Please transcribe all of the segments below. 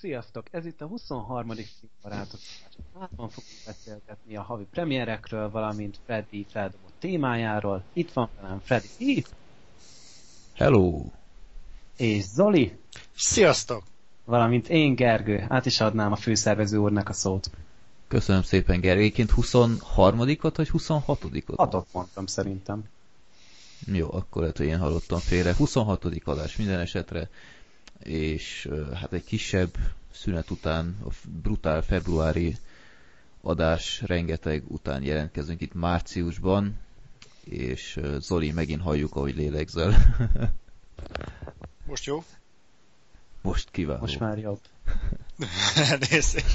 Sziasztok! Ez itt a 23. barátok. Hárman fogunk beszélgetni a havi premierekről, valamint Freddy feldobott témájáról. Itt van velem Freddy. Hello! És Zoli. Sziasztok! Valamint én Gergő. Át is adnám a főszervező úrnak a szót. Köszönöm szépen, Gergő. Egyébként 23-ot vagy 26-ot? Hatot mondtam szerintem. Jó, akkor lehet, hogy én hallottam félre. 26. adás minden esetre és hát egy kisebb szünet után, a brutál februári adás rengeteg után jelentkezünk itt márciusban, és Zoli, megint halljuk, ahogy lélegzel. Most jó? Most kiváló. Most már jobb. Nézd.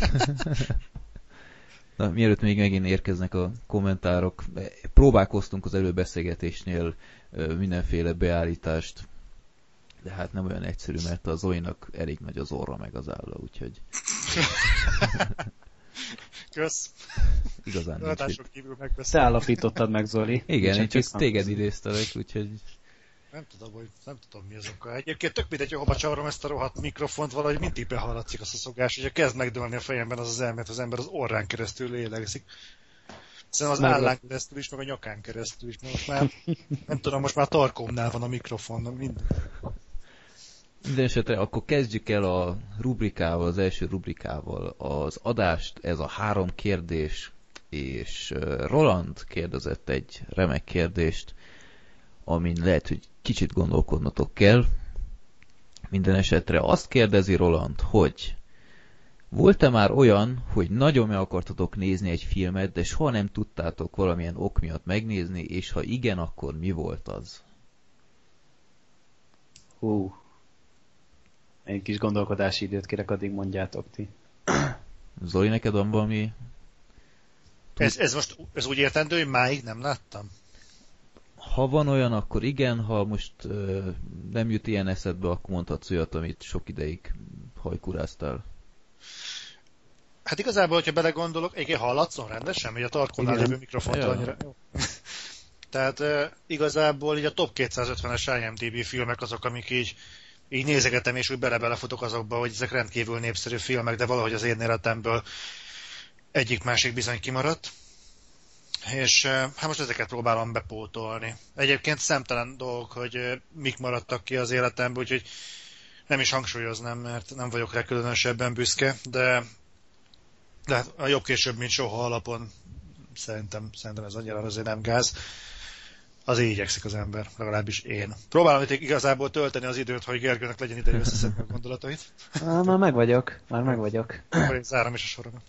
Na, mielőtt még megint érkeznek a kommentárok, próbálkoztunk az előbeszélgetésnél mindenféle beállítást de hát nem olyan egyszerű, mert az Zoinak elég nagy az orra meg az álla, úgyhogy... Kösz. Igazán nincs kívül Te állapítottad meg, Zoli. Igen, én csak téged idéztelek, úgyhogy... Nem tudom, hogy nem tudom mi az oka. Egyébként tök mindegy, hogy hova csavarom ezt a rohadt mikrofont, valahogy mindig behallatszik a szokás, hogyha kezd megdőlni a fejemben az az elmet, az ember az orrán keresztül lélegzik. Szerintem az állán keresztül is, meg a nyakán keresztül is, mert most már, nem tudom, most már tarkomnál van a mikrofon, minden. Minden esetre akkor kezdjük el a rubrikával, az első rubrikával az adást, ez a három kérdés, és Roland kérdezett egy remek kérdést, amin lehet, hogy kicsit gondolkodnotok kell. Minden esetre azt kérdezi Roland, hogy volt-e már olyan, hogy nagyon meg akartatok nézni egy filmet, de soha nem tudtátok valamilyen ok miatt megnézni, és ha igen, akkor mi volt az? Hú, egy kis gondolkodási időt kérek, addig mondjátok ti. Zoli, neked van valami... Ez, ez most ez úgy értendő, hogy máig nem láttam? Ha van olyan, akkor igen, ha most ö, nem jut ilyen eszedbe, akkor mondhatsz olyat, amit sok ideig hajkuráztál. Hát igazából, hogyha belegondolok, egyébként hallatszom rendesen, hogy a tarkónál lévő mikrofont ja. annyira... Tehát uh, igazából így a top 250-es IMDb filmek azok, amik így így nézegetem, és úgy bele-belefutok azokba, hogy ezek rendkívül népszerű filmek, de valahogy az én életemből egyik-másik bizony kimaradt. És hát most ezeket próbálom bepótolni. Egyébként szemtelen dolgok, hogy mik maradtak ki az életemből, úgyhogy nem is hangsúlyoznám, mert nem vagyok rá különösebben büszke, de, de hát a jobb később, mint soha alapon szerintem, szerintem ez annyira azért nem gáz azért igyekszik az ember, legalábbis én. Próbálom itt igazából tölteni az időt, hogy Gergőnek legyen ideje összeszedni a gondolatait. Á, már meg vagyok, már meg vagyok. Akkor én zárom is a soromat.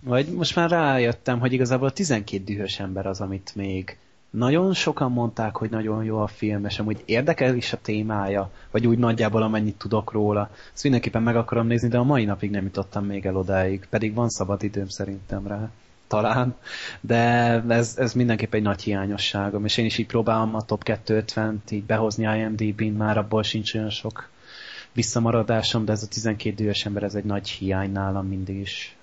Vagy most már rájöttem, hogy igazából 12 dühös ember az, amit még nagyon sokan mondták, hogy nagyon jó a film, és amúgy érdekel is a témája, vagy úgy nagyjából amennyit tudok róla. Ezt mindenképpen meg akarom nézni, de a mai napig nem jutottam még el odáig, pedig van szabad időm szerintem rá talán, de ez, ez mindenképp egy nagy hiányosságom, és én is így próbálom a top 250-t így behozni IMDb-n, már abból sincs olyan sok visszamaradásom, de ez a 12 dühös ember, ez egy nagy hiány nálam mindig is.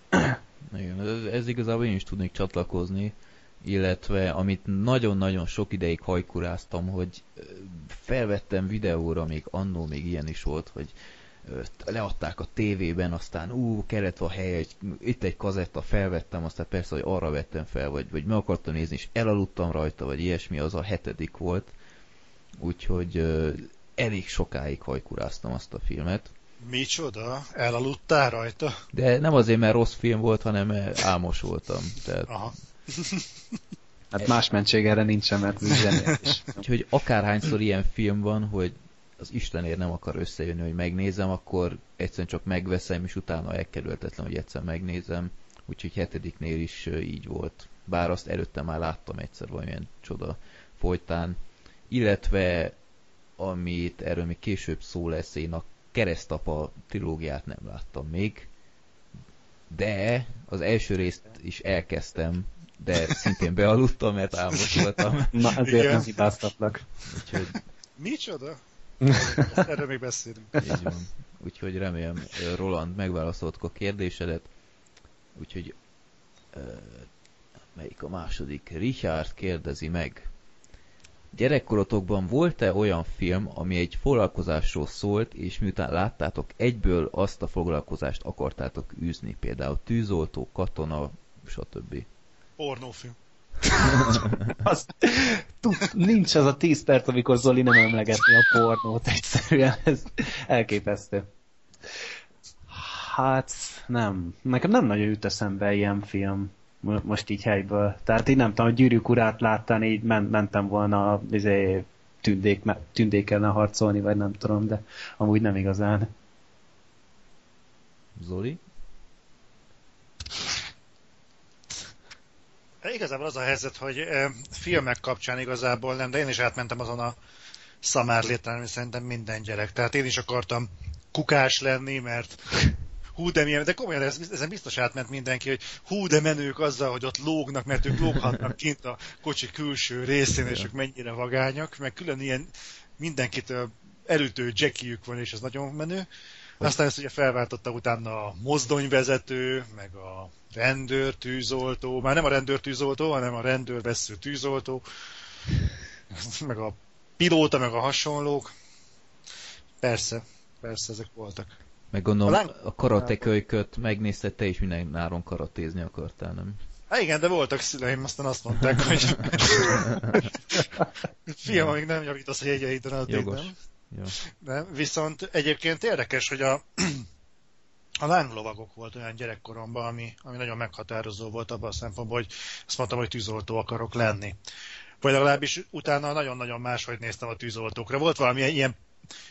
Igen, ez, ez igazából én is tudnék csatlakozni, illetve amit nagyon-nagyon sok ideig hajkuráztam, hogy felvettem videóra, még annó még ilyen is volt, hogy leadták a tévében, aztán ú, kellett a hely, egy, itt egy kazetta, felvettem, aztán persze, hogy arra vettem fel, vagy, vagy meg akartam nézni, és elaludtam rajta, vagy ilyesmi, az a hetedik volt. Úgyhogy uh, elég sokáig hajkuráztam azt a filmet. Micsoda? Elaludtál rajta? De nem azért, mert rossz film volt, hanem mert álmos voltam. Tehát... Aha. Hát más mentség erre nincsen, mert ez zseniális. Úgyhogy akárhányszor ilyen film van, hogy az Istenért nem akar összejönni, hogy megnézem, akkor egyszerűen csak megveszem, és utána elkerülhetetlen, hogy egyszer megnézem. Úgyhogy hetediknél is így volt. Bár azt előtte már láttam egyszer valamilyen csoda folytán. Illetve, amit erről még később szó lesz, én a Keresztapa trilógiát nem láttam még. De az első részt is elkezdtem, de szintén bealudtam, mert álmos voltam. Na, ezért nem hibáztatlak. Úgyhogy... Micsoda? Erről még beszélünk. Így van. Úgyhogy remélem, Roland, megválaszoltuk a kérdésedet. Úgyhogy melyik a második? Richard kérdezi meg. Gyerekkorotokban volt-e olyan film, ami egy foglalkozásról szólt, és miután láttátok, egyből azt a foglalkozást akartátok űzni? Például tűzoltó, katona, stb. Pornófilm. az, tud, nincs az a 10 perc, amikor Zoli nem emlegetni a pornót, egyszerűen ez elképesztő. Hát nem, nekem nem nagyon jut eszembe ilyen film most így helyből. Tehát így nem tudom, a gyűrűk urát láttam, így men, mentem volna izé, tündék, tündék ellen harcolni, vagy nem tudom, de amúgy nem igazán. Zoli? Igazából az a helyzet, hogy filmek kapcsán igazából nem, de én is átmentem azon a szamárléten, ami szerintem minden gyerek. Tehát én is akartam kukás lenni, mert hú de milyen, de komolyan ez, ezen biztos átment mindenki, hogy hú de menők azzal, hogy ott lógnak, mert ők lóghatnak kint a kocsi külső részén, és ők mennyire vagányak, meg külön ilyen mindenkitől erőtő jackiük van, és ez nagyon menő. Aztán ezt ugye felváltotta utána a mozdonyvezető, meg a rendőr, tűzoltó, már nem a rendőr tűzoltó, hanem a rendőr vesző tűzoltó, meg a pilóta, meg a hasonlók. Persze, persze ezek voltak. Meg gondolom, a, láng... a karatekölyköt megnézted te is minden náron karatézni akartál, nem? Há igen, de voltak szüleim, aztán azt mondták, hogy fiam, amíg nem javítasz a jegyeiden, addig Jogos. nem. Jó. De viszont egyébként érdekes, hogy a, a lánglovagok volt olyan gyerekkoromban, ami, ami nagyon meghatározó volt abban a szempontból, hogy azt mondtam, hogy tűzoltó akarok lenni. Vagy legalábbis utána nagyon-nagyon máshogy néztem a tűzoltókra. Volt valami ilyen,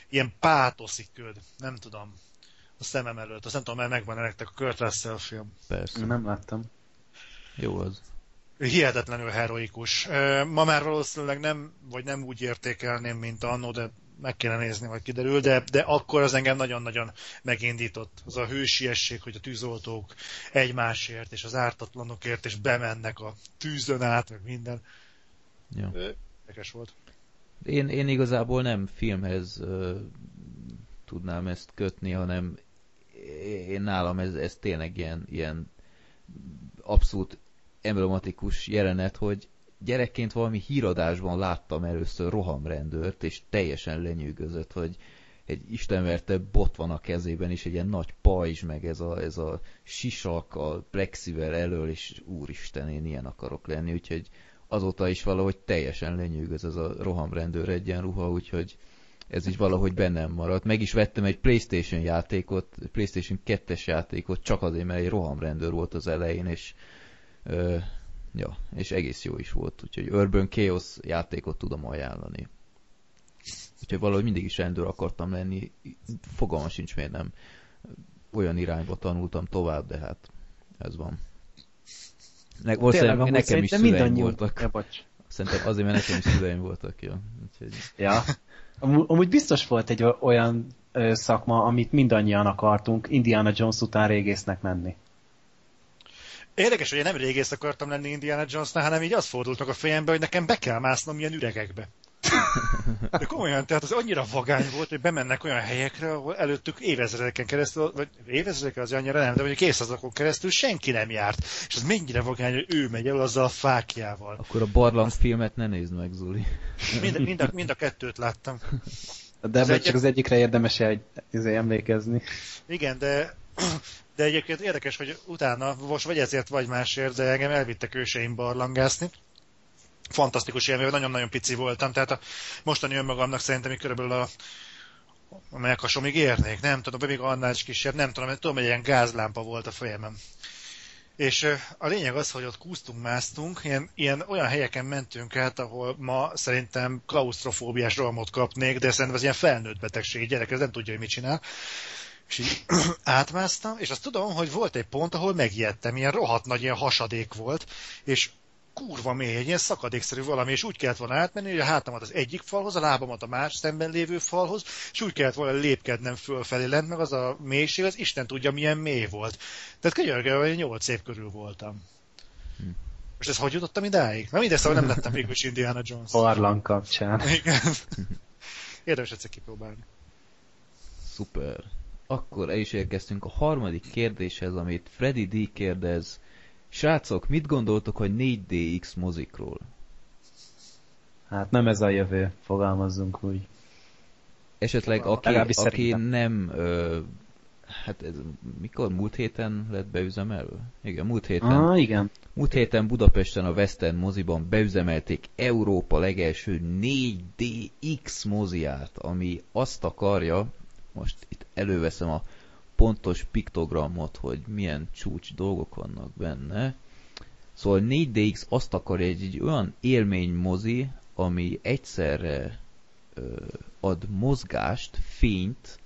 ilyen pátosziköd, nem tudom a szemem előtt. Azt nem tudom, mert megvan nektek a Kurt Russell film. Persze. Nem láttam. Jó az. Hihetetlenül heroikus. Ma már valószínűleg nem, vagy nem úgy értékelném, mint annó, de meg kéne nézni, vagy kiderül, de, de akkor az engem nagyon-nagyon megindított. Az a hősiesség, hogy a tűzoltók egymásért, és az ártatlanokért, és bemennek a tűzön át, meg minden. Ja. Érdekes volt. Én, én igazából nem filmhez uh, tudnám ezt kötni, hanem én nálam ez, ez tényleg ilyen, ilyen abszolút emblematikus jelenet, hogy gyerekként valami híradásban láttam először rohamrendőrt, és teljesen lenyűgözött, hogy egy istenverte bot van a kezében, és egy ilyen nagy pajzs, meg ez a, ez a sisak a plexivel elől, és úristen, én ilyen akarok lenni, úgyhogy azóta is valahogy teljesen lenyűgöz ez a rohamrendőr egyenruha, úgyhogy ez is valahogy bennem maradt. Meg is vettem egy Playstation játékot, Playstation 2-es játékot, csak azért, mert egy rohamrendőr volt az elején, és ja, és egész jó is volt. Úgyhogy Urban Chaos játékot tudom ajánlani. Úgyhogy valahogy mindig is rendőr akartam lenni. Fogalmam sincs, miért nem olyan irányba tanultam tovább, de hát ez van. Ne, Tényleg, nekem is szüleim voltak. Ja, Szerintem azért, mert nekem is szüleim voltak, ja. Úgyhogy... Ja, Amúgy biztos volt egy olyan szakma, amit mindannyian akartunk, Indiana Jones után régésznek menni. Érdekes, hogy én nem régész akartam lenni Indiana Jonesnál, hanem így az fordult meg a fejembe, hogy nekem be kell másznom ilyen üregekbe. De komolyan, tehát az annyira vagány volt, hogy bemennek olyan helyekre, ahol előttük évezredeken keresztül, vagy évezredeken az annyira nem, de mondjuk évszázadokon keresztül senki nem járt. És az mennyire vagány, hogy ő megy el azzal a fákjával. Akkor a barlang filmet ne nézd meg, Zuli. Mind, mind, a, mind a kettőt láttam. De az csak az egyikre érdemes egy, emlékezni. Igen, de de egyébként érdekes, hogy utána, most vagy ezért, vagy másért, de engem elvittek őseim barlangászni fantasztikus élmény, nagyon-nagyon pici voltam, tehát a mostani önmagamnak szerintem hogy körülbelül a a melkasomig érnék, nem tudom, még annál is kisebb, nem tudom, tudom, hogy ilyen gázlámpa volt a fejemem. És a lényeg az, hogy ott kúztunk, másztunk, ilyen, ilyen olyan helyeken mentünk át, ahol ma szerintem klaustrofóbiás rohamot kapnék, de szerintem ez ilyen felnőtt betegség, gyerek, ez nem tudja, hogy mit csinál. És így átmásztam, és azt tudom, hogy volt egy pont, ahol megijedtem, ilyen rohadt nagy ilyen hasadék volt, és kurva mély, egy ilyen szakadékszerű valami, és úgy kellett volna átmenni, hogy a hátamat az egyik falhoz, a lábamat a más szemben lévő falhoz, és úgy kellett volna lépkednem fölfelé lent, meg az a mélység, az Isten tudja, milyen mély volt. Tehát könyörgő, hogy nyolc év körül voltam. Hm. Most ez hogy jutottam idáig? Na mindezt, szóval nem lettem végül is Indiana Jones. Barlang kapcsán. Igen. Érdemes egyszer kipróbálni. Szuper. Akkor el is érkeztünk a harmadik kérdéshez, amit Freddy D. kérdez Srácok, mit gondoltok a 4DX mozikról? Hát nem ez a jövő, fogalmazzunk úgy. Esetleg aki, aki nem ö, hát ez mikor múlt héten lett beüzemelve? Igen, múlt héten. Ah, igen. Múlt héten Budapesten a Western moziban beüzemelték Európa legelső 4DX moziát, ami azt akarja, most itt előveszem a pontos piktogramot, hogy milyen csúcs dolgok vannak benne. Szóval 4DX azt akarja, egy, egy olyan élmény mozi, ami egyszerre ö, ad mozgást, fényt,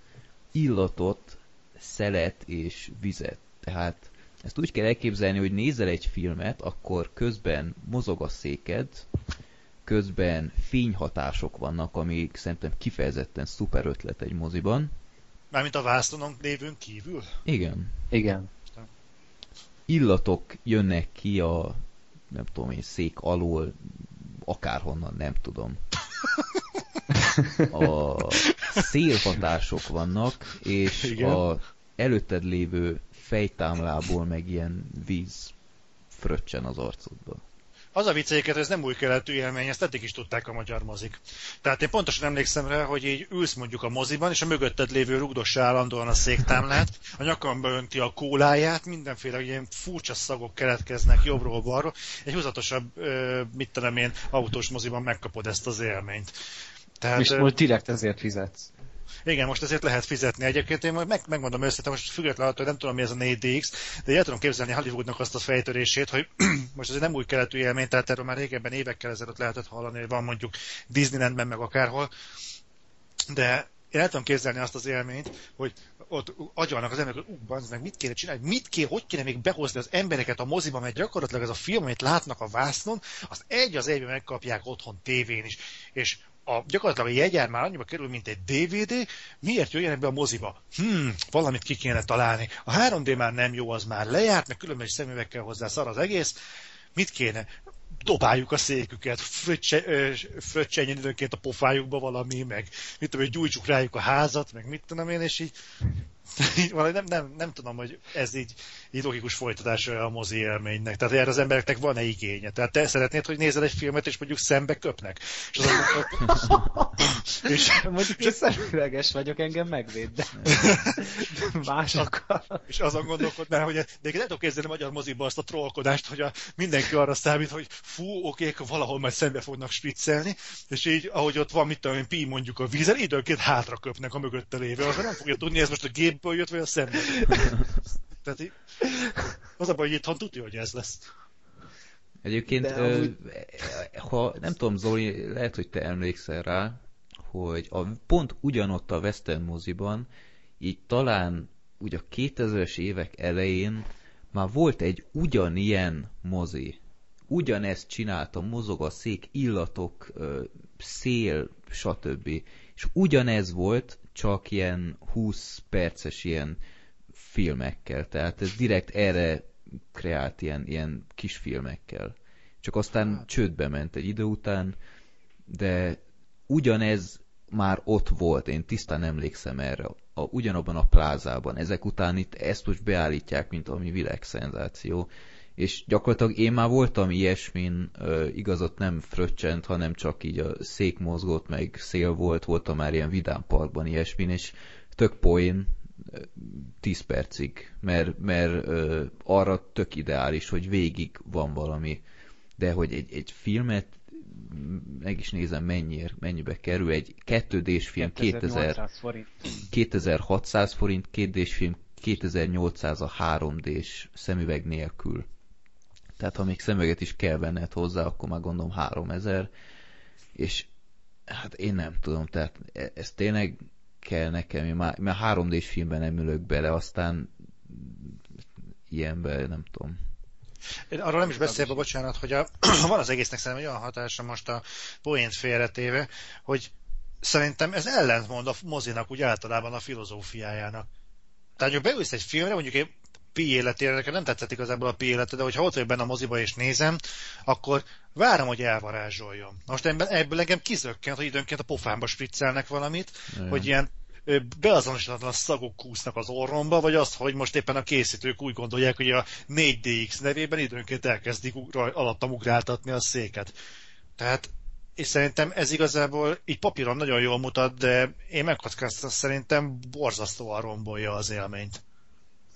illatot, szelet és vizet. Tehát ezt úgy kell elképzelni, hogy nézel egy filmet, akkor közben mozog a széked, közben fényhatások vannak, amik szerintem kifejezetten szuper ötlet egy moziban. Mármint a vásztonon lévünk kívül? Igen. Igen. Illatok jönnek ki a nem tudom én, szék alól, akárhonnan, nem tudom. A szélhatások vannak, és Igen. a előtted lévő fejtámlából meg ilyen víz fröccsen az arcodba. Az a viccéket, ez nem új keletű élmény, ezt eddig is tudták a magyar mozik. Tehát én pontosan emlékszem rá, hogy így ülsz mondjuk a moziban, és a mögötted lévő rugdossa állandóan a széktámlát, a nyakamba önti a kóláját, mindenféle ilyen furcsa szagok keletkeznek jobbról-balról. Egy húzatosabb, mit tudom én, autós moziban megkapod ezt az élményt. Tehát, és most direkt ezért fizetsz. Igen, most ezért lehet fizetni. Egyébként én meg, megmondom őszintén, most függetlenül attól, nem tudom mi ez a 4DX, de el tudom képzelni Hollywoodnak azt a fejtörését, hogy most ez nem új keletű élmény, tehát erről már régebben évekkel ezelőtt lehetett hallani, hogy van mondjuk Disneylandben meg akárhol, de én el tudom képzelni azt az élményt, hogy ott agyalnak az emberek, hogy ú, meg mit kéne csinálni, mit kéne, hogy kéne még behozni az embereket a moziba, mert gyakorlatilag ez a film, amit látnak a vásznon, azt egy az egyben megkapják otthon tévén is. És a, gyakorlatilag a jegyár már annyiba kerül, mint egy DVD, miért jöjjenek be a moziba? Hmm, valamit ki kéne találni. A 3D már nem jó, az már lejárt, meg különböző szemüvekkel hozzá szar az egész. Mit kéne? dobáljuk a széküket, fröccsenjen időnként a pofájukba valami, meg mit tudom, hogy gyújtsuk rájuk a házat, meg mit tudom én, és így valahogy nem, nem, nem tudom, hogy ez így, így logikus folytatása a mozi élménynek. Tehát erre az embereknek van-e igénye? Tehát te szeretnéd, hogy nézel egy filmet, és mondjuk szembe köpnek? És az és, mondjuk én szemüveges vagyok, engem megvéd, de másokkal. És azon gondolkodnál, hogy de nem tudok képzelni a magyar moziba azt a trollkodást, hogy a, mindenki arra számít, hogy fú, oké, valahol majd szembe fognak spriccelni, és így, ahogy ott van, mit tudom én, pi mondjuk a vízen, időnként hátra köpnek a mögötte lévő, az nem fogja tudni, ez most a gépből jött, vagy a szembe. Tehát így, az a baj, hogy itthon tudja, hogy ez lesz. Egyébként, ö, amúgy... ha nem tudom, Zoli, lehet, hogy te emlékszel rá, hogy a, pont ugyanott a Western moziban, így talán ugye a 2000-es évek elején már volt egy ugyanilyen mozi. Ugyanezt csináltam, mozog a szék, illatok, szél, stb. És ugyanez volt, csak ilyen 20 perces ilyen filmekkel. Tehát ez direkt erre kreált ilyen, ilyen kis filmekkel. Csak aztán hát. csődbe ment egy idő után, de ugyanez már ott volt, én tisztán emlékszem erre, a, ugyanabban a plázában. Ezek után itt ezt most beállítják, mint ami világszenzáció. És gyakorlatilag én már voltam ilyesmin, igazat nem fröccsent, hanem csak így a szék mozgott, meg szél volt, voltam már ilyen vidámparkban ilyesmin, és tök poén, 10 percig, mert, mert ö, arra tök ideális, hogy végig van valami. De hogy egy, egy filmet meg is nézem mennyiért, mennyibe kerül. Egy 2D-s film 2000, forint. 2600 forint, 2D-s film 2800 a 3D-s szemüveg nélkül. Tehát ha még szemüveget is kell venned hozzá, akkor már gondolom 3000. És hát én nem tudom, tehát e, ez tényleg kell nekem, én már, már 3D-s filmben nem ülök bele, aztán ilyenben nem tudom. Én arról nem is beszélve, bocsánat, hogy a, van az egésznek szerintem olyan hatása most a poént félretéve, hogy szerintem ez ellentmond a mozinak úgy általában a filozófiájának. Tehát, hogy beülsz egy filmre, mondjuk egy pi életére, nekem nem tetszett igazából a pi élete, de hogyha ott vagy benne a moziba és nézem, akkor várom, hogy elvarázsoljon. Most ebből engem kizökkent, hogy időnként a pofámba spriccelnek valamit, Igen. hogy ilyen beazonosítatlan szagok kúsznak az orromba, vagy azt, hogy most éppen a készítők úgy gondolják, hogy a 4DX nevében időnként elkezdik ugra, alattam ugráltatni a széket. Tehát és szerintem ez igazából így papíron nagyon jól mutat, de én megkockáztam, szerintem borzasztóan rombolja az élményt.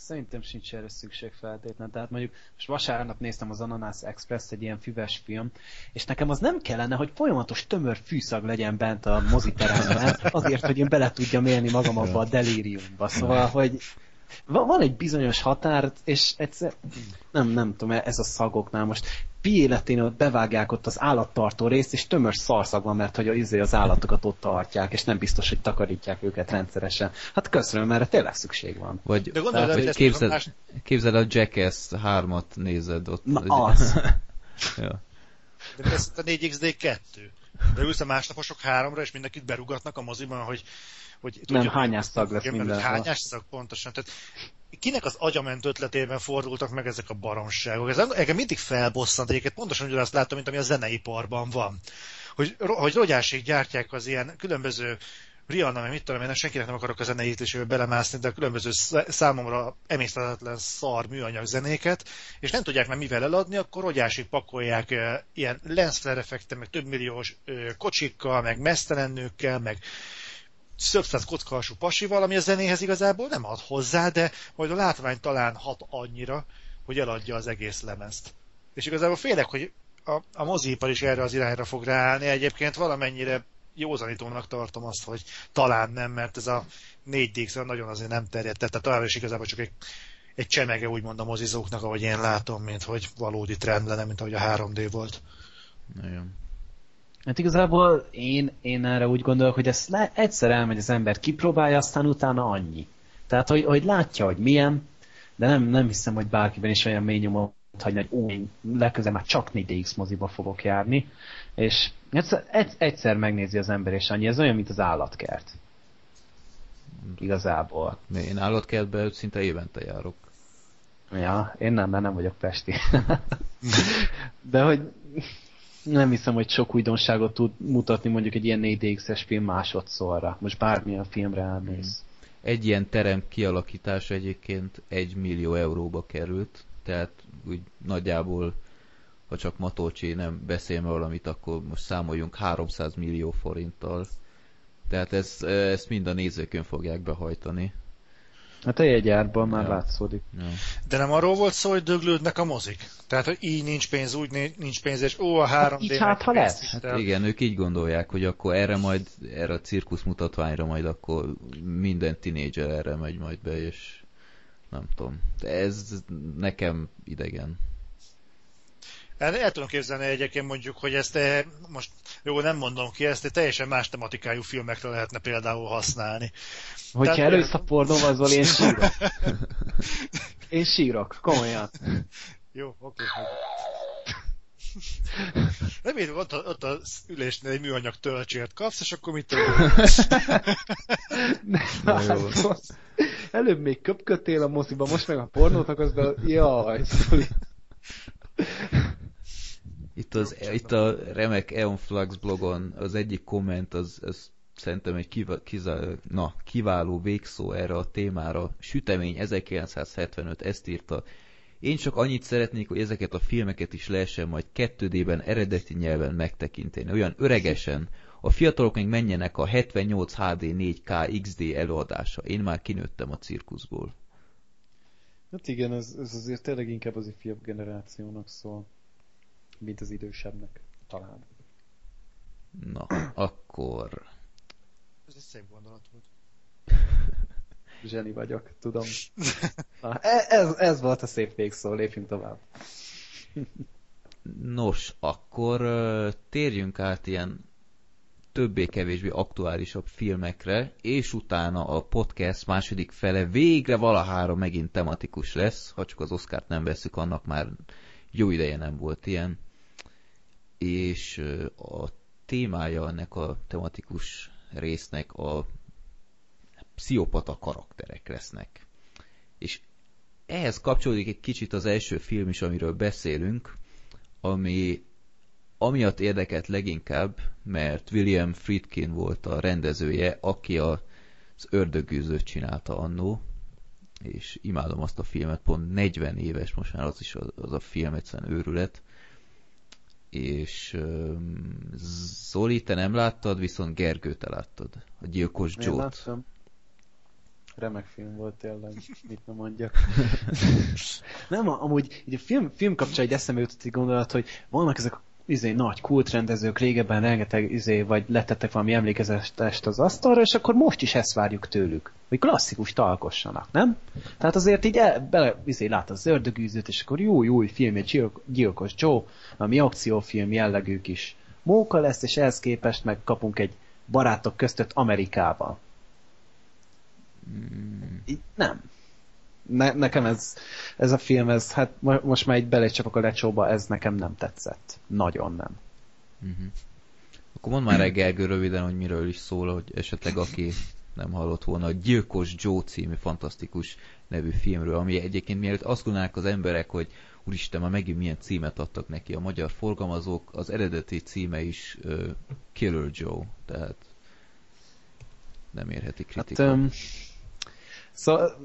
Szerintem sincs erre szükség feltétlenül. Tehát mondjuk most vasárnap néztem az Ananas Express, egy ilyen füves film, és nekem az nem kellene, hogy folyamatos tömör fűszag legyen bent a moziteremben, azért, hogy én bele tudjam élni magam abba a delíriumba. Szóval, hogy van egy bizonyos határ, és egyszer, nem, nem tudom, ez a szagoknál most pi életén ott bevágják ott az állattartó részt, és tömös szarszag van, mert hogy az, az állatokat ott tartják, és nem biztos, hogy takarítják őket rendszeresen. Hát köszönöm, mert tényleg szükség van. Vagy, De gondolod, tehát, hogy képzeld, más... képzeld a Jackass 3-at nézed ott. Na az. ja. De ez a 4XD2. De ülsz a másnaposok háromra, és mindenkit berugatnak a moziban, hogy hogy tudja, nem, hányás szag lesz minden. Hányás szag, pontosan. Tehát kinek az agyament ötletében fordultak meg ezek a baromságok? Ez engem mindig felbosszant egyébként, pontosan ugyanazt látom, mint ami a zeneiparban van. Hogy, hogy rogyásig gyártják az ilyen különböző Rihanna, meg mit tudom én, senkinek nem akarok a zenei belemászni, de a különböző számomra emészthetetlen szar műanyag zenéket, és nem tudják már mivel eladni, akkor rogyásig pakolják e, ilyen lensflare effekte, meg több milliós e, kocsikkal, meg mesztelen nőkkel, meg szöbszáz kockahasú pasival, ami a zenéhez igazából nem ad hozzá, de majd a látvány talán hat annyira, hogy eladja az egész lemezt. És igazából félek, hogy a, a mozipar is erre az irányra fog ráállni. Egyébként valamennyire józanítónak tartom azt, hogy talán nem, mert ez a 4 d nagyon azért nem terjedt, tehát talán is igazából csak egy, egy csemege úgymond a mozizóknak, ahogy én látom, mint hogy valódi trend lenne, mint ahogy a 3D volt. Nagyon. Hát igazából én, én erre úgy gondolok, hogy ezt le, egyszer elmegy az ember, kipróbálja, aztán utána annyi. Tehát, hogy, hogy látja, hogy milyen, de nem, nem hiszem, hogy bárkiben is olyan mély nyomot hagyni, hogy ó, én legközelebb már csak 4DX moziba fogok járni, és egyszer, egyszer megnézi az ember, és annyi. Ez olyan, mint az állatkert. Igazából. Én állatkertbe szinte évente járok. Ja, én nem, mert nem vagyok pesti. de hogy nem hiszem, hogy sok újdonságot tud mutatni mondjuk egy ilyen 4DX-es film másodszorra. Most bármilyen filmre elmész. Egy ilyen terem kialakítása egyébként egy millió euróba került, tehát úgy nagyjából, ha csak Matolcsi nem beszél valamit, akkor most számoljunk 300 millió forinttal. Tehát ez, ezt mind a nézőkön fogják behajtani. Hát a jegyárban már ja. látszódik. Ja. De nem arról volt szó, hogy döglődnek a mozik? Tehát, hogy így nincs pénz, úgy nincs pénz, és ó, a 3D... Hát így hát, ha lesz. Hát igen, ők így gondolják, hogy akkor erre majd, erre a cirkusz mutatványra majd akkor minden tinédzser erre megy majd be, és nem tudom. De ez nekem idegen. El, el tudom képzelni egyébként mondjuk, hogy ezt eh, most jó, nem mondom ki, ezt egy teljesen más tematikájú filmekre lehetne például használni. Hogyha Tehát, elősz a pornóval, én sírok. Én sírok, komolyan. Jó, oké. Remélem, ott, ott az ülésnél egy műanyag töltsért kapsz, és akkor mit hát, Előbb még köpködtél a moziba, most meg a pornót akarsz be... Jaj, szóval... Itt, az, itt a remek Eonflux blogon az egyik komment, az, az szerintem egy kiva, kiza, na, kiváló végszó erre a témára. Sütemény 1975 ezt írta. Én csak annyit szeretnék, hogy ezeket a filmeket is lehessen majd 2D-ben eredeti nyelven megtekinteni. Olyan öregesen. A fiatalok még menjenek a 78 HD 4K XD előadása. Én már kinőttem a cirkuszból. Hát igen, ez, ez azért tényleg inkább az ifjabb generációnak szól mint az idősebbnek, talán. Na, akkor... Ez egy szép gondolat volt. Zseni vagyok, tudom. Na, e, ez, ez volt a szép végszó, lépjünk tovább. Nos, akkor térjünk át ilyen többé-kevésbé aktuálisabb filmekre, és utána a podcast második fele végre valahára megint tematikus lesz, ha csak az Oscárt nem veszük, annak már jó ideje nem volt ilyen és a témája ennek a tematikus résznek a pszichopata karakterek lesznek. És ehhez kapcsolódik egy kicsit az első film is, amiről beszélünk, ami amiatt érdekelt leginkább, mert William Friedkin volt a rendezője, aki a, az ördögűzőt csinálta annó, és imádom azt a filmet, pont 40 éves most már az is az, az a film, egyszerűen őrület és Zoli, te nem láttad, viszont Gergő, te láttad. A Gyilkos Joe-t. láttam. Remek film volt tényleg, mit nem mondjak. nem, amúgy így a film, film kapcsán egy eszembe jutott egy gondolat, hogy vannak ezek a izé, nagy kultrendezők, régebben rengeteg izé, vagy letettek valami emlékezetest az asztalra, és akkor most is ezt várjuk tőlük, hogy klasszikus talkossanak, nem? Tehát azért így el, bele, izé, lát az ördögűzőt, és akkor jó, jó film, egy gyilkos Joe, ami akciófilm jellegű is móka lesz, és ehhez képest meg kapunk egy barátok között Amerikában. Mm. Így nem ne, nekem ez, ez a film, ez, hát most már egy belecsapok a lecsóba, ez nekem nem tetszett. Nagyon nem. Uh-huh. Akkor mondd már Gergő röviden, hogy miről is szól, hogy esetleg aki nem hallott volna, a Gyilkos Joe című fantasztikus nevű filmről, ami egyébként mielőtt azt gondolnák az emberek, hogy úristen, már megint milyen címet adtak neki a magyar forgalmazók, az eredeti címe is uh, Killer Joe, tehát nem érheti kritika. Hát, um, Szóval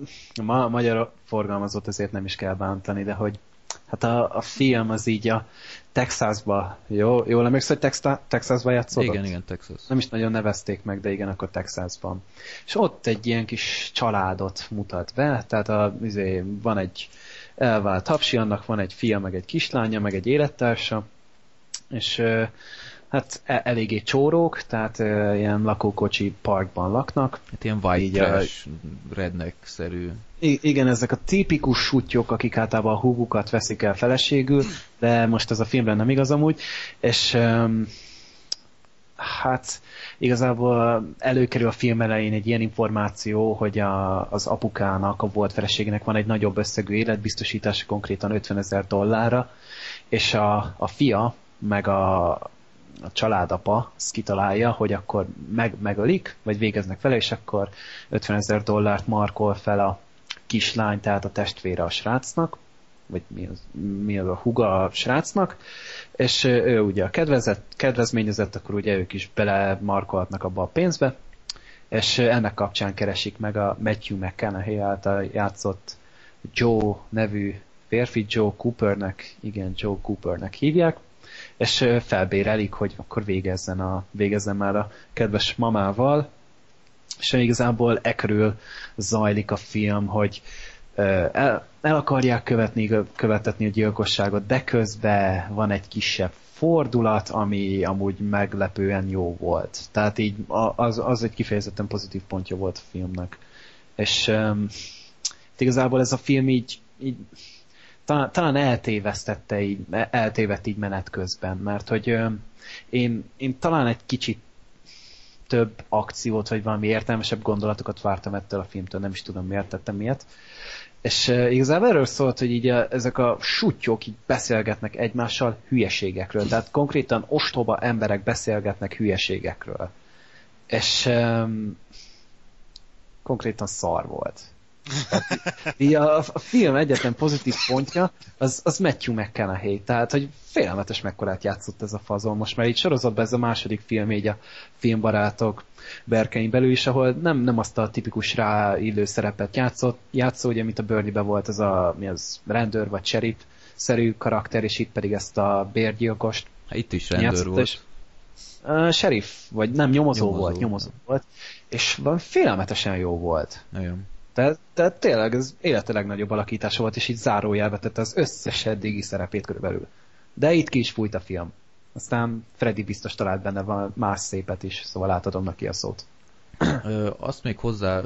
ma a magyar forgalmazott azért nem is kell bántani, de hogy hát a, a film az így a Texasba, jó? Jól emlékszel, hogy Texas, Texasba játszódott? Igen, igen, Texas. Nem is nagyon nevezték meg, de igen, akkor Texasban. És ott egy ilyen kis családot mutat be, tehát a, izé, van egy elvált hapsi, annak van egy fia, meg egy kislánya, meg egy élettársa, és hát e- eléggé csórók, tehát e, ilyen lakókocsi parkban laknak. Hát ilyen white trash, redneck-szerű. Igen, ezek a tipikus sutyok, akik általában a húgukat veszik el feleségül, de most ez a filmben nem igaz amúgy, és um, hát igazából előkerül a film elején egy ilyen információ, hogy a, az apukának, a volt feleségének van egy nagyobb összegű életbiztosítása, konkrétan 50 ezer dollárra, és a, a fia, meg a, a családapa azt kitalálja, hogy akkor meg, megölik, vagy végeznek vele, és akkor 50 ezer dollárt markol fel a kislány, tehát a testvére a srácnak, vagy mi az, mi az a huga a srácnak, és ő ugye a kedvezett, kedvezményezett, akkor ugye ők is belemarkolhatnak abba a pénzbe, és ennek kapcsán keresik meg a Matthew McConaughey által játszott Joe nevű férfi, Joe Coopernek, igen, Joe Coopernek hívják, és felbérelik, hogy akkor végezzen, a, végezzen már a kedves mamával, és igazából ekről zajlik a film, hogy el, el akarják követni, követetni a gyilkosságot, de közben van egy kisebb fordulat, ami amúgy meglepően jó volt. Tehát így az, az egy kifejezetten pozitív pontja volt a filmnek. És um, igazából ez a film így, így talán, talán eltévesztette így, eltévedt így menet közben, mert hogy ö, én, én talán egy kicsit több akciót, vagy valami értelmesebb gondolatokat vártam ettől a filmtől, nem is tudom miért tettem miért. És uh, igazából erről szólt, hogy így a, ezek a sutyok így beszélgetnek egymással hülyeségekről. Tehát konkrétan ostoba emberek beszélgetnek hülyeségekről. És um, konkrétan szar volt. Így a, a film egyetlen pozitív pontja, az, az Matthew McConaughey, tehát hogy félelmetes mekkorát játszott ez a fazon. Most már így sorozatban ez a második film, így a filmbarátok berkein belül is, ahol nem, nem azt a tipikus ráillő szerepet játszott, játszó, ugye, mint a Bernie-ben volt ez a, mi az, rendőr vagy sheriff szerű karakter, és itt pedig ezt a bérgyilkost. Hát itt is rendőr játszott, volt. És, uh, sheriff, vagy nem, nyomozó, nyomozó volt, nyomozó volt. És van félelmetesen jó volt. Nagyon. Tehát, tehát tényleg ez élete legnagyobb alakítása volt, és így zárójelbe tette az összes eddigi szerepét körülbelül. De itt ki is fújt a film. Aztán Freddy biztos talált benne van más szépet is, szóval átadom neki a szót. Azt még hozzá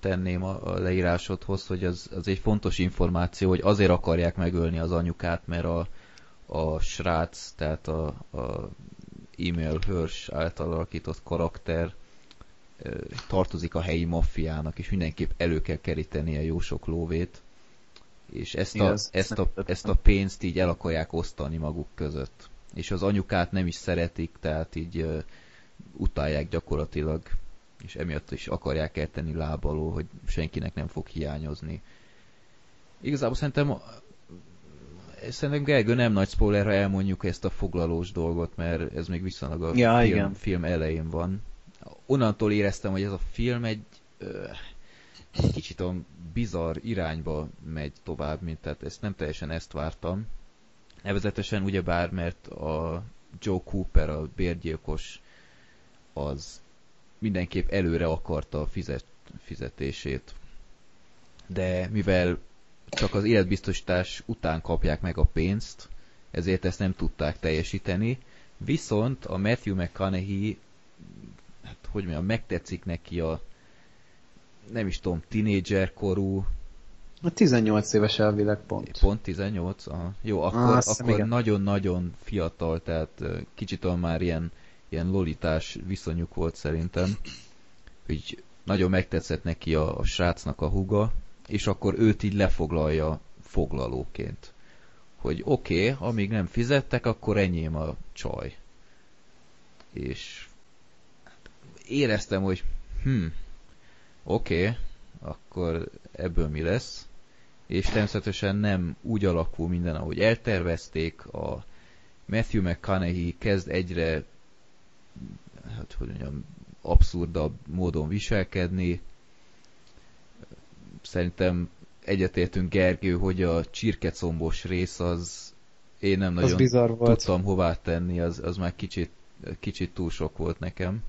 tenném a leírásodhoz, hogy az, az egy fontos információ, hogy azért akarják megölni az anyukát, mert a, a srác, tehát a, a e-mail Hirsch által alakított karakter tartozik a helyi maffiának, és mindenképp elő kell keríteni a jó sok lóvét, és ezt a, ezt, a, ezt a pénzt így el akarják osztani maguk között. És az anyukát nem is szeretik, tehát így uh, utálják gyakorlatilag, és emiatt is akarják eltenni lábaló, hogy senkinek nem fog hiányozni. Igazából szerintem Szerintem Gergő nem nagy spoiler, ha elmondjuk ezt a foglalós dolgot, mert ez még viszonylag a ja, film, igen. film elején van onnantól éreztem, hogy ez a film egy, ö, egy kicsit olyan bizarr irányba megy tovább, mint tehát ezt nem teljesen ezt vártam. Nevezetesen ugyebár, mert a Joe Cooper, a bérgyilkos, az mindenképp előre akarta a fizet, fizetését. De mivel csak az életbiztosítás után kapják meg a pénzt, ezért ezt nem tudták teljesíteni. Viszont a Matthew McConaughey, hogy mondjam, megtetszik neki a nem is tudom, tinédzser korú, a 18 éves elvileg pont. Pont 18? Aha. Jó, akkor, ah, akkor nagyon-nagyon fiatal, tehát kicsit már ilyen, ilyen lolitás viszonyuk volt szerintem. Úgy nagyon megtetszett neki a, a srácnak a huga, és akkor őt így lefoglalja foglalóként. Hogy oké, okay, amíg nem fizettek, akkor enyém a csaj. És éreztem, hogy hm, oké, okay, akkor ebből mi lesz? És természetesen nem úgy alakul minden, ahogy eltervezték. A Matthew McConaughey kezd egyre hát hogy mondjam, abszurdabb módon viselkedni. Szerintem egyetértünk Gergő, hogy a csirkecombos rész az én nem nagyon tudtam hová tenni, az, az már kicsit, kicsit túl sok volt nekem.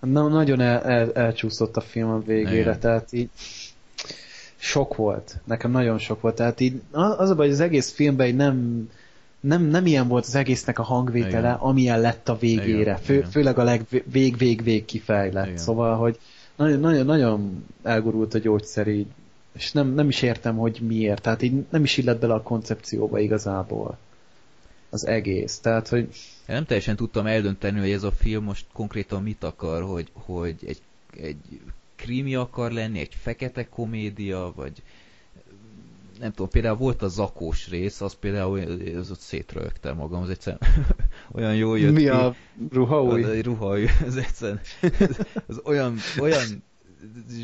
Na, nagyon el, el, elcsúszott a film a végére, Igen. tehát így sok volt. Nekem nagyon sok volt. Tehát így az a baj, hogy az egész filmben így nem, nem, nem ilyen volt az egésznek a hangvétele, Igen. amilyen lett a végére. Fő, Igen. Főleg a legvég-vég-vég kifejlett. Igen. Szóval, hogy nagyon, nagyon, nagyon elgurult a gyógyszer így, és nem, nem is értem, hogy miért. Tehát így nem is illett bele a koncepcióba igazából az egész. Tehát, hogy... Én nem teljesen tudtam eldönteni, hogy ez a film most konkrétan mit akar, hogy, hogy egy, egy krimi akar lenni, egy fekete komédia, vagy nem tudom, például volt a zakós rész, az például az ott szétrögtem magam, az egyszerűen olyan jó jött Mi ki. a ruha új? A ruha új, az egyszerűen az olyan, olyan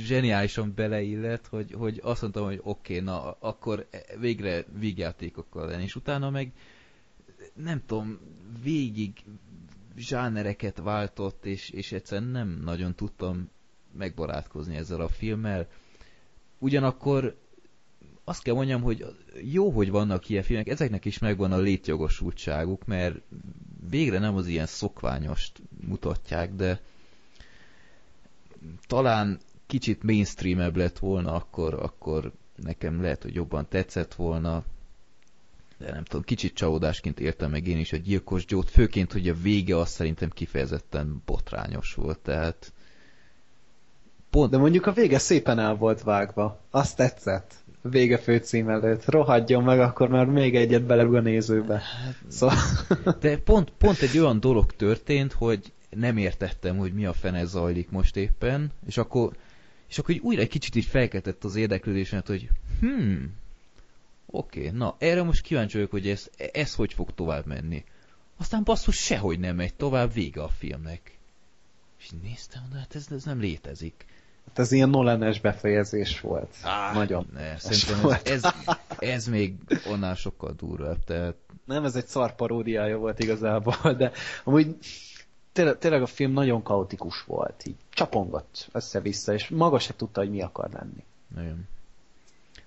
zseniálisan beleillett, hogy, hogy azt mondtam, hogy oké, okay, na akkor végre vígjátékokkal lenni, és utána meg nem tudom, végig zsánereket váltott, és, és egyszerűen nem nagyon tudtam megbarátkozni ezzel a filmmel. Ugyanakkor azt kell mondjam, hogy jó, hogy vannak ilyen filmek, ezeknek is megvan a létjogosultságuk, mert végre nem az ilyen szokványost mutatják, de talán kicsit mainstreamebb lett volna, akkor, akkor nekem lehet, hogy jobban tetszett volna, de nem tudom, kicsit csalódásként értem meg én is a gyilkos Joe-t, főként, hogy a vége azt szerintem kifejezetten botrányos volt, tehát Pont. De mondjuk a vége szépen el volt vágva. Azt tetszett. Vége főcím előtt. Rohadjon meg, akkor már még egyet belerúg a nézőbe. Szóval... De pont, pont egy olyan dolog történt, hogy nem értettem, hogy mi a fene zajlik most éppen, és akkor, és akkor így újra egy kicsit így felkeltett az érdeklődésemet, hogy hmm, oké, okay, na erre most kíváncsi vagyok, hogy ez, ez hogy fog tovább menni. Aztán basszus sehogy nem megy tovább, vége a filmnek. És néztem, de hát ez, ez nem létezik. Hát ez ilyen Nolanes befejezés volt. Ah, Nagyon. Ne, szerintem ez, ez, ez még onnál sokkal durvább. Tehát... Nem, ez egy szar paródiája volt igazából, de amúgy tényleg, tényleg a film nagyon kaotikus volt. Így csapongott össze-vissza, és maga se tudta, hogy mi akar lenni. Igen.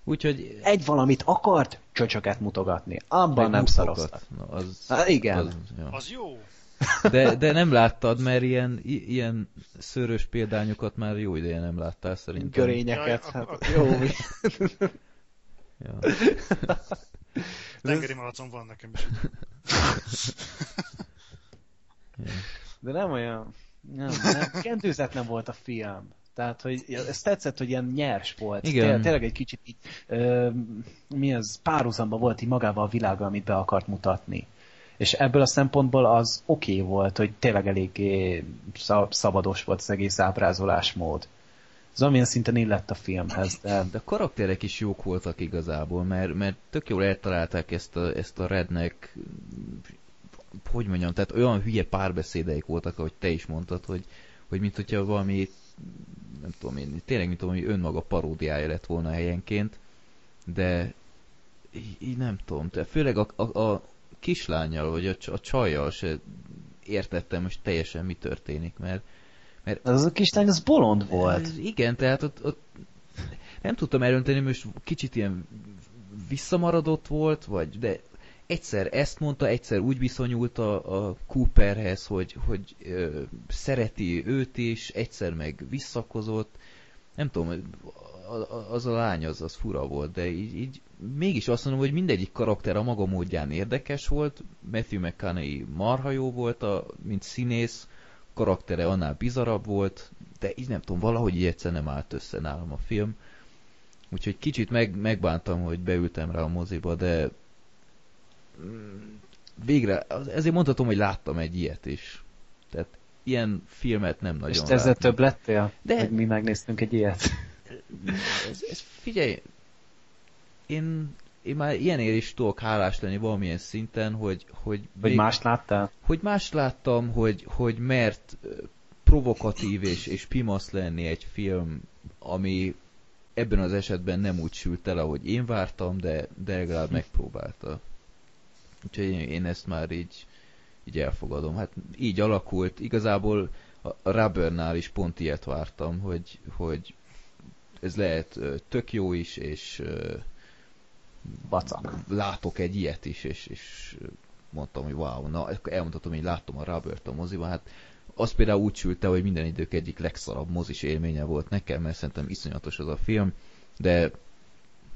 Úgyhogy... Egy valamit akart, csöcsöket mutogatni. Abban nem szaroztak. Na, az, Há, igen. Az, ja. az jó. De, de nem láttad, mert ilyen, ilyen szörös példányokat már jó ideje nem láttál szerintem. Görényeket, ja, hát jó. ja. Tengeri malacon van nekem is. De nem olyan... Nem, nem, kendőzetlen volt a film. Tehát, hogy ez tetszett, hogy ilyen nyers volt. Igen. Tényleg egy kicsit így, ö, mi az, párhuzamba volt így magával a világa, amit be akart mutatni. És ebből a szempontból az oké okay volt, hogy tényleg eléggé szabados volt az egész ábrázolásmód. Ez amilyen szinten illett a filmhez. De... de a karakterek is jók voltak igazából, mert, mert tök jól eltalálták ezt a, ezt a rednek hogy mondjam, tehát olyan hülye párbeszédeik voltak, ahogy te is mondtad, hogy, hogy mint hogyha valami nem tudom én, tényleg mint valami önmaga paródiája lett volna helyenként, de így, így nem tudom, tehát főleg a, a, a kislányjal, vagy a, a csajjal se értettem most teljesen mi történik, mert, mert az a kislány az bolond volt. Igen, tehát ott, ott nem tudtam elönteni, most kicsit ilyen visszamaradott volt, vagy de egyszer ezt mondta, egyszer úgy viszonyult a, a Cooperhez, hogy, hogy ö, szereti őt is, egyszer meg visszakozott. Nem tudom, az a lány az, az fura volt, de így, így mégis azt mondom, hogy mindegyik karakter a maga módján érdekes volt. Matthew McConaughey marha jó volt, a, mint színész, karaktere annál bizarabb volt, de így nem tudom, valahogy így egyszer nem állt össze nálam a film. Úgyhogy kicsit meg, megbántam, hogy beültem rá a moziba, de végre, ezért mondhatom, hogy láttam egy ilyet is. Tehát ilyen filmet nem nagyon És ezzel láttam. több lettél? De... Hogy mi megnéztünk egy ilyet? Ez, ez, figyelj, én, én már ilyenért is tudok hálás lenni valamilyen szinten, hogy... Hogy, hogy mást láttál? Hogy mást láttam, hogy, hogy mert provokatív és, és pimasz lenni egy film, ami ebben az esetben nem úgy sült el, ahogy én vártam, de, de legalább megpróbálta. Úgyhogy én, ezt már így, így elfogadom. Hát így alakult. Igazából a Rubbernál is pont ilyet vártam, hogy, hogy ez lehet tök jó is, és Bacak. látok egy ilyet is, és, és mondtam, hogy wow, na, elmondhatom, hogy láttam a Rubbert a moziban, hát az például úgy sült hogy minden idők egyik legszarabb mozis élménye volt nekem, mert szerintem iszonyatos az a film, de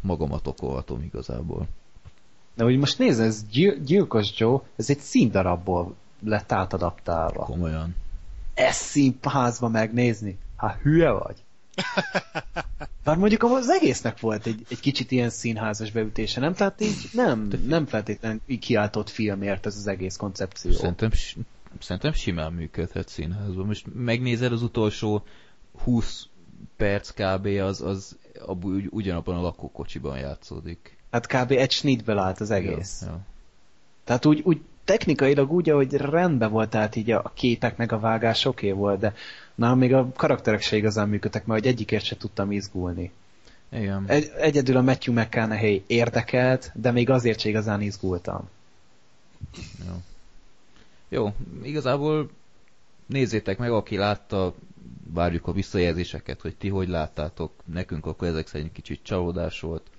magamat okolhatom igazából. De hogy most nézd, ez Gyil- Gyilkos Joe, ez egy színdarabból lett átadaptálva. Komolyan. Ezt színházba megnézni? Hát hülye vagy? Bár mondjuk az egésznek volt egy, egy kicsit ilyen színházas beütése, nem? Tehát így nem, nem feltétlenül így kiáltott filmért ez az egész koncepció. Szerintem, szerintem simán működhet színházban. Most megnézed az utolsó 20 perc kb. az, az ugy, ugyanabban a lakókocsiban játszódik. Hát kb. egy snitből állt az egész. Ja, ja. Tehát úgy, úgy technikailag úgy, ahogy rendben volt, tehát így a képek meg a vágás oké okay volt, de Na, még a karakterek se igazán működtek, mert egyikért se tudtam izgulni. Igen. Egy, egyedül a Matthew McConaughey érdekelt, de még azért se igazán izgultam. Jó. Jó, igazából nézzétek meg, aki látta, várjuk a visszajelzéseket, hogy ti hogy láttátok. Nekünk akkor ezek szerint kicsit csalódás volt,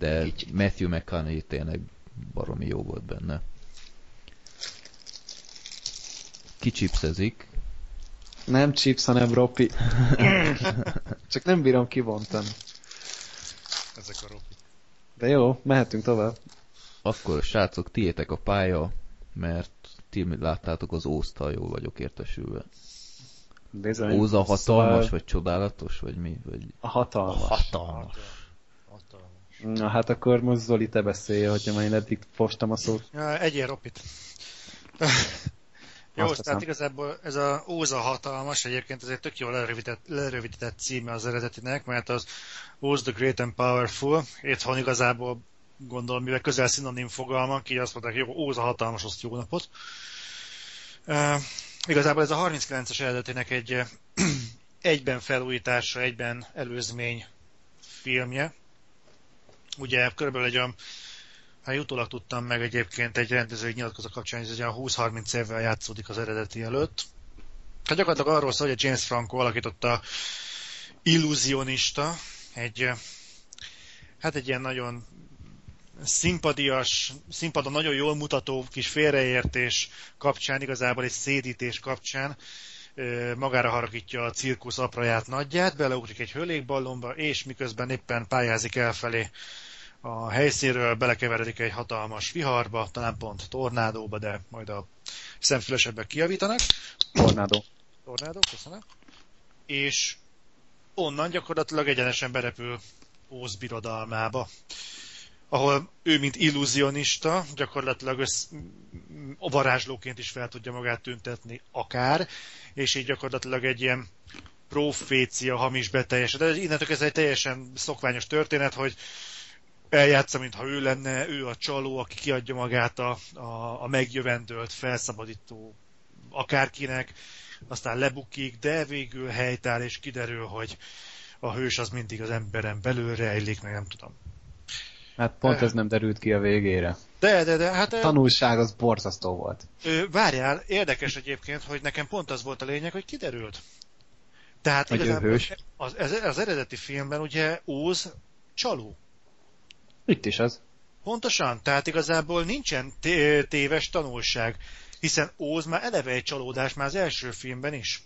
de kicsit. Matthew McConaughey tényleg baromi jó volt benne. Kicsipszezik, nem chips, hanem ropi. Csak nem bírom kivontani. Ezek a ropi. De jó, mehetünk tovább. Akkor, srácok, tiétek a pálya, mert ti láttátok az Ózt, ha jól vagyok értesülve. Bizony. Óza hatalmas, szóval... vagy csodálatos, vagy mi? Vagy... A hatalmas. A hatalmas. Na hát akkor most Zoli, te beszélj, hogyha már én eddig fostam a szót. Ja, egyél ropit. Jó, Azt tehát igazából ez a Óza hatalmas, egyébként ez egy tök jól lerövidített, lerövidített címe az eredetinek, mert az Oz the Great and Powerful, itthon igazából gondolom, mivel közel szinonim fogalmak, így azt mondták, jó, Óza hatalmas, azt jó napot. Uh, igazából ez a 39-es eredetének egy egyben felújítása, egyben előzmény filmje. Ugye körülbelül egy olyan Hát utólag tudtam meg egyébként egy rendezői nyilatkozat kapcsán, hogy ez olyan 20-30 évvel játszódik az eredeti előtt. Hát gyakorlatilag arról szól, hogy a James Franco alakította illúzionista, egy hát egy ilyen nagyon szimpadias, színpadon nagyon jól mutató kis félreértés kapcsán, igazából egy szédítés kapcsán magára haragítja a cirkusz apraját nagyját, beleugrik egy hőlékballonba, és miközben éppen pályázik elfelé a helyszínről belekeveredik egy hatalmas viharba, talán pont tornádóba, de majd a szemfülesebbek kiavítanak. Tornádó. Tornádó, köszönöm. És onnan gyakorlatilag egyenesen berepül Óz birodalmába, ahol ő, mint illúzionista, gyakorlatilag össz, varázslóként is fel tudja magát tüntetni akár, és így gyakorlatilag egy ilyen profécia hamis beteljesedett. Innentől ez egy teljesen szokványos történet, hogy eljátsza, mintha ő lenne, ő a csaló, aki kiadja magát a, a, a megjövendőlt, felszabadító akárkinek, aztán lebukik, de végül helytáll, és kiderül, hogy a hős az mindig az emberen belül rejlik, meg nem tudom. Hát pont ez nem derült ki a végére. De, de, de, hát... A tanulság az borzasztó volt. Várjál, érdekes egyébként, hogy nekem pont az volt a lényeg, hogy kiderült. Tehát hogy igazából hős. Az, az, az eredeti filmben ugye Óz csaló. Itt is az. Pontosan, tehát igazából nincsen téves tanulság, hiszen Óz már eleve egy csalódás már az első filmben is.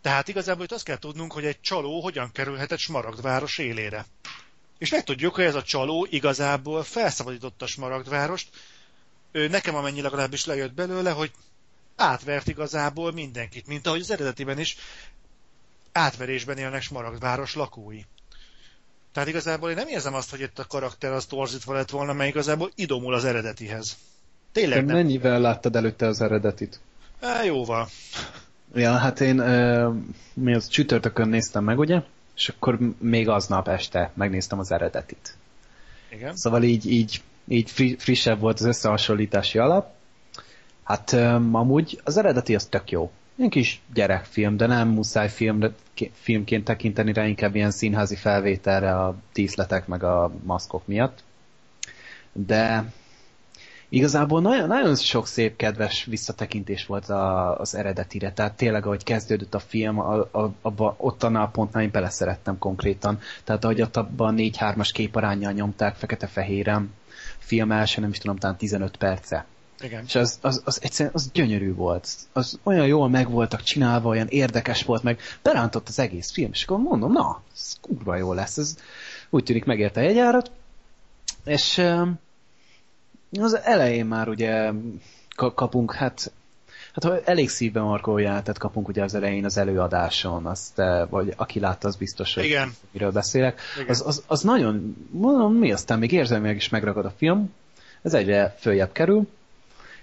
Tehát igazából itt azt kell tudnunk, hogy egy csaló hogyan kerülhetett Smaragdváros élére. És megtudjuk, hogy ez a csaló igazából felszabadította Smaragdvárost. Ő nekem amennyi legalábbis lejött belőle, hogy átvert igazából mindenkit, mint ahogy az eredetiben is átverésben élnek Smaragdváros lakói. Tehát igazából én nem érzem azt, hogy itt a karakter az torzítva lett volna, mert igazából idomul az eredetihez. Tényleg nem. Mennyivel láttad előtte az eredetit? É, jóval. Ja, hát én uh, mi az csütörtökön néztem meg, ugye? És akkor még aznap este megnéztem az eredetit. Igen. Szóval így, így, így frissebb volt az összehasonlítási alap. Hát um, amúgy az eredeti az tök jó. Ilyen kis gyerekfilm, de nem muszáj film, filmként tekinteni rá, inkább ilyen színházi felvételre a díszletek meg a maszkok miatt. De igazából nagyon, nagyon sok szép, kedves visszatekintés volt a, az eredetire. Tehát tényleg, ahogy kezdődött a film, a, a, abba, ott annál a pontnál én beleszerettem konkrétan. Tehát ahogy ott abban a 4-3-as képarányjal nyomták, fekete-fehéren, film első, nem is tudom, talán 15 perce. Igen. És az, az, az egyszerűen az gyönyörű volt. Az olyan jól meg voltak csinálva, olyan érdekes volt, meg berántott az egész film, és akkor mondom, na, ez kurva jó lesz, ez úgy tűnik megérte egy árat. És az elején már ugye kapunk, hát Hát elég szívben markoló jelenetet kapunk ugye az elején az előadáson, azt, vagy aki látta, az biztos, hogy Igen. miről beszélek. Az, az, az, nagyon, mondom, mi aztán még érzelmileg is megragad a film, ez egyre följebb kerül,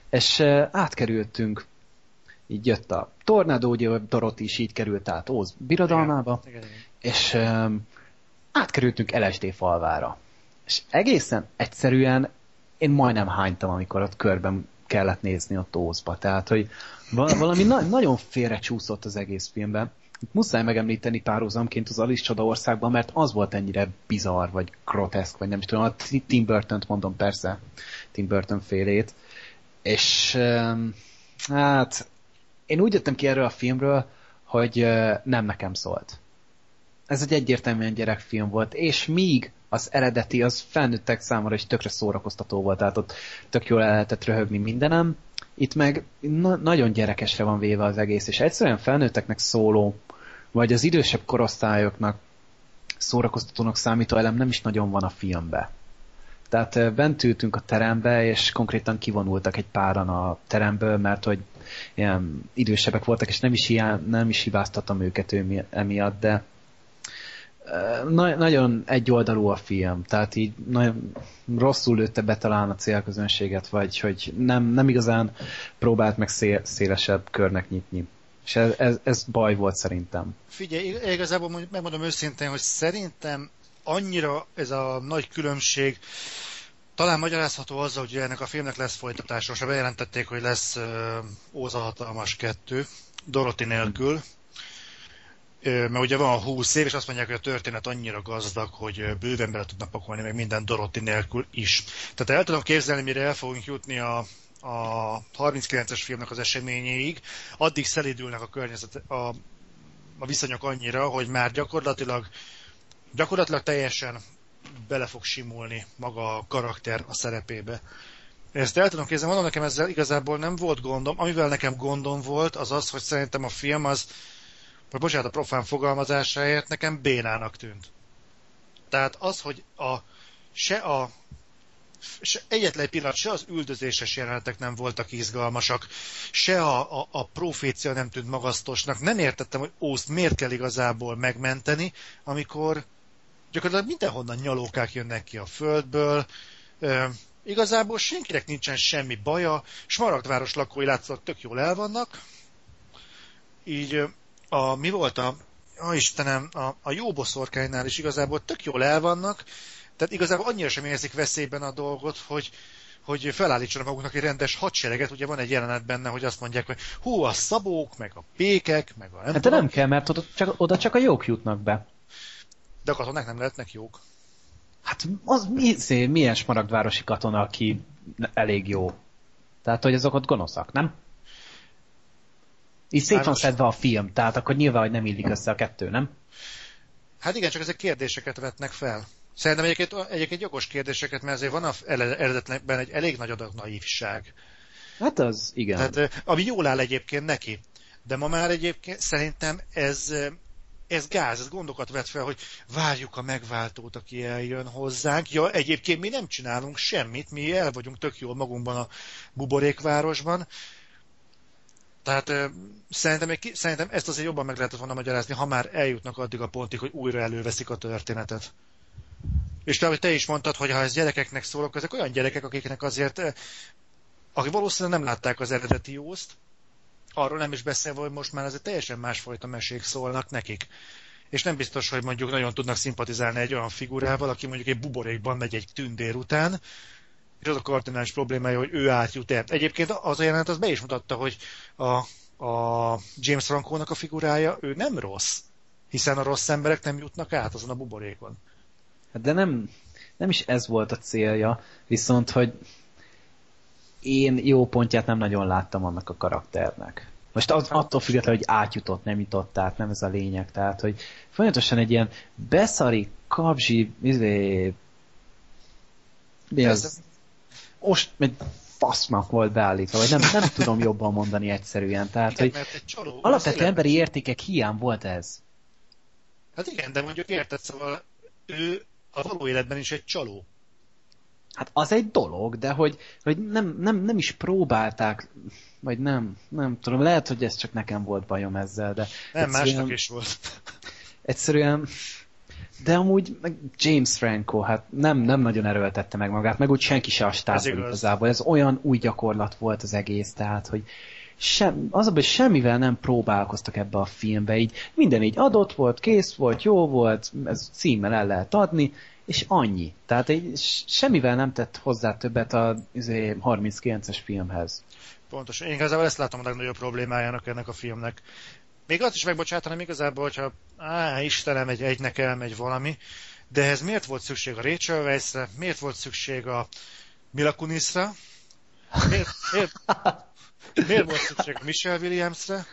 és átkerültünk, így jött a tornádó, ugye Dorot is így került át Óz birodalmába, igen. Igen, igen. és átkerültünk LSD falvára. És egészen egyszerűen én majdnem hánytam, amikor ott körben kellett nézni ott Ózba. Tehát, hogy valami na- nagyon félre csúszott az egész filmben. Itt muszáj megemlíteni párhuzamként az Alice Csoda országban, mert az volt ennyire bizarr, vagy groteszk, vagy nem is tudom, a Tim burton mondom persze, Tim Burton félét, és hát én úgy jöttem ki erről a filmről, hogy nem nekem szólt. Ez egy egyértelműen gyerekfilm volt, és míg az eredeti, az felnőttek számára is tökre szórakoztató volt, tehát ott tök jól el lehetett röhögni mindenem. Itt meg na- nagyon gyerekesre van véve az egész, és egyszerűen felnőtteknek szóló, vagy az idősebb korosztályoknak szórakoztatónak számító elem nem is nagyon van a filmbe. Tehát bent ültünk a terembe, és konkrétan kivonultak egy páran a teremből, mert hogy ilyen idősebbek voltak, és nem is, ilyen, nem is hibáztatom őket ő emiatt, de na- nagyon egyoldalú a film, tehát így nagyon rosszul lőtte be talán a célközönséget, vagy hogy nem, nem igazán próbált meg szél, szélesebb körnek nyitni. És ez, ez, ez baj volt szerintem. Figyelj, igazából megmondom őszintén, hogy szerintem annyira ez a nagy különbség talán magyarázható azzal, hogy ennek a filmnek lesz folytatása. Most bejelentették, hogy lesz uh, Óza Hatalmas 2, Dorothy nélkül. Mert ugye van a 20 év, és azt mondják, hogy a történet annyira gazdag, hogy bőven bele tudnak pakolni meg minden Dorothy nélkül is. Tehát el tudom képzelni, mire el fogunk jutni a, a 39-es filmnek az eseményéig, addig szelidülnek a környezet, a, a viszonyok annyira, hogy már gyakorlatilag gyakorlatilag teljesen bele fog simulni maga a karakter a szerepébe. Ezt el tudom képzelni, mondom, nekem ezzel igazából nem volt gondom. Amivel nekem gondom volt, az az, hogy szerintem a film az, vagy bocsánat a profán fogalmazásáért, nekem bénának tűnt. Tehát az, hogy a, se a se egyetlen pillanat, se az üldözéses jelenetek nem voltak izgalmasak, se a, a, a profécia nem tűnt magasztosnak. Nem értettem, hogy Ószt miért kell igazából megmenteni, amikor gyakorlatilag mindenhonnan nyalókák jönnek ki a földből, e, igazából senkinek nincsen semmi baja, Smaragdváros lakói látszólag tök jól el vannak, így a, mi volt a, a Istenem, a, a jó boszorkánynál is igazából tök jól el vannak, tehát igazából annyira sem érzik veszélyben a dolgot, hogy, hogy felállítsanak maguknak egy rendes hadsereget. Ugye van egy jelenet benne, hogy azt mondják, hogy hú, a szabók, meg a pékek, meg a nem Hát de nem kell, mert oda csak, oda csak a jók jutnak be. De a katonák nem lehetnek jók. Hát az mi, milyen smaragdvárosi katona, aki elég jó? Tehát, hogy azok ott gonoszak, nem? Így szép van szedve a film, tehát akkor nyilván, hogy nem illik össze a kettő, nem? Hát igen, csak ezek kérdéseket vetnek fel. Szerintem egyébként, egyébként jogos kérdéseket, mert azért van a eredetben egy elég nagy adag naívság. Hát az, igen. Tehát, ami jól áll egyébként neki. De ma már egyébként szerintem ez, ez gáz, ez gondokat vet fel, hogy várjuk a megváltót, aki eljön hozzánk. Ja, egyébként mi nem csinálunk semmit, mi el vagyunk tök jól magunkban a buborékvárosban. Tehát szerintem, szerintem ezt azért jobban meg lehetett volna magyarázni, ha már eljutnak addig a pontig, hogy újra előveszik a történetet. És te, te is mondtad, hogy ha ez gyerekeknek szólok, ezek olyan gyerekek, akiknek azért, akik valószínűleg nem látták az eredeti jószt, arról nem is beszélve, hogy most már azért teljesen másfajta mesék szólnak nekik. És nem biztos, hogy mondjuk nagyon tudnak szimpatizálni egy olyan figurával, aki mondjuk egy buborékban megy egy tündér után, és az a kardinális problémája, hogy ő átjut el. Egyébként az a jelenet az be is mutatta, hogy a, a James Franco-nak a figurája, ő nem rossz, hiszen a rossz emberek nem jutnak át azon a buborékon. Hát de nem, nem is ez volt a célja, viszont, hogy én jó pontját nem nagyon láttam annak a karakternek. Most az, attól függetlenül, hogy átjutott, nem jutott át, nem ez a lényeg. Tehát, hogy folyamatosan egy ilyen beszari, kapzsi, izé, mi az? Most egy fasznak volt beállítva, vagy nem, nem tudom jobban mondani egyszerűen. Tehát, igen, hogy csaló, alapvető emberi értékek hiány volt ez. Hát igen, de mondjuk érted, szóval ő a való életben is egy csaló. Hát az egy dolog, de hogy, hogy nem, nem, nem is próbálták, vagy nem, nem tudom, lehet, hogy ez csak nekem volt bajom ezzel, de... Nem, másnak is volt. Egyszerűen, de amúgy meg James Franco, hát nem, nem nagyon erőltette meg magát, meg úgy senki se astálta igazából. Ez olyan új gyakorlat volt az egész, tehát, hogy sem, az hogy semmivel nem próbálkoztak ebbe a filmbe, így minden így adott volt, kész volt, jó volt, ez címmel el lehet adni, és annyi. Tehát egy, semmivel nem tett hozzá többet a 39-es izé, filmhez. Pontos. Én igazából ezt látom a legnagyobb problémájának ennek a filmnek. Még azt is megbocsátanám igazából, hogyha á, Istenem, egy egynek elmegy valami, de ehhez miért volt szükség a Rachel Weiszre, miért volt szükség a Mila Kunisra, miért, miért, miért volt szükség a Michelle Williamsre,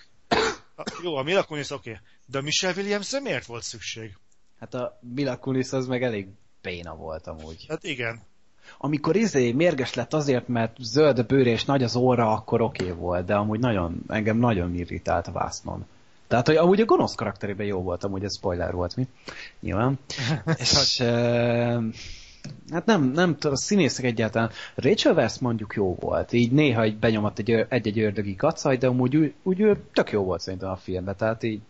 a, jó, a Mila Kunis oké, okay. de a Michelle Williamsre miért volt szükség? Hát a Mila Kunis az meg elég béna volt amúgy. Hát igen. Amikor izé mérges lett azért, mert zöld a bőre és nagy az óra, akkor oké okay volt, de amúgy nagyon, engem nagyon irritált a Vásznon. Tehát, hogy amúgy a gonosz karakterében jó volt, amúgy ez spoiler volt, mi? Nyilván. és uh, hát nem, nem tudom, a színészek egyáltalán. Rachel Weisz mondjuk jó volt, így néha egy benyomott egy, egy-egy ördögi kacaj, de amúgy úgy, úgy tök jó volt szerintem a filmben, tehát így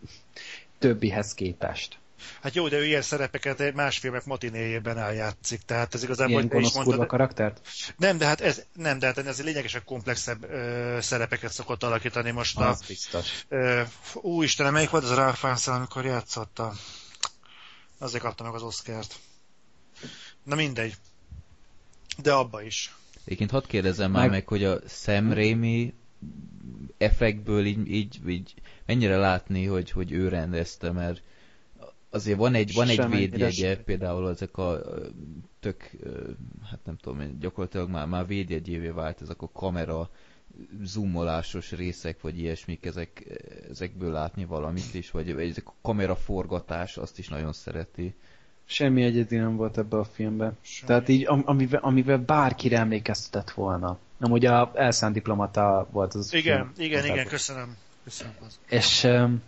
többihez képest. Hát jó, de ő ilyen szerepeket más filmek matinéjében eljátszik, tehát ez igazából... Ilyen gonosz mondtad, karaktert? Nem, de hát ez, nem, de hát ez lényegesen komplexebb ö, szerepeket szokott alakítani most. Az a, biztos. Ö, ú, Istenem, melyik volt az a Ralph Fiennes, amikor játszotta? Azért kapta meg az Oscárt. Na mindegy. De abba is. Egyébként hadd kérdezem meg... már meg, hogy a Sam Raimi effektből így, így, így mennyire látni, hogy, hogy ő rendezte, mert azért van egy, van egy védjegye, például ezek a tök, hát nem tudom, gyakorlatilag már, már védjegyévé vált ezek a kamera zoomolásos részek, vagy ilyesmik, ezek, ezekből látni valamit is, vagy, ezek a kameraforgatás, azt is nagyon szereti. Semmi egyedi nem volt ebben a filmben. Semmi. Tehát így, amivel, amivel bárkire emlékeztetett volna. Nem, ugye a elszánt diplomata volt az Igen, film, igen, igen, köszönöm. köszönöm az. És um,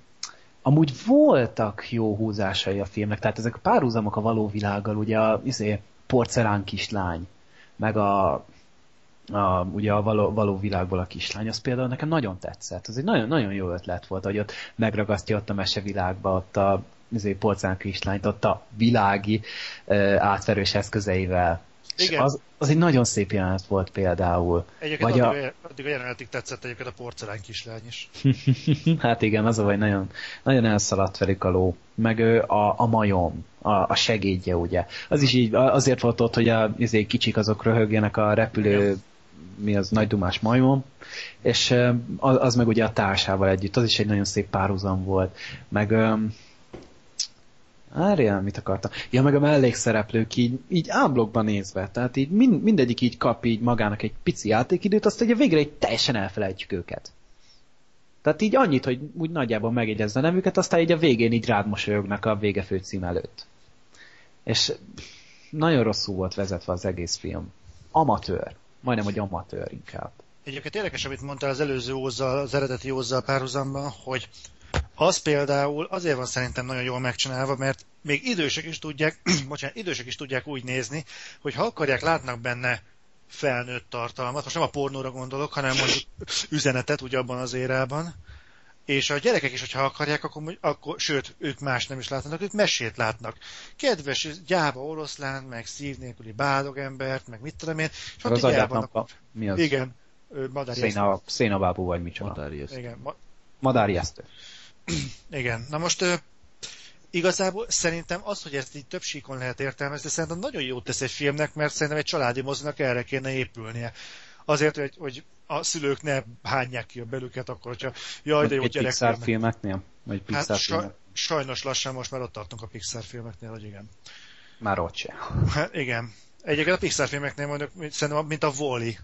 amúgy voltak jó húzásai a filmnek, tehát ezek a párhuzamok a való világgal, ugye a izé, porcelán kislány, meg a, a, ugye a való, való világból a kislány, az például nekem nagyon tetszett. Ez egy nagyon, nagyon jó ötlet volt, hogy ott megragasztja ott a mesevilágba, ott a izé, porcelán kislányt, ott a világi uh, átverős eszközeivel. Igen. Az, az egy nagyon szép jelenet volt például. Egyébként Vagy addig, a... addig a jelenetig tetszett egyébként a porcelán kislány is. hát igen, az a vagy nagyon, nagyon elszaladt velük a ló. Meg a, a majom, a, a segédje ugye. Az is így, azért volt ott, hogy a izé, kicsik azok röhögjenek a repülő igen mi az nagy dumás majom, és az, az meg ugye a társával együtt, az is egy nagyon szép párhuzam volt. Meg Várjál, mit akartam? Ja, meg a mellékszereplők így, így ámblokban nézve, tehát így mind, mindegyik így kap így magának egy pici játékidőt, azt ugye végre egy teljesen elfelejtjük őket. Tehát így annyit, hogy úgy nagyjából megjegyezze a nevüket, aztán így a végén így rád mosolyognak a vége főcím előtt. És nagyon rosszul volt vezetve az egész film. Amatőr. Majdnem, hogy amatőr inkább. Egyébként érdekes, amit mondtál az előző ózzal, az eredeti ózzal párhuzamban, hogy az például azért van szerintem nagyon jól megcsinálva, mert még idősek is tudják, bocsánat, idősek is tudják úgy nézni, hogy ha akarják, látnak benne felnőtt tartalmat, most nem a pornóra gondolok, hanem mondjuk üzenetet ugye abban az érában, és a gyerekek is, hogyha akarják, akkor, akkor sőt, ők más nem is látnak, ők mesét látnak. Kedves gyáva oroszlán, meg szív nélküli bádog embert, meg mit tudom én. És az agyátnak mi az? Igen, madárjesztő. Szénabábú vagy micsoda. Madárjesztő. Igen, ma... madárjesztő. Igen, na most igazából szerintem az, hogy ezt így több síkon lehet értelmezni, szerintem nagyon jót tesz egy filmnek, mert szerintem egy családi mozinak erre kéne épülnie. Azért, hogy, hogy a szülők ne hányják ki a belüket, akkor, hogyha jaj, de jó gyerek. Pixar filmeknél? Vagy hát Pixar hát, filmek? sajnos lassan most már ott tartunk a Pixar filmeknél, hogy igen. Már ott se. Hát, igen. Egyébként a Pixar filmeknél mondjuk, szerintem, mint a Wall-E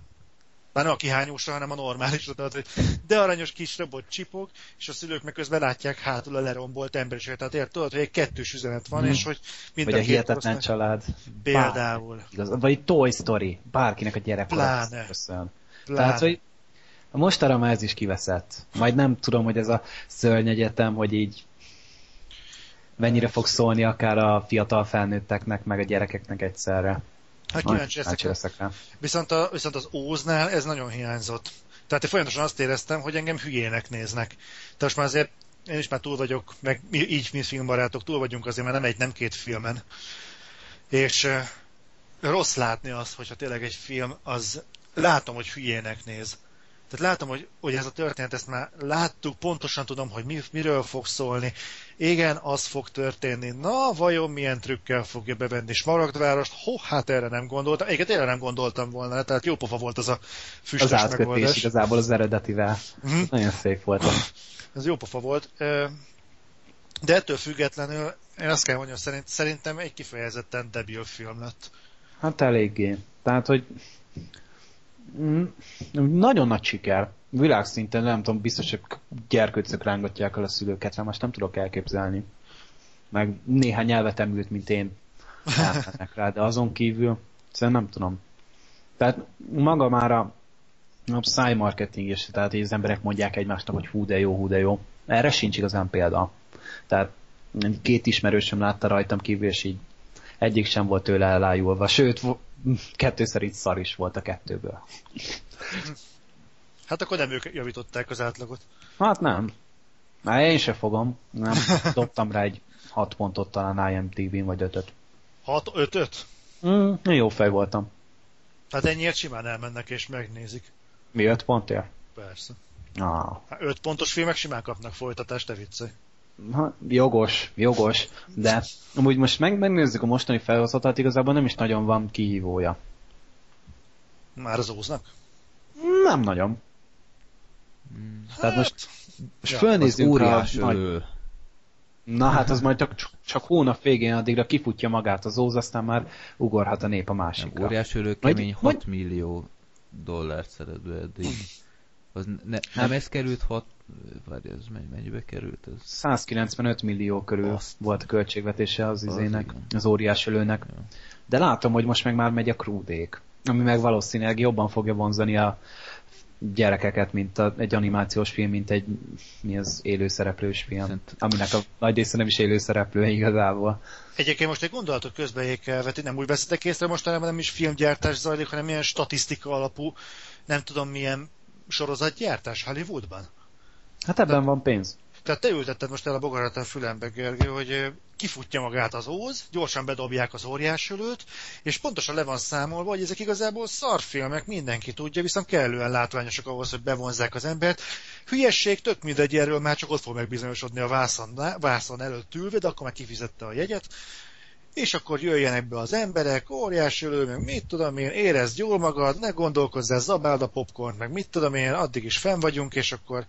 már nem a kihányósra, hanem a normálisra, tehát, hogy de aranyos kis robot csipog, és a szülők meg közben látják hátul a lerombolt emberiséget. Tehát érted, tudod, hogy egy kettős üzenet van, hmm. és hogy mind Vagy a, hihetetlen család. Például. Bár, igaz, vagy Toy Story, bárkinek a gyerek. Pláne. Pláne. Tehát, hogy mostanra már ez is kiveszett. Majd nem tudom, hogy ez a szörny egyetem, hogy így mennyire fog szólni akár a fiatal felnőtteknek, meg a gyerekeknek egyszerre. Hát kíváncsi leszek. leszek rá. Viszont, a, viszont az Óznál ez nagyon hiányzott. Tehát én folyamatosan azt éreztem, hogy engem hülyének néznek. Tehát most már azért én is már túl vagyok, meg mi, így mi filmbarátok túl vagyunk azért, mert nem egy, nem két filmen. És rossz látni azt, hogyha tényleg egy film, az látom, hogy hülyének néz. Tehát látom, hogy, hogy ez a történet, ezt már láttuk, pontosan tudom, hogy mi, miről fog szólni. Igen, az fog történni. Na, vajon milyen trükkel fogja bevenni Smaragdvárost? Ho, hát erre nem gondoltam. Igen, erre nem gondoltam volna, tehát jó pofa volt az a füstös Az átkötés megoldás. igazából az eredetivel. Mm-hmm. Nagyon szép volt. Ez jó pofa volt. De ettől függetlenül én azt kell mondjam, szerint, szerintem egy kifejezetten debil film lett. Hát eléggé. Tehát, hogy Mm, nagyon nagy siker. Világszinten nem tudom, biztos, hogy gyerkőcök rángatják el a szülőket, rá most nem tudok elképzelni. Meg néhány nyelvet emült, mint én elmennek rá, de azon kívül szerintem nem tudom. Tehát maga már a, a szájmarketing is, tehát az emberek mondják egymásnak, hogy hú de jó, hú de jó. Erre sincs igazán példa. Tehát két ismerősöm látta rajtam kívül, és így egyik sem volt tőle elájulva. Sőt, kettő szerint szar is volt a kettőből. Hát akkor nem ők javították az átlagot. Hát nem. Már én se fogom. Nem. Dobtam rá egy 6 pontot talán IMDb-n, vagy 5-öt. 6 5 Mm, jó fej voltam. Hát ennyiért simán elmennek és megnézik. Mi 5 pontért? Persze. Ah. Hát 5 pontos filmek simán kapnak folytatást, te viccelj. Ha, jogos, jogos, de amúgy most meg, megnézzük a mostani felhozatot, igazából nem is nagyon van kihívója. Már az óznak? Nem nagyon. Hát, Tehát most, most ja, fölnézzünk az a nagy... Na hát az majd csak, csak hónap végén addigra kifutja magát az óz, aztán már ugorhat a nép a másikra. Óriás ölő kemény majd, 6 millió dollárt szeret be eddig. Az ne, nem hát- ez került 6, várj, ez mennyibe került? Ez? 195 millió körül Azt. volt a költségvetése az izének, az, az óriás ölőnek. Ja. De látom, hogy most meg már megy a krúdék, ami meg valószínűleg jobban fogja vonzani a gyerekeket, mint a, egy animációs film, mint egy mi az élőszereplős film, Szent... aminek a nagy része nem is élőszereplő igazából. Egyébként most egy gondolatot közbeékelveti, nem úgy veszetek észre mostanában nem is filmgyártás zajlik, hanem ilyen statisztika alapú, nem tudom milyen sorozatgyártás Hollywoodban? Hát ebben Te, van pénz. Tehát te ültetted most el a bogarat a fülembe, Gergő, hogy kifutja magát az óz, gyorsan bedobják az óriásölőt, és pontosan le van számolva, hogy ezek igazából szarfilmek, mindenki tudja, viszont kellően látványosak ahhoz, hogy bevonzzák az embert. Hülyesség, tök mindegy erről, már csak ott fog megbizonyosodni a vászon, vászon előtt ülve, de akkor már kifizette a jegyet, és akkor jöjjenek be az emberek, óriás ölő, meg mit tudom én, érezd jól magad, ne gondolkozzál, zabáld a popcorn, meg mit tudom én, addig is fenn vagyunk, és akkor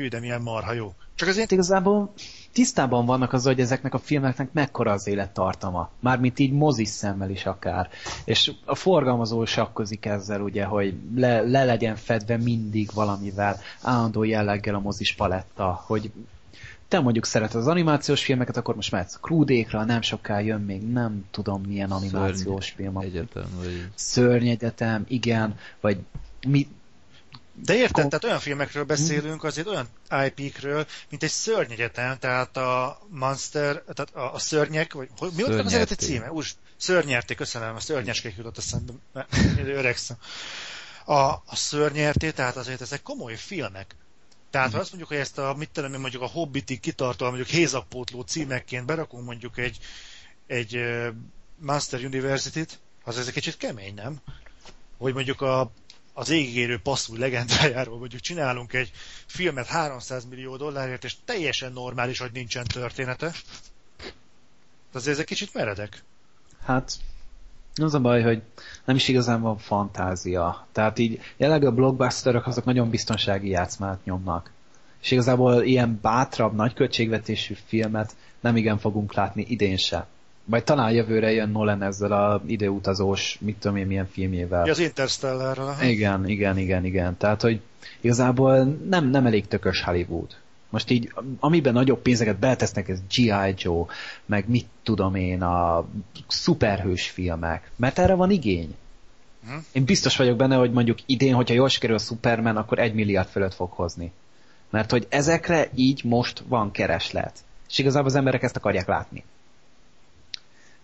hű, de milyen marha jó. Csak azért igazából tisztában vannak az, hogy ezeknek a filmeknek mekkora az élettartama. Mármint így mozis szemmel is akár. És a forgalmazó sakkozik ezzel, ugye, hogy le, le legyen fedve mindig valamivel, állandó jelleggel a mozis paletta, hogy te mondjuk szereted az animációs filmeket, akkor most mehetsz Krúdékra, nem soká jön még nem tudom milyen animációs Szörny film. Egyetem, vagy... Szörnyegyetem, igen, vagy mi, De érted, tehát olyan filmekről beszélünk, azért olyan IP-kről, mint egy szörnyegyetem, tehát a Monster, tehát a, a szörnyek, vagy hogy, mi volt az eredeti címe? Úgy, szörnyerték, köszönöm, a szörnyeskék jutott eszembe, mert öregszem. A, a szörnyerté, tehát azért ezek komoly filmek. Tehát ha azt mondjuk, hogy ezt a, mit tudom én, mondjuk a Hobbitig kitartóan mondjuk hézakpótló címekként berakunk mondjuk egy, egy Master University-t, az ez egy kicsit kemény, nem? Hogy mondjuk a, az égigérő passzúj legendájáról mondjuk csinálunk egy filmet 300 millió dollárért, és teljesen normális, hogy nincsen története. Azért ez egy kicsit meredek. Hát, az a baj, hogy nem is igazán van fantázia. Tehát így jelenleg a blockbusterok azok nagyon biztonsági játszmát nyomnak. És igazából ilyen bátrabb, nagyköltségvetésű filmet nem igen fogunk látni idén se. Vagy talán jövőre jön Nolan ezzel a időutazós, mit tudom én, milyen filmjével. Az Interstellar. Igen, igen, igen, igen. Tehát, hogy igazából nem, nem elég tökös Hollywood. Most így, amiben nagyobb pénzeket beletesznek, ez G.I. Joe, meg mit tudom én, a szuperhős filmek. Mert erre van igény. Hm? Én biztos vagyok benne, hogy mondjuk idén, hogyha jól sikerül a Superman, akkor egy milliárd fölött fog hozni. Mert hogy ezekre így most van kereslet. És igazából az emberek ezt akarják látni.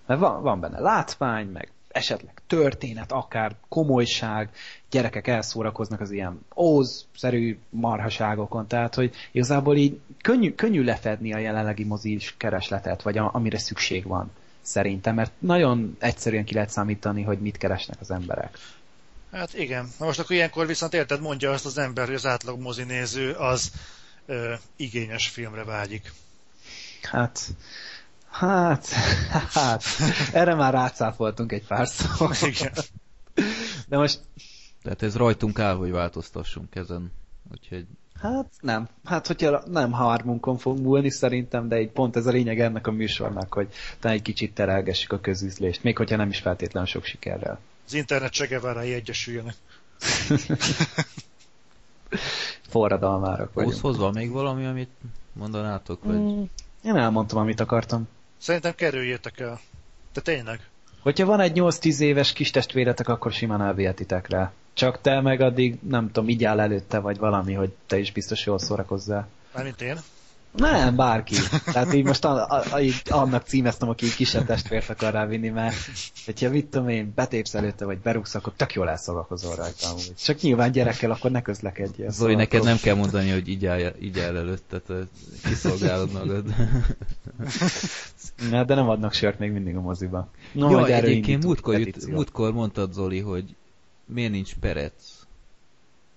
Mert van, van benne látvány, meg esetleg történet, akár komolyság, gyerekek elszórakoznak az ilyen óz-szerű marhaságokon, tehát hogy igazából így könnyű, könnyű lefedni a jelenlegi mozis keresletet, vagy a, amire szükség van szerintem, mert nagyon egyszerűen ki lehet számítani, hogy mit keresnek az emberek. Hát igen. Na most akkor ilyenkor viszont érted, mondja azt az ember, hogy az átlag mozinéző az ö, igényes filmre vágyik. Hát, hát, hát, erre már rácáfoltunk egy pár szó. Igen. De most, Tehát ez rajtunk áll, hogy változtassunk ezen. Úgyhogy hát nem, hát hogyha nem hármunkon fog múlni szerintem, de egy pont ez a lényeg ennek a műsornak, hogy talán egy kicsit terelgessük a közüzlést, még hogyha nem is feltétlenül sok sikerrel. Az internet segevárái egyesüljenek. Forradalmárok vagyunk. Ószhoz van még valami, amit mondanátok? Vagy... Mm, Én elmondtam, amit akartam. Szerintem kerüljétek el. De tényleg. Hogyha van egy 8-10 éves kis testvéretek, akkor simán elvihetitek rá. Csak te meg addig, nem tudom, így áll előtte, vagy valami, hogy te is biztos jól szórakozzál. Mármint én. Nem, bárki. Tehát így most a, a, a, így annak címeztem, aki kisebb testvért akar rávinni, mert hogyha mit tudom én, betépsz előtte, vagy berúgsz, akkor tök jól elszórakozol rajta amúgy. Csak nyilván gyerekkel akkor ne közlekedjél. Zoli, neked nem kell mondani, hogy így áll, így áll előtt, tehát ö, kiszolgálod magad. Na, de nem adnak sört még mindig a moziba. No, erről egyébként múltkor, jut, múltkor mondtad, Zoli, hogy miért nincs perec.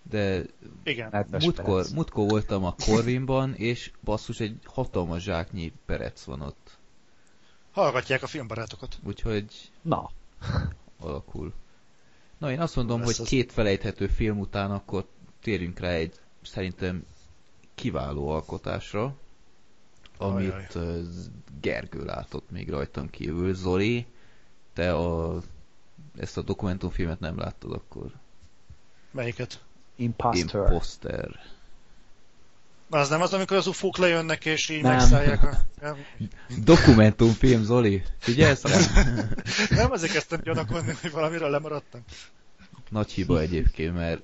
De Igen. Nedves múltkor, múltkor voltam a Corvinban, és basszus, egy hatalmas zsáknyi perec van ott. Hallgatják a filmbarátokat. Úgyhogy Na, alakul. Na, én azt mondom, Lesz hogy az. két felejthető film után akkor térjünk rá egy szerintem kiváló alkotásra, amit Ajaj. Gergő látott még rajtam kívül. Zoli, te a, ezt a dokumentumfilmet nem láttad akkor. Melyiket? Imposter. Imposter. Az nem az, amikor az ufók lejönnek, és így Nem. megszállják a... Nem, Dokumentumfilm, Zoli. Figyelsz rá? nem azért kezdtem gyanakodni, hogy valamiről lemaradtam. Nagy hiba egyébként, mert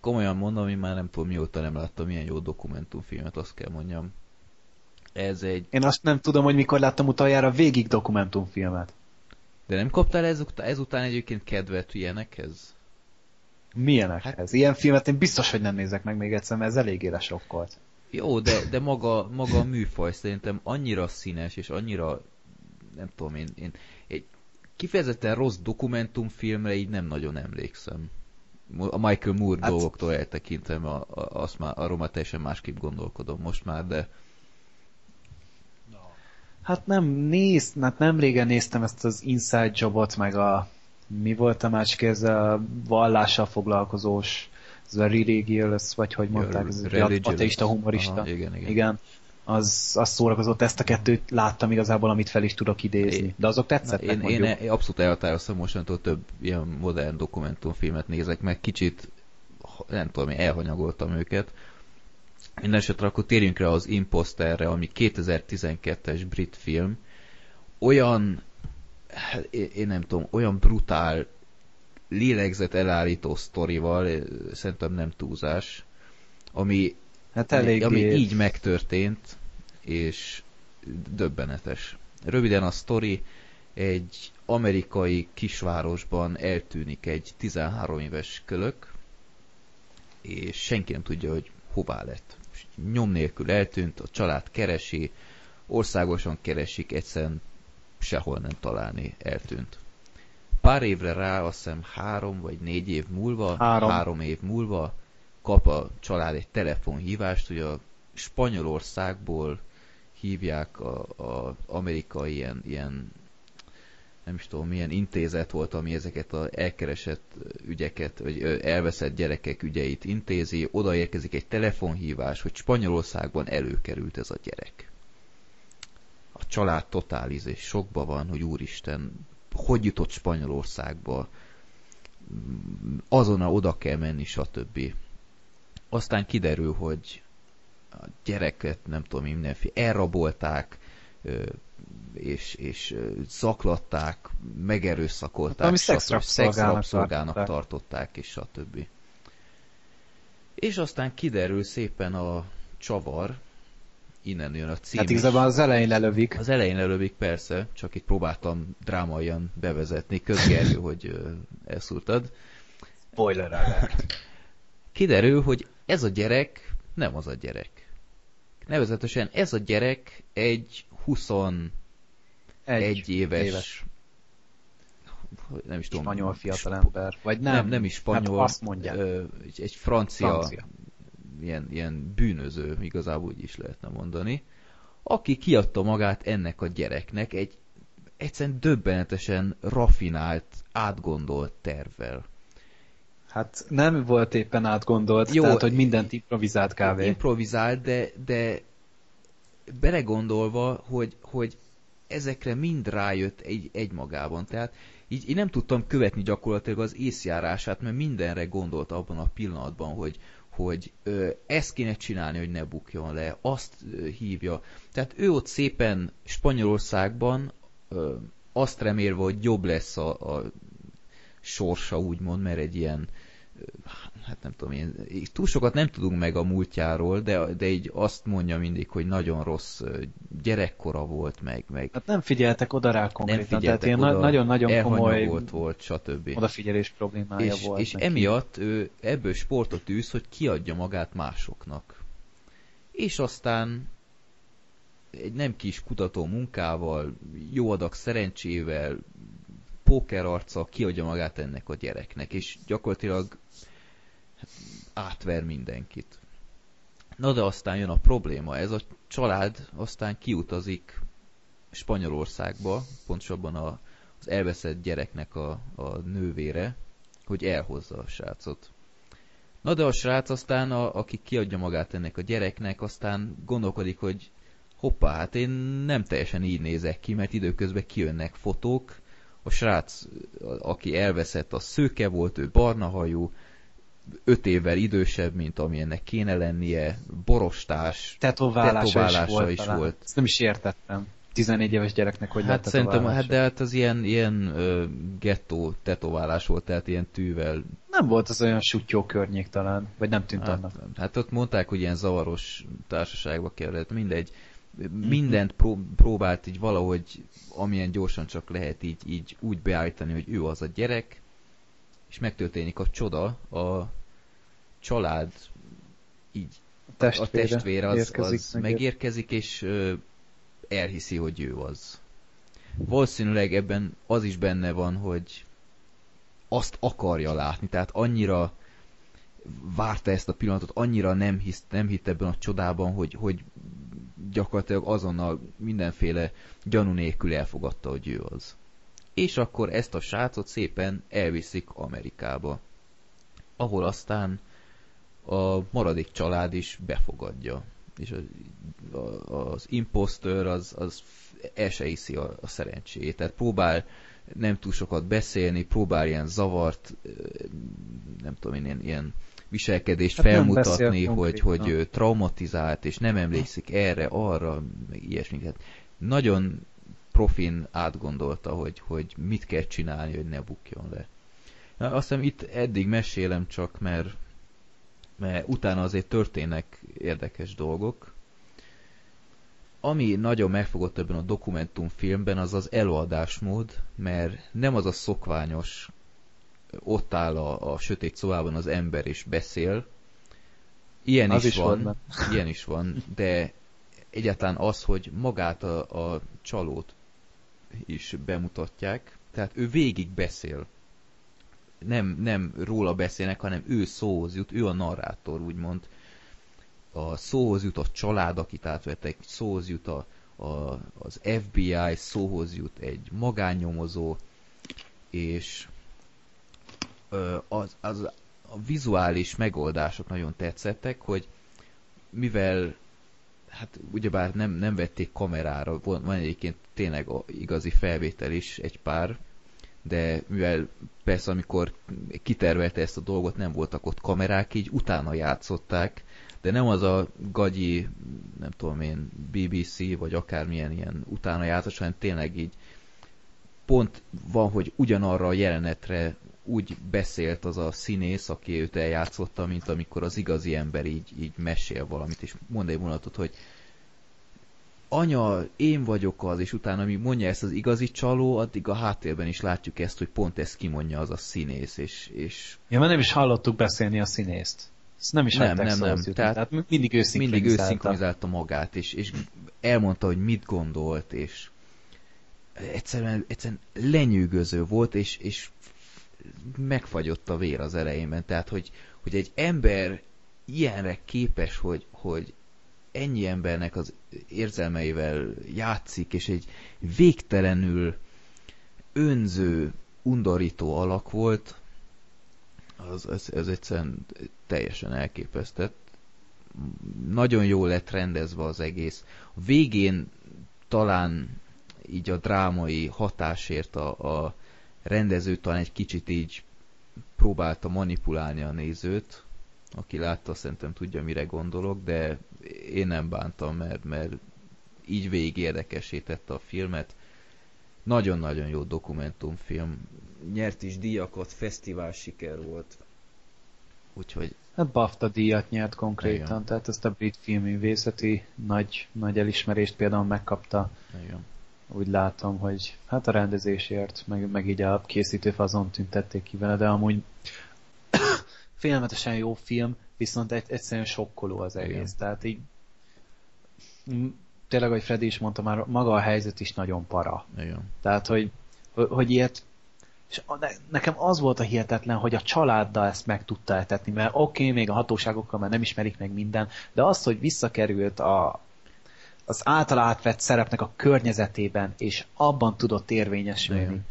komolyan mondom, én már nem tudom mióta nem láttam ilyen jó dokumentumfilmet, azt kell mondjam. Ez egy... Én azt nem tudom, hogy mikor láttam utoljára végig dokumentumfilmet. De nem kaptál ezután, ezután egyébként kedvet ilyenekhez? Milyenek Hát- ez? Ilyen filmet én biztos, hogy nem nézek meg még egyszer, mert ez eléggé lesokkolt. Jó, de, de maga, maga a műfaj szerintem annyira színes, és annyira, nem tudom én, én egy kifejezetten rossz dokumentumfilmre így nem nagyon emlékszem. A Michael Moore Hát- dolgoktól eltekintem, a, a, azt már, arról már teljesen másképp gondolkodom most már, de Hát nem néz, hát nem régen néztem ezt az Inside Jobot, meg a mi volt a másik, ez a vallással foglalkozós, ez a religious, vagy hogy mondták, ez egy ateista, humorista. Aha, igen, igen. igen. Az, az szórakozott, ezt a kettőt láttam igazából, amit fel is tudok idézni. De azok tetszettek én, én, én abszolút elhatároztam mostantól több ilyen modern dokumentumfilmet nézek meg, kicsit nem tudom, én elhanyagoltam őket. Mindenesetre akkor térjünk rá az Imposterre, ami 2012-es brit film. Olyan, hát én nem tudom, olyan brutál lélegzet elállító sztorival, szerintem nem túlzás, ami, Hát elég ami így megtörtént, és döbbenetes. Röviden a sztori, egy amerikai kisvárosban eltűnik egy 13 éves kölök, és senki nem tudja, hogy hová lett. Nyom nélkül eltűnt, a család keresi, országosan keresik, egyszerűen sehol nem találni, eltűnt. Pár évre rá, azt hiszem három vagy négy év múlva, Három. három év múlva kap a család egy telefonhívást, hogy a Spanyolországból hívják a, a amerikai ilyen, ilyen nem is tudom, milyen intézet volt, ami ezeket az elkeresett ügyeket, vagy elveszett gyerekek ügyeit intézi, odaérkezik egy telefonhívás, hogy Spanyolországban előkerült ez a gyerek. A család totáliz és sokba van, hogy úristen, hogy jutott Spanyolországba, azonnal oda kell menni, stb. Aztán kiderül, hogy a gyereket, nem tudom, mindenféle elrabolták, és, és zaklatták, megerőszakolták, szexrabszolgának szexrabszolgának tartották. tartották, és stb. És aztán kiderül szépen a csavar, innen jön a cím Hát igazából az elején lelövik. Az elején előbbig persze, csak itt próbáltam drámaian bevezetni, közgerjő, hogy elszúrtad. Spoiler alert. Kiderül, hogy ez a gyerek nem az a gyerek. Nevezetesen ez a gyerek egy 21 Egy éves, éves nem is tudom, spanyol sp- fiatalember. Vagy nem, nem, nem is spanyol, Hát azt mondják. ö, egy francia, Francia. Ilyen, ilyen bűnöző, igazából úgy is lehetne mondani, aki kiadta magát ennek a gyereknek egy egyszerűen döbbenetesen rafinált, átgondolt tervvel. Hát nem volt éppen átgondolt, Jó, tehát hogy mindent improvizált kávé. Improvizált, de, de belegondolva, hogy, hogy ezekre mind rájött egy, egymagában. Tehát így én nem tudtam követni gyakorlatilag az észjárását, mert mindenre gondolt abban a pillanatban, hogy, hogy ö, ezt kéne csinálni, hogy ne bukjon le, azt ö, hívja. Tehát ő ott szépen Spanyolországban ö, azt remélve, hogy jobb lesz a, a sorsa, úgymond, mert egy ilyen hát nem tudom én, túl sokat nem tudunk meg a múltjáról, de, de így azt mondja mindig, hogy nagyon rossz gyerekkora volt, meg, meg Hát nem figyeltek oda rá nem konkrétan, tehát figyeltek ilyen oda, na- nagyon-nagyon komoly volt, volt, stb. odafigyelés problémája És, volt és neki. emiatt ő ebből sportot űz, hogy kiadja magát másoknak. És aztán egy nem kis kutató munkával, jó adag szerencsével, pókerarca kiadja magát ennek a gyereknek, és gyakorlatilag hát, átver mindenkit. Na de aztán jön a probléma, ez a család aztán kiutazik Spanyolországba, pontosabban a, az elveszett gyereknek a, a nővére, hogy elhozza a srácot. Na de a srác aztán, a, aki kiadja magát ennek a gyereknek, aztán gondolkodik, hogy hoppá, hát én nem teljesen így nézek ki, mert időközben kijönnek fotók, a srác, a- aki elveszett, az szőke volt, ő barna hajú, öt évvel idősebb, mint ami ennek kéne lennie, borostás, Tetoválása, tetoválása is volt. is talán. volt. Ezt nem is értettem. 14 éves gyereknek hogy hát szerintem, hát de hát az ilyen, ilyen ö, gettó tetoválás volt, tehát ilyen tűvel. Nem volt az olyan sutyó környék talán, vagy nem tűnt Hát, annak. hát ott mondták, hogy ilyen zavaros társaságba kellett, mindegy. Mhm. Mindent pró- próbált így valahogy, amilyen gyorsan csak lehet így, így úgy beállítani, hogy ő az a gyerek, és megtörténik a csoda, a család így a Testvére, testvére az, érkezik az meg. megérkezik, és ö, elhiszi, hogy ő az. Valószínűleg ebben az is benne van, hogy azt akarja látni, tehát annyira várta ezt a pillanatot, annyira nem, hisz, nem hitt ebben a csodában, hogy, hogy gyakorlatilag azonnal mindenféle gyanú nélkül elfogadta, hogy ő az. És akkor ezt a srácot szépen elviszik Amerikába, ahol aztán a maradék család is befogadja. És az, az imposter az, az el se hiszi a, a szerencséjét. Tehát próbál nem túl sokat beszélni, próbál ilyen zavart, nem tudom én, ilyen, ilyen viselkedést hát felmutatni, hogy, hogy traumatizált, és nem emlékszik erre, arra, ilyesmiket. Nagyon profin átgondolta, hogy, hogy mit kell csinálni, hogy ne bukjon le. Na, azt hiszem itt eddig mesélem csak, mert, mert utána azért történnek érdekes dolgok. Ami nagyon megfogott ebben a dokumentumfilmben, az az előadásmód, mert nem az a szokványos, ott áll a, a sötét szobában az ember és beszél. Ilyen az is, is van, van ilyen is van, de egyáltalán az, hogy magát a, a csalót is bemutatják, tehát ő végig beszél. Nem, nem róla beszélnek, hanem ő szóhoz jut, ő a narrátor, úgymond. A szóhoz jut a család, akit átvettek, szóhoz jut a, a, az FBI, szóhoz jut egy magánnyomozó, és az, az, a vizuális megoldások nagyon tetszettek, hogy mivel hát ugyebár nem, nem vették kamerára, van, van egyébként tényleg igazi felvétel is egy pár, de mivel persze amikor kitervelte ezt a dolgot, nem voltak ott kamerák, így utána játszották, de nem az a gagyi, nem tudom én, BBC, vagy akármilyen ilyen utána játszás, hanem tényleg így pont van, hogy ugyanarra a jelenetre úgy beszélt az a színész, aki őt eljátszotta, mint amikor az igazi ember így, így mesél valamit, és mond egy vonatot, hogy anya, én vagyok az, és utána mi mondja ezt az igazi csaló, addig a háttérben is látjuk ezt, hogy pont ezt kimondja az a színész, és... és... Ja, mert nem is hallottuk beszélni a színészt. Ezt nem is nem, nem, nem. Tehát, Tehát mindig ő mindig ő szinkronizálta magát, és, és elmondta, hogy mit gondolt, és egyszerűen, egyszerűen lenyűgöző volt, és, és megfagyott a vér az elejében. Tehát, hogy, hogy egy ember ilyenre képes, hogy, hogy ennyi embernek az érzelmeivel játszik, és egy végtelenül önző, undorító alak volt, az, ez, ez egyszerűen teljesen elképesztett. Nagyon jól lett rendezve az egész. A végén talán így a drámai hatásért a, a rendező talán egy kicsit így próbálta manipulálni a nézőt, aki látta, szerintem tudja, mire gondolok, de én nem bántam, mert, mert így végig érdekesítette a filmet. Nagyon-nagyon jó dokumentumfilm. Nyert is díjakat, fesztivál siker volt. Úgyhogy... Hát BAFTA díjat nyert konkrétan, Igen. tehát ezt a brit filmművészeti nagy, nagy elismerést például megkapta. Igen úgy látom, hogy hát a rendezésért, meg, meg így a készítő fazon tüntették ki vele, de amúgy félelmetesen jó film, viszont egy, egyszerűen sokkoló az egész. Igen. Tehát így tényleg, hogy Freddy is mondta már, maga a helyzet is nagyon para. Igen. Tehát, hogy, hogy ilyet és nekem az volt a hihetetlen, hogy a családdal ezt meg tudta etetni, mert oké, okay, még a hatóságokkal már nem ismerik meg minden, de az, hogy visszakerült a, az által átvett szerepnek a környezetében, és abban tudott érvényesülni. Igen.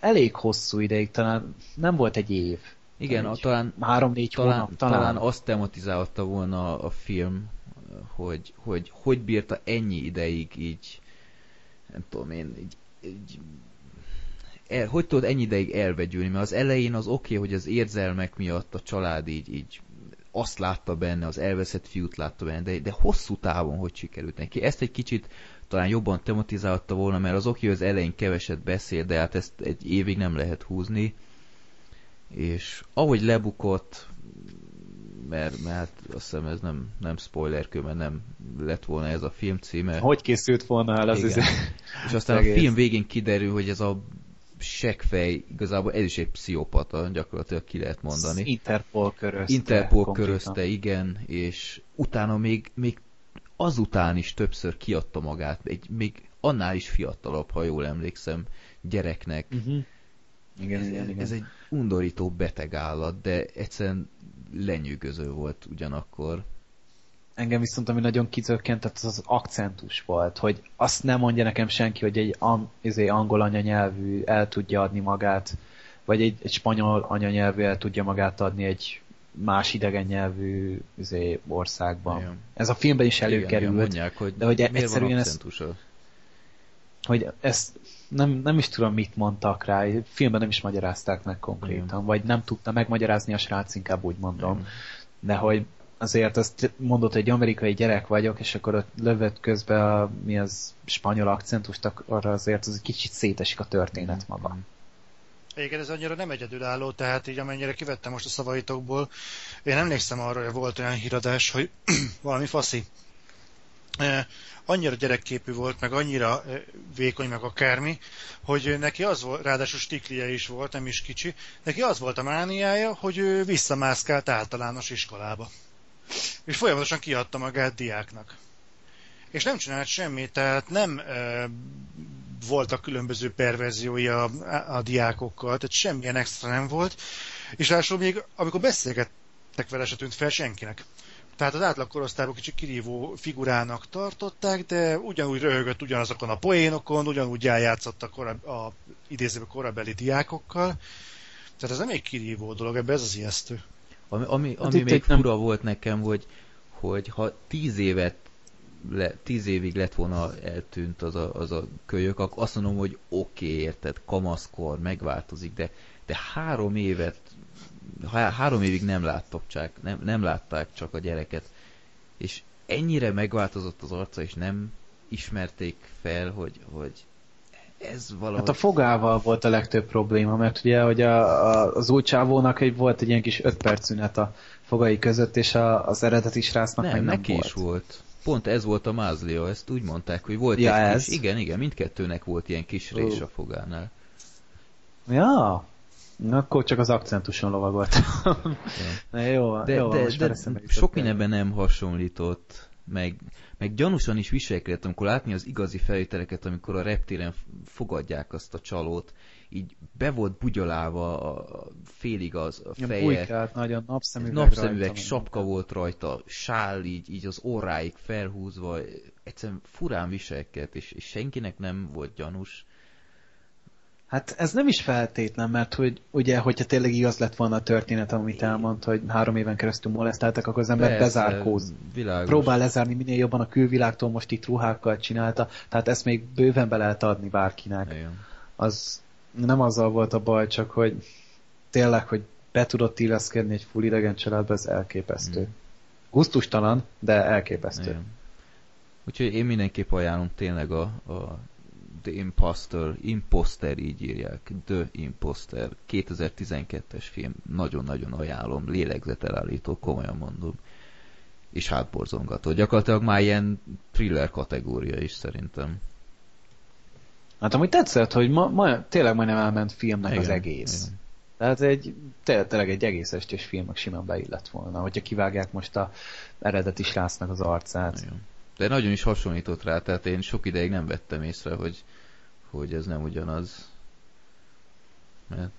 Elég hosszú ideig, talán nem volt egy év. Igen, a, talán három-négy talán, hónap. Talán. talán azt tematizálta volna a film, hogy, hogy hogy bírta ennyi ideig így, nem tudom én, így, így el, hogy tudod ennyi ideig elvegyülni, mert az elején az oké, okay, hogy az érzelmek miatt a család így, így azt látta benne, az elveszett fiút látta benne, de, de hosszú távon hogy sikerült neki. Ezt egy kicsit talán jobban tematizálta volna, mert az oké, az elején keveset beszél, de hát ezt egy évig nem lehet húzni. És ahogy lebukott, mert, mert hát azt hiszem ez nem, nem spoiler mert nem lett volna ez a film címe. Hogy készült volna el az Igen. És aztán a film végén kiderül, hogy ez a seggfej, igazából ez is egy pszichopata, gyakorlatilag ki lehet mondani. Interpol körözte. Interpol körözte, igen, és utána még, még azután is többször kiadta magát, egy még annál is fiatalabb, ha jól emlékszem, gyereknek. Uh-huh. Igen, ez, igen, igen. ez egy undorító beteg állat, de egyszerűen lenyűgöző volt ugyanakkor engem viszont ami nagyon kizökkentett, az az akcentus volt, hogy azt nem mondja nekem senki, hogy egy izé, angol anyanyelvű el tudja adni magát, vagy egy, egy spanyol anyanyelvű el tudja magát adni egy más idegen nyelvű izé, országban. Igen. Ez a filmben is előkerült. Igen, mondják, hogy de hogy egyszerűen ezt, hogy ezt nem, nem is tudom, mit mondtak rá. Filmben nem is magyarázták meg konkrétan, Igen. vagy nem tudta megmagyarázni a srác, inkább úgy mondom. Igen. De hogy azért azt mondod, hogy egy amerikai gyerek vagyok, és akkor ott lövött közben a, mi az spanyol akcentust, arra azért az egy kicsit szétesik a történet maga. Igen, ez annyira nem egyedülálló, tehát így amennyire kivettem most a szavaitokból, én emlékszem arra, hogy volt olyan híradás, hogy valami faszi annyira gyerekképű volt, meg annyira vékony, meg akármi, hogy neki az volt, ráadásul stiklie is volt, nem is kicsi, neki az volt a mániája, hogy ő visszamászkált általános iskolába. És folyamatosan kiadta magát diáknak. És nem csinált semmit, tehát nem e, voltak különböző perverziói a, a diákokkal, tehát semmilyen extra nem volt, és ráadásul még amikor beszélgettek vele, se tűnt fel senkinek. Tehát az átlag korosztályban kicsit kirívó figurának tartották, de ugyanúgy röhögött ugyanazokon a poénokon, ugyanúgy eljátszott a, korab, a idézőben korabeli diákokkal. Tehát ez nem egy kirívó dolog, ebbe ez az ijesztő. Ami, ami, hát ami még fura nem... volt nekem, hogy, hogy ha tíz évet le, tíz évig lett volna eltűnt az a, az a kölyök, akkor azt mondom, hogy oké, okay, érted, kamaszkor, megváltozik, de, de három évet három évig nem láttak csak, nem, nem látták csak a gyereket, és ennyire megváltozott az arca, és nem ismerték fel, hogy, hogy ez valahogy... Hát a fogával volt a legtöbb probléma, mert ugye hogy a, a, az új csávónak egy, volt egy ilyen kis öt perc szünet a fogai között, és a, az eredeti srácnak nem, meg nem neki volt. is volt. Pont ez volt a mázlia, ezt úgy mondták, hogy volt ja, egy ez? kis... Igen, igen, mindkettőnek volt ilyen kis rés a fogánál. Ja, Na, akkor csak az akcentuson lovagolt. ja. jó, de, jó, de, de sok mindenben nem hasonlított, meg, meg gyanúsan is viselkedett, amikor látni az igazi felvételeket, amikor a reptéren fogadják azt a csalót, így be volt bugyolálva a félig az a feje. Bujkált, nagyon napszemüveg, napszemüveg rajta, sapka volt rajta, sál így, így az orráig felhúzva, egyszerűen furán viselkedett, és, és senkinek nem volt gyanús Hát ez nem is feltétlen, mert hogy ugye, hogyha tényleg igaz lett volna a történet, amit elmond, hogy három éven keresztül molesztáltak, akkor az ember Persze, bezárkóz. Világos. Próbál lezárni minél jobban a külvilágtól, most itt ruhákkal csinálta, tehát ezt még bőven be lehet adni bárkinek. Igen. Az nem azzal volt a baj, csak hogy tényleg, hogy be tudott illeszkedni egy full idegen családba, ez elképesztő. Mm. Gusztustalan, de elképesztő. Igen. Úgyhogy én mindenképp ajánlom tényleg a, a The Imposter, Imposter így írják, The Imposter, 2012-es film, nagyon-nagyon ajánlom, lélegzetelállító, komolyan mondom, és hátborzongató. Gyakorlatilag már ilyen thriller kategória is szerintem. Hát amúgy tetszett, hogy ma, ma tényleg majdnem elment filmnek igen, az egész. Igen. Tehát egy, tényleg egy egész estés filmek simán beillett volna, hogyha kivágják most a eredeti srácnak az arcát. Igen. De nagyon is hasonlított rá, tehát én sok ideig nem vettem észre, hogy, hogy ez nem ugyanaz. Mert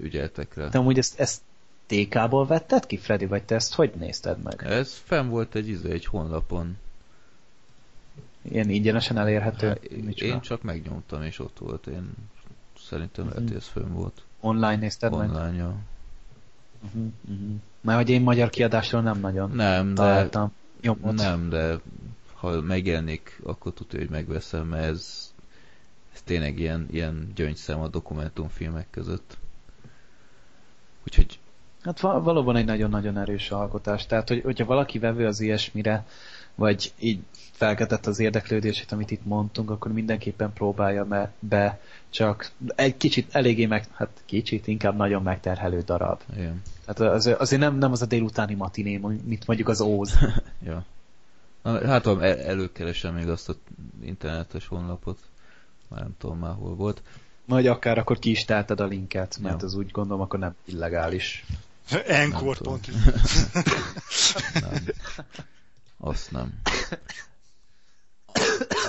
ügyeltek rá. De amúgy ezt, ezt TK-ból vetted ki, Freddy, vagy te ezt hogy nézted meg? Ez fenn volt egy izé, egy honlapon. Ilyen ingyenesen elérhető? Hát, én csak megnyomtam, és ott volt. Én szerintem uh-huh. lehet, hogy ez fönn volt. Online nézted Online, meg? Online, ja. Uh-huh, uh-huh. Mert hogy én magyar kiadásról nem nagyon nem, találtam. De, Nyomot. Nem, de ha megjelenik, akkor tudja, hogy megveszem, mert ez, ez tényleg ilyen, ilyen gyöngyszem a dokumentumfilmek között. Úgyhogy... Hát valóban egy nagyon-nagyon erős alkotás. Tehát, hogy, hogyha valaki vevő az ilyesmire, vagy így felkeltett az érdeklődését, amit itt mondtunk, akkor mindenképpen próbálja be, be csak egy kicsit eléggé meg, hát kicsit, inkább nagyon megterhelő darab. Igen. Tehát az, azért nem, nem az a délutáni matiné, mint mondjuk az Óz. ja. Hát tudom, el, előkeresem még azt az internetes honlapot. Már nem tudom már hol volt. Majd akár akkor ki is telted a linket, mert ja. az úgy gondolom, akkor nem illegális. Encore pont. nem. Azt nem.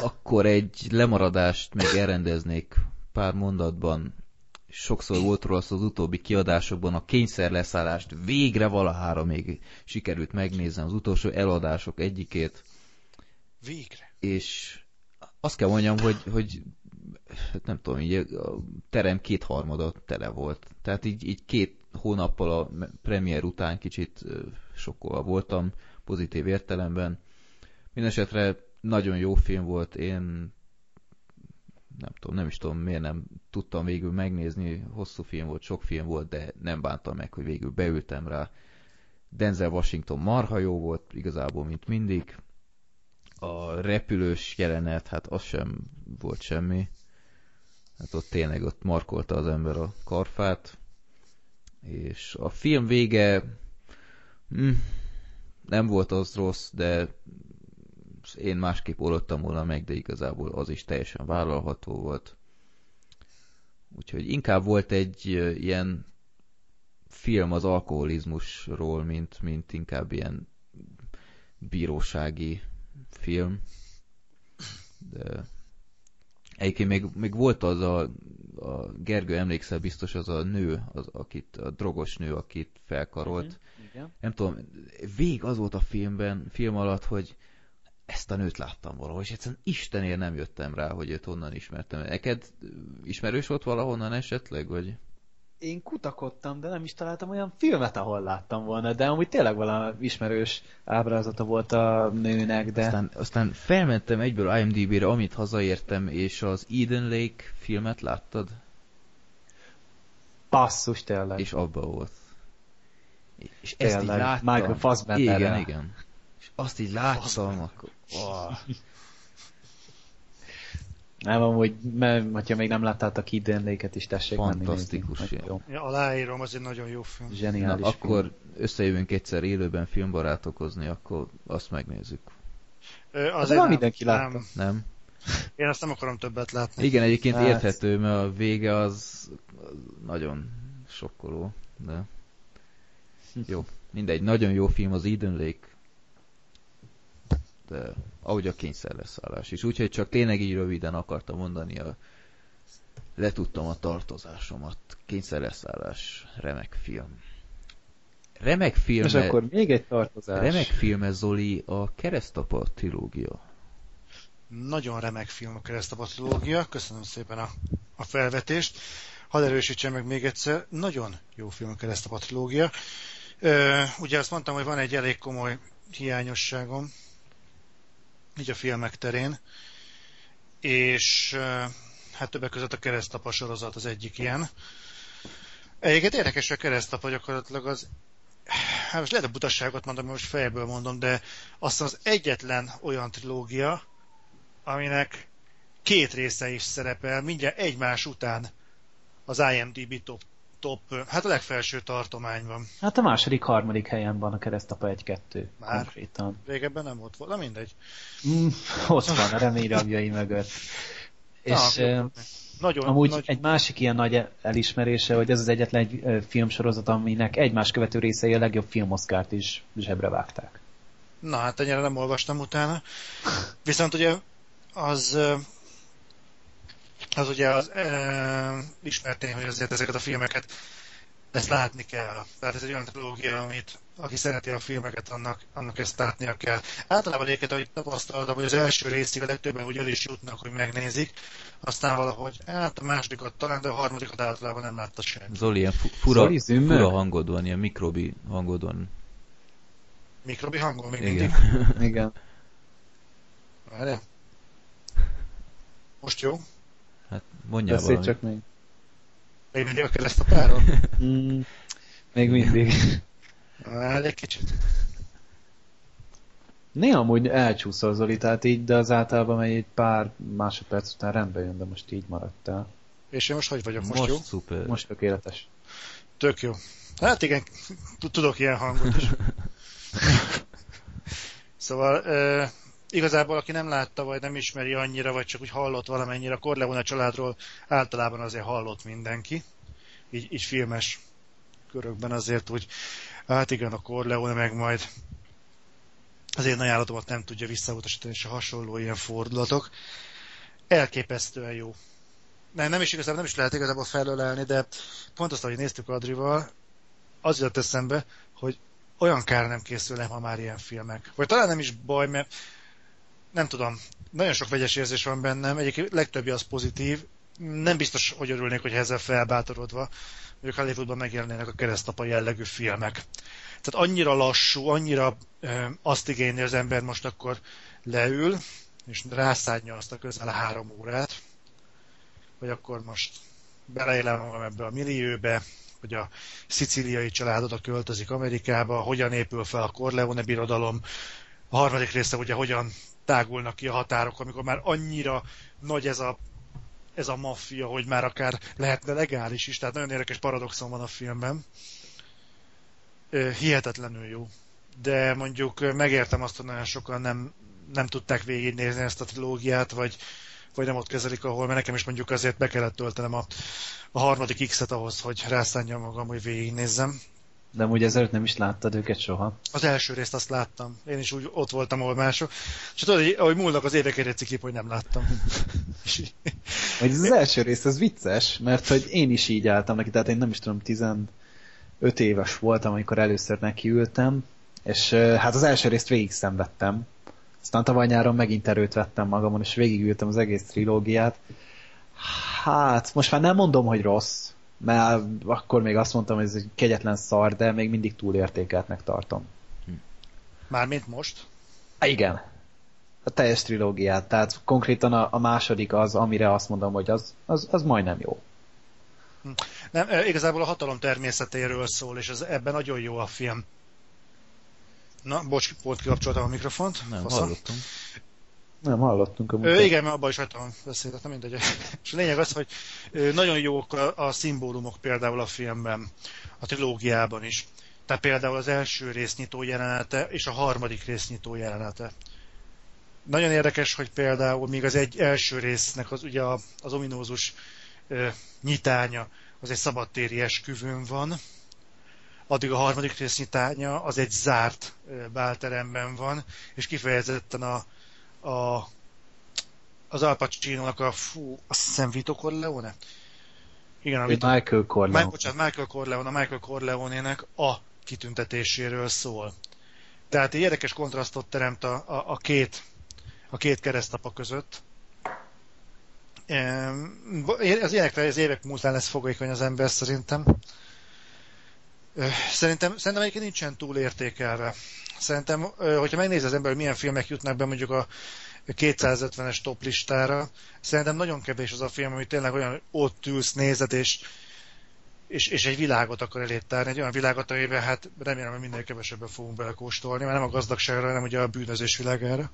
Akkor egy lemaradást még elrendeznék pár mondatban. Sokszor volt róla az utóbbi kiadásokban a kényszerleszállást végre valahára még sikerült megnézni az utolsó eladások egyikét. Végre. És azt kell mondjam, hogy, hogy nem tudom, így a terem kétharmada tele volt. Tehát így, így két hónappal a premier után kicsit sokkolva voltam, pozitív értelemben. Mindenesetre nagyon jó film volt, én nem tudom, nem is tudom miért nem tudtam végül megnézni, hosszú film volt, sok film volt, de nem bántam meg, hogy végül beültem rá. Denzel Washington marha jó volt, igazából, mint mindig. A repülős jelenet, hát az sem volt semmi. Hát ott tényleg ott markolta az ember a karfát. És a film vége hm, nem volt az rossz, de én másképp oldottam volna meg, de igazából az is teljesen vállalható volt. Úgyhogy inkább volt egy ilyen film az alkoholizmusról, mint, mint inkább ilyen bírósági film. De egyébként még, még volt az a, a Gergő emlékszel biztos az a nő, az, akit, a drogos nő, akit felkarolt. Uh-huh, igen. Nem tudom, vég az volt a filmben, film alatt, hogy ezt a nőt láttam valahol, és egyszerűen Istenért nem jöttem rá, hogy őt honnan ismertem. Neked ismerős volt valahonnan esetleg, vagy? Én kutakodtam, de nem is találtam olyan filmet, ahol láttam volna, de amúgy tényleg valami ismerős ábrázata volt a nőnek, de... Aztán, aztán felmentem egyből IMDb-re, amit hazaértem, és az Eden Lake filmet láttad? Passzus, tényleg. És abba volt. És tényleg, ezt így láttam. Michael Fassbender Igen, igen. És azt így láttam, akkor Oh. Nem, amúgy, mert, ha még nem láttátok Eden is tessék Fantasztikus menni Jó. Ja, aláírom, az egy nagyon jó film. Zseniális Na, akkor összejövünk egyszer élőben filmbarátokozni, akkor azt megnézzük. Ö, azért nem, mindenki látta. Nem. nem. Én azt nem akarom többet látni. Igen, egyébként hát. érthető, mert a vége az nagyon sokkoló, de jó, mindegy, nagyon jó film az Eden Lake, de ahogy a kényszerleszállás is. Úgyhogy csak tényleg így röviden akartam mondani, a, letudtam a tartozásomat. Kényszerleszállás, remek film. Remek film. És akkor még egy tartozás. Remek film Zoli, a Keresztapa trilógia. Nagyon remek film a Keresztapa trilógia. Köszönöm szépen a, a felvetést. Hadd erősítsem meg még egyszer. Nagyon jó film a Keresztapa trilógia. Ö, ugye azt mondtam, hogy van egy elég komoly hiányosságom így a filmek terén, és hát többek között a keresztapa sorozat az egyik ilyen. Egyébként érdekes, hogy a keresztapa gyakorlatilag az hát most lehet a butasságot mondom, most fejből mondom, de azt az egyetlen olyan trilógia, aminek két része is szerepel, mindjárt egymás után az IMDb top top, hát a legfelső tartományban. Hát a második, harmadik helyen van a keresztapa 1-2 Már konkrétan. Régebben nem volt volna, mindegy. Mm, ott van a remény mögött. És Na, nagyon, amúgy nagy... egy másik ilyen nagy elismerése, hogy ez az egyetlen egy filmsorozat, aminek egymás követő részei a legjobb filmoszkárt is zsebre vágták. Na hát ennyire nem olvastam utána. Viszont ugye az az ugye az e, ismert tény, hogy azért ezeket a filmeket ezt látni kell. Tehát ez egy olyan trilógia, amit aki szereti a filmeket, annak, annak ezt látnia kell. Általában egyébként, ahogy tapasztaltam, hogy az első részig a legtöbben úgy el is jutnak, hogy megnézik, aztán valahogy, hát a másodikat talán, de a harmadikat általában nem látta senki. Zoli, ilyen fura, Zoli, fura hangod van, ilyen mikrobi hangod van. Mikrobi hangol még Igen. mindig? Igen. Várjál. Most jó? Mondjál Beszélj valami. csak még. Még mindig a keresztapáról? mm, még mindig. Hát egy kicsit. Néha amúgy elcsúszol Zoli, tehát így, de az általában egy pár másodperc után rendbe jön, de most így maradt el. És én most hogy vagyok? Most, most jó? Szuper. Most tökéletes. Tök jó. Hát igen, tudok ilyen hangot is. szóval igazából aki nem látta, vagy nem ismeri annyira, vagy csak úgy hallott valamennyire, a Corleone családról általában azért hallott mindenki, így, így filmes körökben azért, hogy hát igen, a Corleone meg majd az én ajánlatomat nem tudja visszautasítani, és a hasonló ilyen fordulatok. Elképesztően jó. Nem, nem is igazából nem is lehet igazából felölelni, de pont azt, hogy néztük Adrival, az jött eszembe, hogy olyan kár nem készülnek ma már ilyen filmek. Vagy talán nem is baj, mert nem tudom, nagyon sok vegyes érzés van bennem, egyik legtöbbi az pozitív, nem biztos, hogy örülnék, hogy ezzel felbátorodva mondjuk Hollywoodban megjelennének a keresztapa jellegű filmek. Tehát annyira lassú, annyira e, azt igényli az ember most akkor leül, és rászádja azt a közel három órát, hogy akkor most beleélem magam ebbe a millióbe, hogy a szicíliai család oda költözik Amerikába, hogyan épül fel a Corleone birodalom, a harmadik része ugye hogyan tágulnak ki a határok, amikor már annyira nagy ez a, ez a maffia, hogy már akár lehetne legális is, tehát nagyon érdekes paradoxon van a filmben. Hihetetlenül jó. De mondjuk megértem azt, hogy nagyon sokan nem, nem tudták végignézni ezt a trilógiát, vagy, vagy nem ott kezelik, ahol, mert nekem is mondjuk azért be kellett töltenem a, a harmadik X-et ahhoz, hogy rászánjam magam, hogy végignézzem. De úgy ezelőtt nem is láttad őket soha? Az első részt azt láttam. Én is úgy ott voltam, ahol mások. És tudod, ahogy múlnak az évek egy cikip, hogy nem láttam. Hogy az első rész, az vicces, mert hogy én is így álltam neki, tehát én nem is tudom, 15 éves voltam, amikor először nekiültem, és hát az első részt végig szenvedtem. Aztán tavaly nyáron megint erőt vettem magamon, és végigültem az egész trilógiát. Hát, most már nem mondom, hogy rossz, mert akkor még azt mondtam, hogy ez egy kegyetlen szar, de még mindig túlértékeltnek tartom. Mármint most? Há, igen. A teljes trilógiát. Tehát konkrétan a, a második az, amire azt mondom, hogy az, az, az majdnem jó. Hm. Nem, igazából a hatalom természetéről szól, és ez, ebben nagyon jó a film. Na, bocs, volt kikapcsoltam a mikrofont. Nem, Fasza. hallottam. Nem, hallottunk. A Ö, igen, mert abban is hagytam beszélt, nem mindegy. És a lényeg az, hogy nagyon jók a, a szimbólumok például a filmben, a trilógiában is. Tehát például az első rész nyitó jelenete és a harmadik rész nyitó jelenete. Nagyon érdekes, hogy például még az egy első résznek az, ugye az ominózus ö, nyitánya az egy szabadtéri esküvőn van, addig a harmadik rész nyitánya az egy zárt bálteremben van, és kifejezetten a, a az Al Pacino-nak a, fú, azt hiszem Vito Corleone? Igen, a Vito, Michael Corleone. Ma, bocsánat, Michael Corleone, a Michael Corleone-nek a kitüntetéséről szól. Tehát egy érdekes kontrasztot teremt a, a, a két a két keresztapa között. Az ilyenekre az évek múltán lesz fogékony az ember szerintem. Szerintem, szerintem egyébként nincsen túl értékelve. Szerintem, hogyha megnézi az ember, hogy milyen filmek jutnak be mondjuk a 250-es top listára, szerintem nagyon kevés az a film, ami tényleg olyan ott ülsz, nézed, és, és, és egy világot akar elé tárni, egy olyan világot, amiben hát remélem, hogy minél kevesebben fogunk belekóstolni, mert nem a gazdagságra, hanem ugye a bűnözés világára.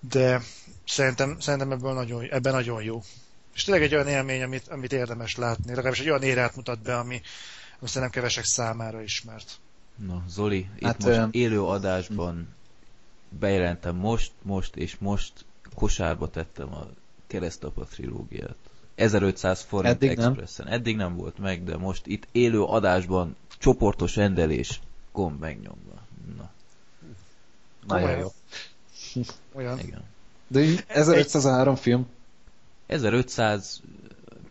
De szerintem, szerintem ebből nagyon, ebben nagyon jó. És tényleg egy olyan élmény, amit, amit érdemes látni. Legalábbis egy olyan érát mutat be, ami, ami szerintem kevesek számára ismert. Na, Zoli, itt hát, most élő adásban bejelentem most, most és most kosárba tettem a keresztapa trilógiát. 1500 forint Eddig expressen. Nem. Eddig nem volt meg, de most itt élő adásban csoportos rendelés gomb megnyomva. Na. Nagyon jó. Olyan. Igen. De 1503 film? 1500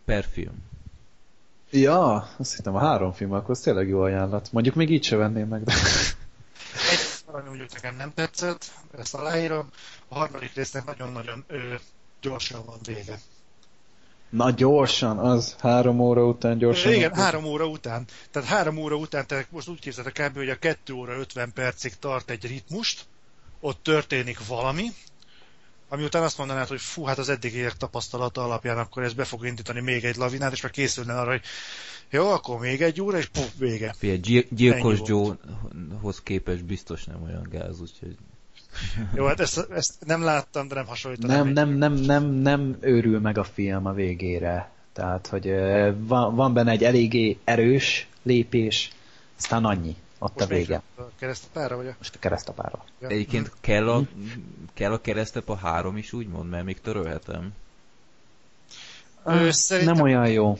per film. Ja, azt hittem a három film, akkor az tényleg jó ajánlat. Mondjuk még így se venném meg, de... Egy valami mondjuk nekem nem tetszett, ezt aláírom. A harmadik résznek nagyon-nagyon gyorsan van vége. Na gyorsan, az három óra után gyorsan. Igen, van. három óra után. Tehát három óra után, tehát most úgy képzeltek kb. hogy a kettő óra 50 percig tart egy ritmust, ott történik valami, ami után azt mondanád, hogy fú, hát az eddig ért tapasztalata alapján akkor ez be fog indítani még egy lavinát, és már készülne arra, hogy jó, akkor még egy óra, és puf, vége. Fie, gy- gyilkos Joe-hoz képest biztos nem olyan gáz, úgyhogy... Jó, hát ezt, ezt nem láttam, de nem hasonlítom. Nem, nem, nem, nem, nem őrül meg a film a végére. Tehát, hogy van, van benne egy eléggé erős lépés, aztán annyi. Ott Most a vége. A keresztapára vagy a... Most a keresztapára. Ja. Egyébként kell a, kell a keresztap a három is úgymond, mert még törölhetem. Ö, nem olyan jó.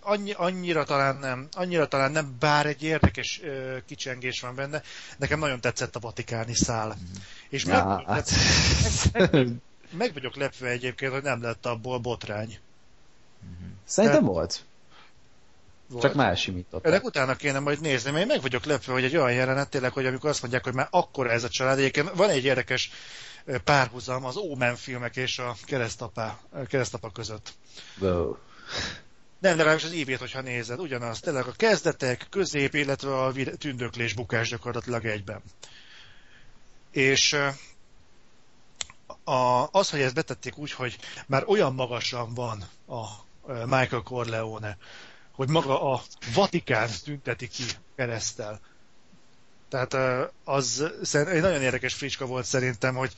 Annyi, annyira talán nem, annyira talán nem, bár egy érdekes ö, kicsengés van benne. Nekem nagyon tetszett a vatikáni szál. Mm. És meg, ja, hát. meg, meg, meg vagyok lepve egyébként, hogy nem lett abból botrány. Szerintem Tehát, volt volt. Csak más simított. Ennek utána kéne majd nézni, mert én meg vagyok lepve, hogy egy olyan jelenet tényleg, hogy amikor azt mondják, hogy már akkor ez a család, egyébként van egy érdekes párhuzam az Omen filmek és a keresztapa, keresztapa között. Wow. Nem, legalábbis az ívét, hogyha nézed, ugyanaz, tényleg a kezdetek, közép, illetve a tündöklés, bukás gyakorlatilag egyben. És a, az, hogy ezt betették úgy, hogy már olyan magasan van a Michael Corleone, hogy maga a Vatikán tünteti ki keresztel. Tehát az egy nagyon érdekes fricska volt szerintem, hogy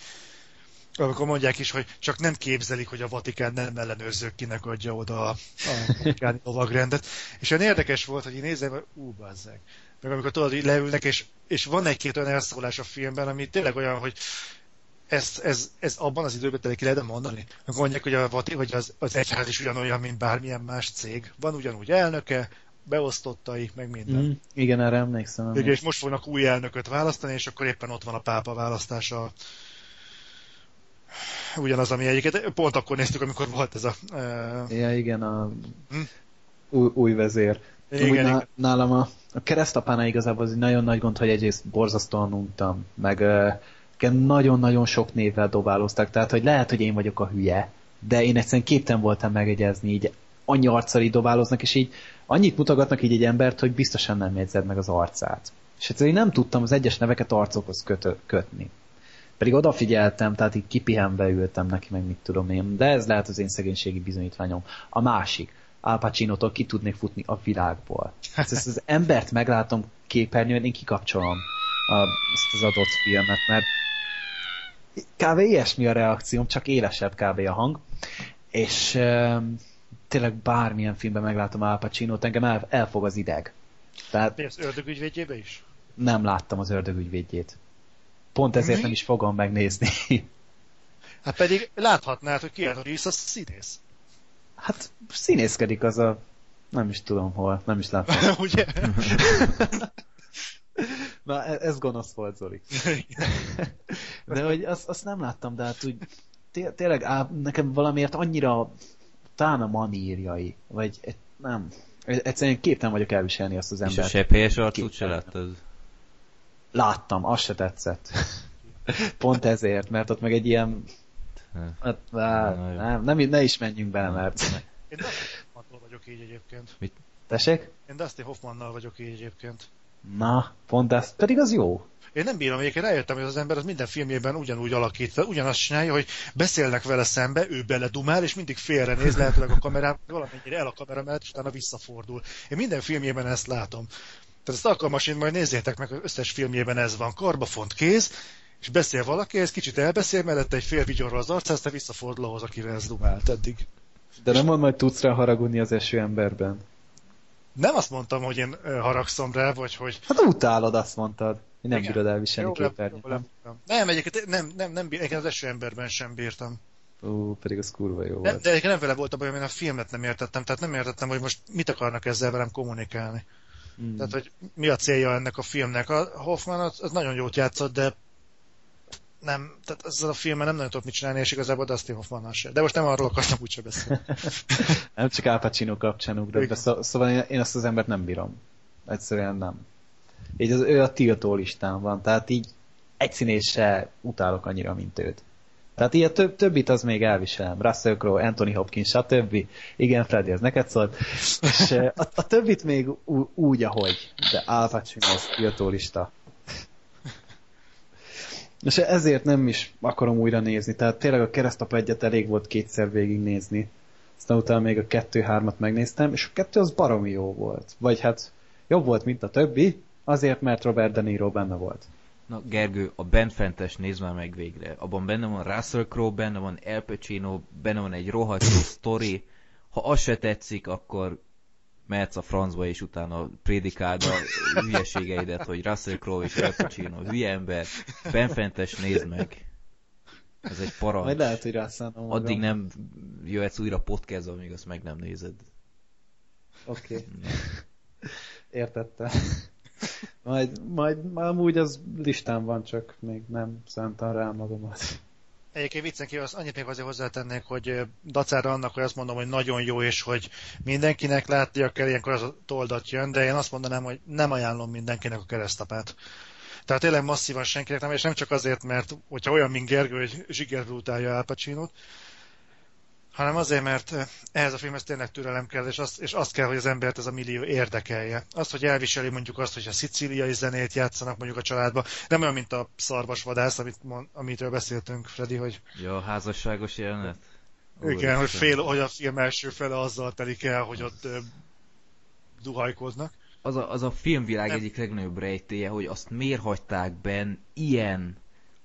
amikor mondják is, hogy csak nem képzelik, hogy a Vatikán nem ellenőrzők kinek adja oda a, a vatikáni lovagrendet. És olyan érdekes volt, hogy én nézem, hogy ú, bazzeg. Meg amikor tudod, hogy leülnek, és, és van egy-két olyan elszólás a filmben, ami tényleg olyan, hogy ez, ez, ez abban az időben tényleg ki lehet mondani? Mondják, hogy, a, hogy az, az egyház is ugyanolyan, mint bármilyen más cég. Van ugyanúgy elnöke, beosztottai, meg minden. Mm, igen, erre emlékszem. Igen, és most fognak új elnököt választani, és akkor éppen ott van a pápa választása. Ugyanaz, ami egyiket. Pont akkor néztük, amikor volt ez a... Uh... Ja, igen, a hm? új, új vezér. Igen, igen. Ná, nálam a, a keresztapánál igazából az egy nagyon nagy gond, hogy egyrészt borzasztóan untam, meg uh, nagyon-nagyon sok névvel dobálóztak, tehát hogy lehet, hogy én vagyok a hülye, de én egyszerűen képten voltam megegyezni, így annyi arccal így dobálóznak, és így annyit mutogatnak így egy embert, hogy biztosan nem jegyzed meg az arcát. És egyszerűen nem tudtam az egyes neveket arcokhoz kötö- kötni. Pedig odafigyeltem, tehát így kipihenve ültem neki, meg mit tudom én, de ez lehet az én szegénységi bizonyítványom. A másik, Al Pacino-tól ki tudnék futni a világból. Hát ezt az embert meglátom képernyőn, én kikapcsolom a, ezt az adott filmet, mert kb. ilyesmi a reakcióm, csak élesebb kb. a hang. És tényleg bármilyen filmben meglátom Al Pacino-t, engem el, elfog az ideg. Tehát, Mi az ördögügyvédjébe is? Nem láttam az ördögügyvédjét. Pont ezért Mi? nem is fogom megnézni. Hát pedig láthatnád, hogy Keanu Reeves a színész. Hát színészkedik az a... Nem is tudom hol, nem is látom. Ugye? Na, e- ez gonosz volt, Zoli. de hogy azt, azt nem láttam, de hát úgy té- tényleg á, nekem valamiért annyira talán a manírjai, vagy nem. Egyszerűen képtelen vagyok elviselni azt az embert. És a seppélyes arcút se láttad? Láttam, az se tetszett. Pont ezért, mert ott meg egy ilyen... Hát, á, nem, nem, ne is menjünk bele, mert... Én Dusty Hoffmannal vagyok így egyébként. Mit? Tessék? Én Dusty Hoffmannal vagyok így egyébként. Na, pont ez, pedig az jó. Én nem bírom, egyébként rájöttem, hogy az ember az minden filmjében ugyanúgy alakít, ugyanazt csinálja, hogy beszélnek vele szembe, ő beledumál, és mindig félre néz, lehetőleg a kamerán, valamennyire el a kamera mellett, és utána visszafordul. Én minden filmjében ezt látom. Tehát ezt alkalmasint majd nézzétek meg, az összes filmjében ez van. Karbafont kéz, és beszél valaki, ez kicsit elbeszél, mellette egy fél vigyorra az arcát, aztán visszafordul ahhoz, akivel ez dumált eddig. De nem mond, majd tudsz rá haragudni az eső emberben. Nem azt mondtam, hogy én haragszom rá, vagy hogy... Hát utálod, azt mondtad. Nem Igen. bírod elviselni képernyőt. Nem, nem, egyébként nem, nem, nem, egyébként az eső emberben sem bírtam. Ó, pedig az kurva jó volt. De, de egyébként nem vele volt a bajom, én a filmet nem értettem, tehát nem értettem, hogy most mit akarnak ezzel velem kommunikálni. Hmm. Tehát, hogy mi a célja ennek a filmnek. A Hoffman az, az nagyon jót játszott, de nem, tehát ezzel a filmmel nem nagyon tudok mit csinálni, és igazából Dustin Hoffman se. De most nem arról akartam úgyse beszélni. nem csak Al Pacino kapcsán ugrott, de szó, szóval én azt az embert nem bírom. Egyszerűen nem. Így az, ő a tiltó listán van, tehát így egy színéssel utálok annyira, mint őt. Tehát ilyen több, többit az még elviselem. Russell Crowe, Anthony Hopkins, stb. Igen, Freddy, ez neked szólt. És a, a többit még ú, úgy, ahogy. De Al Pacino az tiltó lista. És ezért nem is akarom újra nézni. Tehát tényleg a keresztapa egyet elég volt kétszer végignézni. Aztán utána még a kettő-hármat megnéztem, és a kettő az baromi jó volt. Vagy hát jobb volt, mint a többi, azért, mert Robert De Niro benne volt. Na Gergő, a Ben Fentes nézd már meg végre. Abban benne van Russell Crowe, benne van El Pacino, benne van egy rohadt jó sztori. Ha az se tetszik, akkor mehetsz a francba, és utána prédikáld a hülyeségeidet, hogy Russell Crowe és Al Pacino hülye ember, benfentes nézd meg. Ez egy parancs. Majd lehet, hogy rászállom Addig nem jöhetsz újra podcast amíg azt meg nem nézed. Oké. Okay. Értettem. Majd, majd, majd amúgy az listán van, csak még nem szántam rá magamat. Egyébként viccen kívül azt annyit még azért hozzátennék, hogy dacára annak, hogy azt mondom, hogy nagyon jó, és hogy mindenkinek látnia kell, ilyenkor az a toldat jön, de én azt mondanám, hogy nem ajánlom mindenkinek a keresztapát. Tehát tényleg masszívan senkinek nem, és nem csak azért, mert hogyha olyan, mint Gergő, hogy zsigerbrutálja Al Pacino-t, hanem azért, mert ehhez a filmhez tényleg türelem kell, és azt, és azt kell, hogy az embert ez a millió érdekelje. Azt, hogy elviseli mondjuk azt, hogy a szicíliai zenét játszanak mondjuk a családba, nem olyan, mint a szarvasvadász, amit, amitől beszéltünk, Freddy, hogy... Ja, a házasságos jelenet? Igen, hogy, fél, hogy a film első fele azzal telik el, hogy ott ö, duhajkoznak. Az a, az a filmvilág nem. egyik legnagyobb rejtéje, hogy azt miért hagyták benn ilyen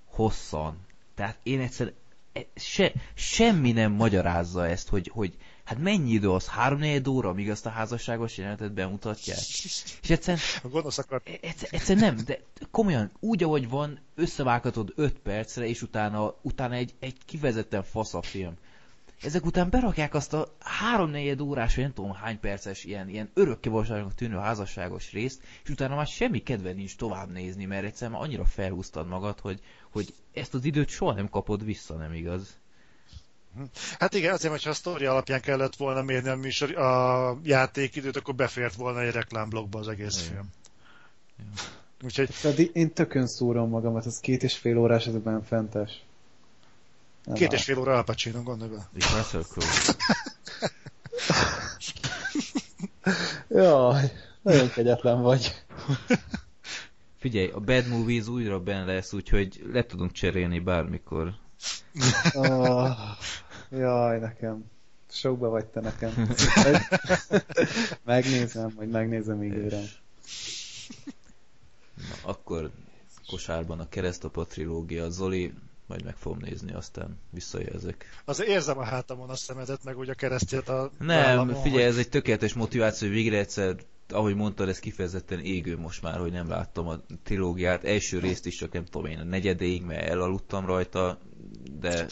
hosszan. Tehát én egyszerűen e, se, semmi nem magyarázza ezt, hogy, hogy hát mennyi idő az, három óra, míg azt a házasságos jelenetet bemutatják. És egyszerűen, a gonosz akar. E, egyszer, egyszerűen nem, de komolyan, úgy ahogy van, összevághatod öt percre, és utána, utána egy, egy kivezetten fasz a film ezek után berakják azt a háromnegyed órás, vagy nem tudom hány perces ilyen, ilyen örökkévalóságnak tűnő házasságos részt, és utána már semmi kedve nincs tovább nézni, mert egyszerűen már annyira felhúztad magad, hogy, hogy ezt az időt soha nem kapod vissza, nem igaz? Hát igen, azért, hogyha a sztori alapján kellett volna mérni a, műsor, a játékidőt, akkor befért volna egy reklámblogba az egész igen. film. Igen. Úgyhogy... Én tökön szúrom magamat, ez két és fél órás, ez a fentes. Két és fél óra Al Pacino, gondolj be. Itt Russell Crowe. Jaj, nagyon kegyetlen vagy. Figyelj, a Bad Movies újra benne lesz, úgyhogy le tudunk cserélni bármikor. Oh, jaj, nekem. Sokba vagy te nekem. megnézem, vagy megnézem ígérem. Na, akkor kosárban a keresztapa trilógia. Zoli, majd meg fogom nézni, aztán visszajelzek. Azért érzem a hátamon a szemedet, meg úgy a keresztjét a Nem, vállamon, figyelj, hogy... ez egy tökéletes motiváció, hogy végre egyszer, ahogy mondtad, ez kifejezetten égő most már, hogy nem láttam a trilógiát. Első részt is csak nem tudom én a negyedéig, mert elaludtam rajta, de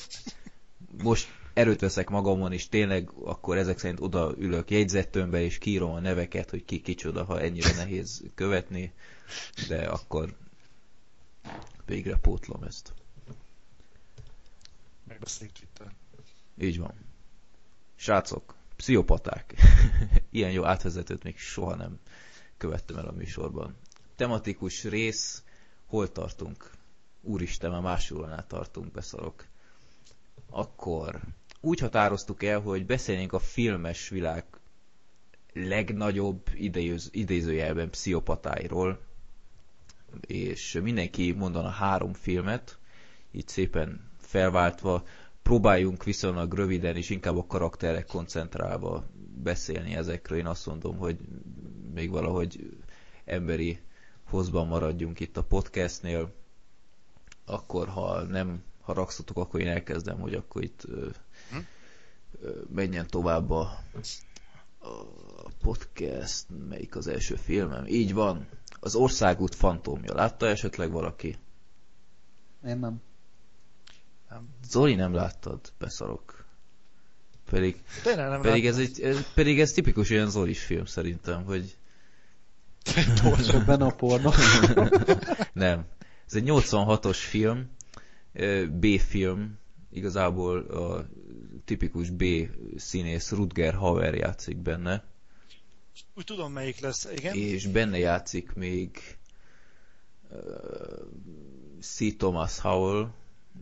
most erőt veszek magamon, és tényleg akkor ezek szerint oda ülök jegyzettömbbe, és kírom a neveket, hogy ki kicsoda, ha ennyire nehéz követni, de akkor végre pótlom ezt megbeszéljük Twitter. Így van. Srácok, pszichopaták. Ilyen jó átvezetőt még soha nem követtem el a műsorban. Tematikus rész, hol tartunk? Úristen, a másolónál tartunk, beszarok. Akkor úgy határoztuk el, hogy beszélnénk a filmes világ legnagyobb idéz, idézőjelben pszichopatáiról, és mindenki mondana három filmet, így szépen felváltva próbáljunk viszonylag röviden és inkább a karakterek koncentrálva beszélni ezekről. Én azt mondom, hogy még valahogy emberi hozban maradjunk itt a podcastnél. Akkor, ha nem haragszatok, akkor én elkezdem, hogy akkor itt ö, hm? ö, menjen tovább a, a podcast, melyik az első filmem. Így van, az Országút fantómja. Látta esetleg valaki? Én nem. Zoli nem láttad, beszarok. Pedig, Tényleg nem pedig, ez egy, ez, pedig ez tipikus olyan Zolis film szerintem, hogy... Ebben a porno. nem. Ez egy 86-os film, B-film, igazából a tipikus B színész Rutger Hauer játszik benne. Úgy tudom, melyik lesz, igen. És benne játszik még uh, C. Thomas Howell,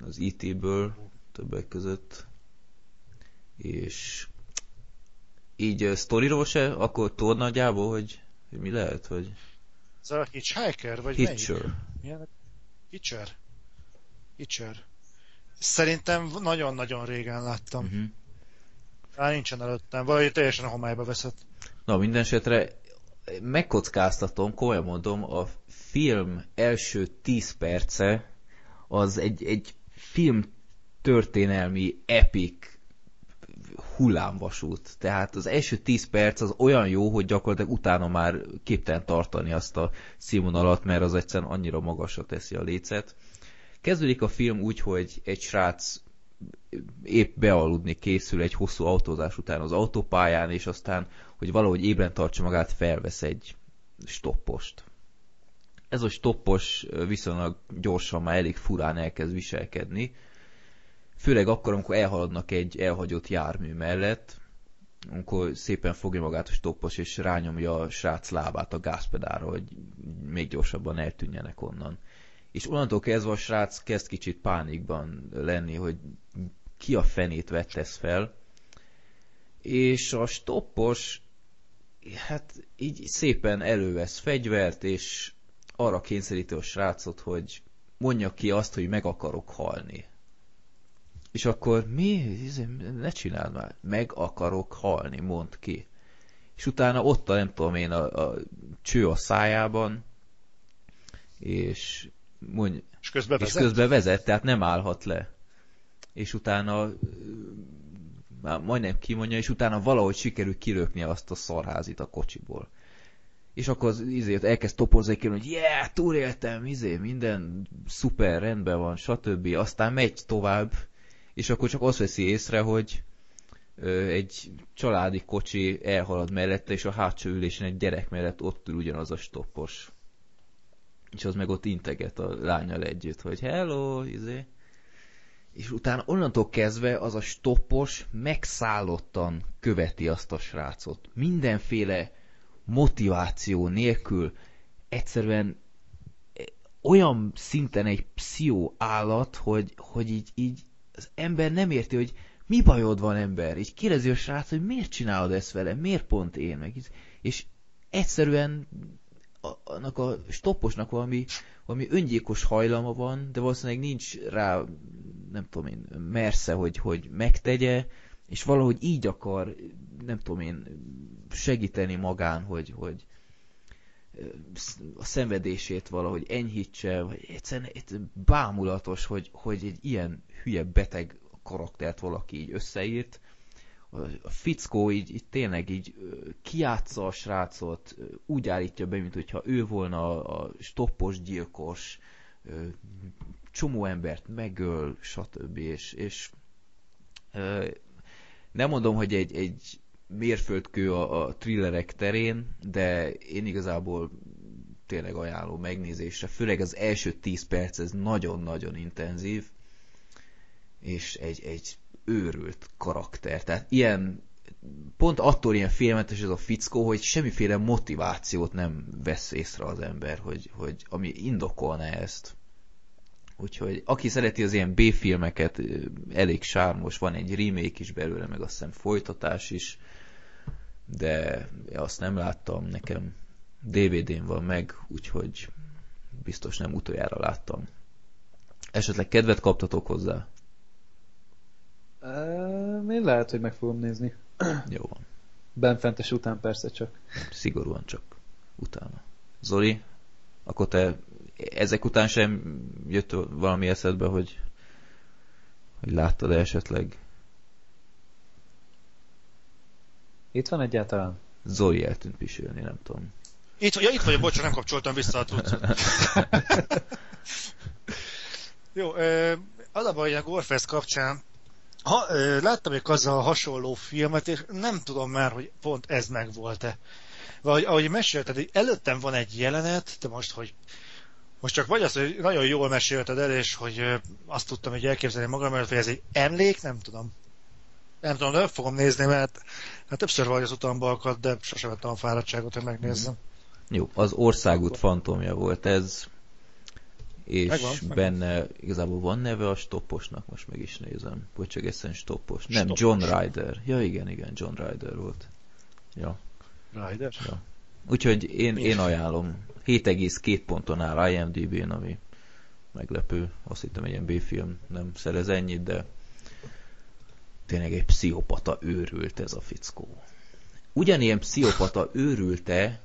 az IT-ből többek között. És így uh, sztoriról se, akkor tudod nagyjából, hogy, hogy mi lehet, hogy... Ez a Hitchhiker, vagy Hitcher. melyik? Milyen? Hitcher? Hitcher. Szerintem nagyon-nagyon régen láttam. Uh-huh. Á, nincsen előttem, vagy teljesen a homályba veszett. Na, minden esetre megkockáztatom, komolyan mondom, a film első 10 perce az egy, egy film történelmi epic hullámvasút. Tehát az első 10 perc az olyan jó, hogy gyakorlatilag utána már képtelen tartani azt a színvonalat, mert az egyszerűen annyira magasra teszi a lécet. Kezdődik a film úgy, hogy egy srác épp bealudni készül egy hosszú autózás után az autópályán, és aztán, hogy valahogy ébren tartsa magát, felvesz egy stoppost ez a stoppos viszonylag gyorsan már elég furán elkezd viselkedni. Főleg akkor, amikor elhaladnak egy elhagyott jármű mellett, amikor szépen fogja magát a stoppos, és rányomja a srác lábát a gázpedára, hogy még gyorsabban eltűnjenek onnan. És onnantól kezdve a srác kezd kicsit pánikban lenni, hogy ki a fenét vett ezt fel, és a stoppos hát így szépen elővesz fegyvert, és arra kényszeríti a srácot, hogy mondja ki azt, hogy meg akarok halni. És akkor mi? Ne csináld már. Meg akarok halni, mond ki. És utána ott a, nem tudom én, a, a cső a szájában, és mondj, és közben vezet? És közben vezet, tehát nem állhat le. És utána már majdnem kimondja, és utána valahogy sikerül kilökni azt a szarházit a kocsiból. És akkor az izért elkezd toporzékelni, hogy yeah, túléltem, izé, minden szuper, rendben van, stb. Aztán megy tovább, és akkor csak azt veszi észre, hogy ö, egy családi kocsi elhalad mellette, és a hátsó ülésen egy gyerek mellett ott ül ugyanaz a stoppos. És az meg ott integet a lányal együtt, hogy hello, izé és utána onnantól kezdve az a stoppos megszállottan követi azt a srácot. Mindenféle motiváció nélkül egyszerűen olyan szinten egy pszió állat, hogy, hogy így, így az ember nem érti, hogy mi bajod van ember? Így kérdezi a srác, hogy miért csinálod ezt vele, miért pont én? Meg, és egyszerűen annak a stopposnak valami, valami öngyilkos hajlama van, de valószínűleg nincs rá, nem tudom én, mersze, hogy, hogy megtegye, és valahogy így akar, nem tudom én, segíteni magán, hogy, hogy a szenvedését valahogy enyhítse, vagy egyszerűen, egyszerűen bámulatos, hogy, hogy egy ilyen hülye beteg karaktert valaki így összeírt, a fickó így, így tényleg így kiátsza a srácot, úgy állítja be, mint ő volna a stoppos gyilkos, csomó embert megöl, stb. És, és nem mondom, hogy egy, egy mérföldkő a, a thrillerek terén, de én igazából tényleg ajánlom megnézésre, főleg az első 10 perc ez nagyon-nagyon intenzív, és egy, egy őrült karakter. Tehát ilyen, pont attól ilyen félmentes ez a fickó, hogy semmiféle motivációt nem vesz észre az ember, hogy, hogy ami indokolna ezt. Úgyhogy aki szereti az ilyen B-filmeket, elég sármos, van egy remake is belőle, meg azt hiszem folytatás is, de azt nem láttam, nekem DVD-n van meg, úgyhogy biztos nem utoljára láttam. Esetleg kedvet kaptatok hozzá? Én lehet, hogy meg fogom nézni. Jó van. Benfentes után persze csak. Szigorúan csak utána. Zoli, akkor te ezek után sem jött valami eszedbe, hogy, hogy láttad -e esetleg? Itt van egyáltalán? Zoli eltűnt pisülni, nem tudom. Itt, ja, itt vagyok, bocsánat, nem kapcsoltam vissza a tudsz. Jó, az a baj, hogy a Gorefest kapcsán ha, ö, láttam egy azzal hasonló filmet, és nem tudom már, hogy pont ez megvolt-e. Vagy ahogy mesélted, előttem van egy jelenet, de most, hogy most csak vagy az, hogy nagyon jól mesélted el, és hogy azt tudtam hogy elképzelni magam mert hogy ez egy emlék, nem tudom. Nem tudom, de fogom nézni, mert hát többször vagy az utamba akad, de sosem vettem a fáradtságot, hogy megnézzem. Jó, az országút fantomja volt ez, és megvan, benne megvan. igazából van neve a stopposnak, most meg is nézem, vagy csak egyszerűen stoppos. Nem, stoppos. John Ryder. Ja, igen, igen, John Ryder volt. Ja. Ryder? Ja. Úgyhogy én, én ajánlom. 7,2 ponton áll IMDb-n, ami meglepő. Azt hittem, egy ilyen B-film nem szerez ennyit, de tényleg egy pszichopata őrült ez a fickó. Ugyanilyen pszichopata őrülte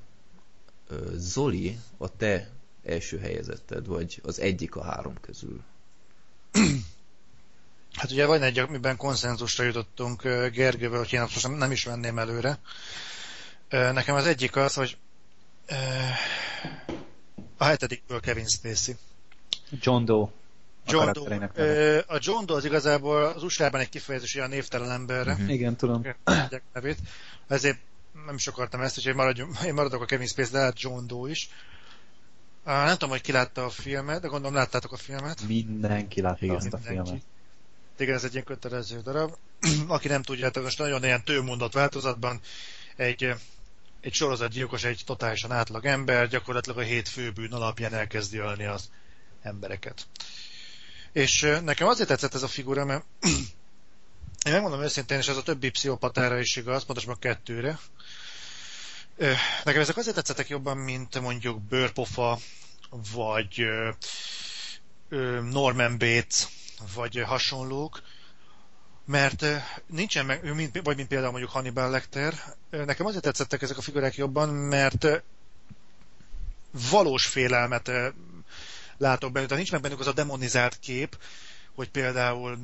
Zoli, a te első helyezetted, vagy az egyik a három közül? Hát ugye van egy, amiben konszenzusra jutottunk Gergővel, hogy én most nem is venném előre. Nekem az egyik az, hogy a hetedikből Kevin Spacey. John Doe. John Doe. A John Doe az igazából az USA-ban egy kifejezés olyan névtelen emberre. Uh-huh. Igen, tudom. Nevét. Ezért nem is akartam ezt, úgyhogy maradjunk, én maradok a Kevin Spacey, de hát John Doe is. Uh, nem tudom, hogy ki látta a filmet, de gondolom láttátok a filmet. Mindenki látta Igen, azt a filmet. Igen, ez egy ilyen kötelező darab. Aki nem tudja, hát most nagyon ilyen tőmondat változatban egy, egy sorozatgyilkos, egy totálisan átlag ember, gyakorlatilag a hét főbűn alapján elkezdi ölni az embereket. És nekem azért tetszett ez a figura, mert Én megmondom őszintén, és ez a többi pszichopatára is igaz, pontosan a kettőre. Nekem ezek azért tetszettek jobban, mint mondjuk Bőrpofa, vagy Norman Bates, vagy hasonlók, mert nincsen meg, mint, vagy mint például mondjuk Hannibal Lecter, nekem azért tetszettek ezek a figurák jobban, mert valós félelmet látok bennük, tehát nincs meg bennük az a demonizált kép, hogy például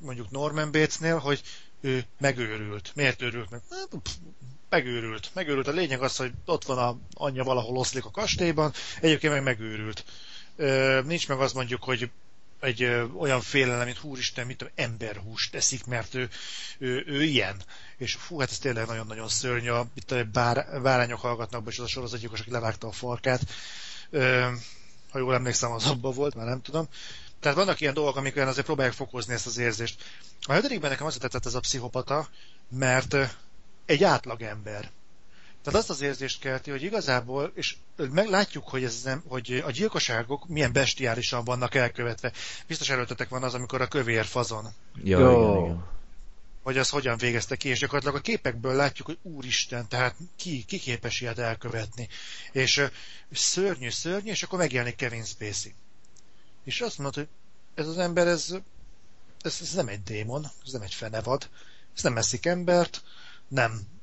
mondjuk Norman Batesnél, hogy ő megőrült. Miért őrült meg? Hát, megőrült. Megőrült. A lényeg az, hogy ott van a anyja valahol oszlik a kastélyban, egyébként meg megőrült. nincs meg az mondjuk, hogy egy ö, olyan félelem, mint húristen, mint tudom, emberhúst teszik, mert ő, ő, ő ilyen. És fú, hát ez tényleg nagyon-nagyon szörnyű. Itt a bár, bárányok hallgatnak be, és az a sorozatgyilkos, aki levágta a farkát. Ö, ha jól emlékszem, az abban volt, már nem tudom. Tehát vannak ilyen dolgok, amik azért próbálják fokozni ezt az érzést. A hetedikben nekem azért tetszett ez a pszichopata, mert egy átlag ember. Tehát azt az érzést kelti, hogy igazából, és meglátjuk, hogy, ez nem, hogy a gyilkosságok milyen bestiálisan vannak elkövetve. Biztos előttetek van az, amikor a kövér fazon. Jó. Igen, igen. Hogy az hogyan végezte ki, és gyakorlatilag a képekből látjuk, hogy úristen, tehát ki, ki képes ilyet elkövetni. És szörnyű, szörnyű, és akkor megjelenik Kevin Spacey. És azt mondod, hogy ez az ember, ez, ez, ez nem egy démon, ez nem egy fenevad, ez nem eszik embert, nem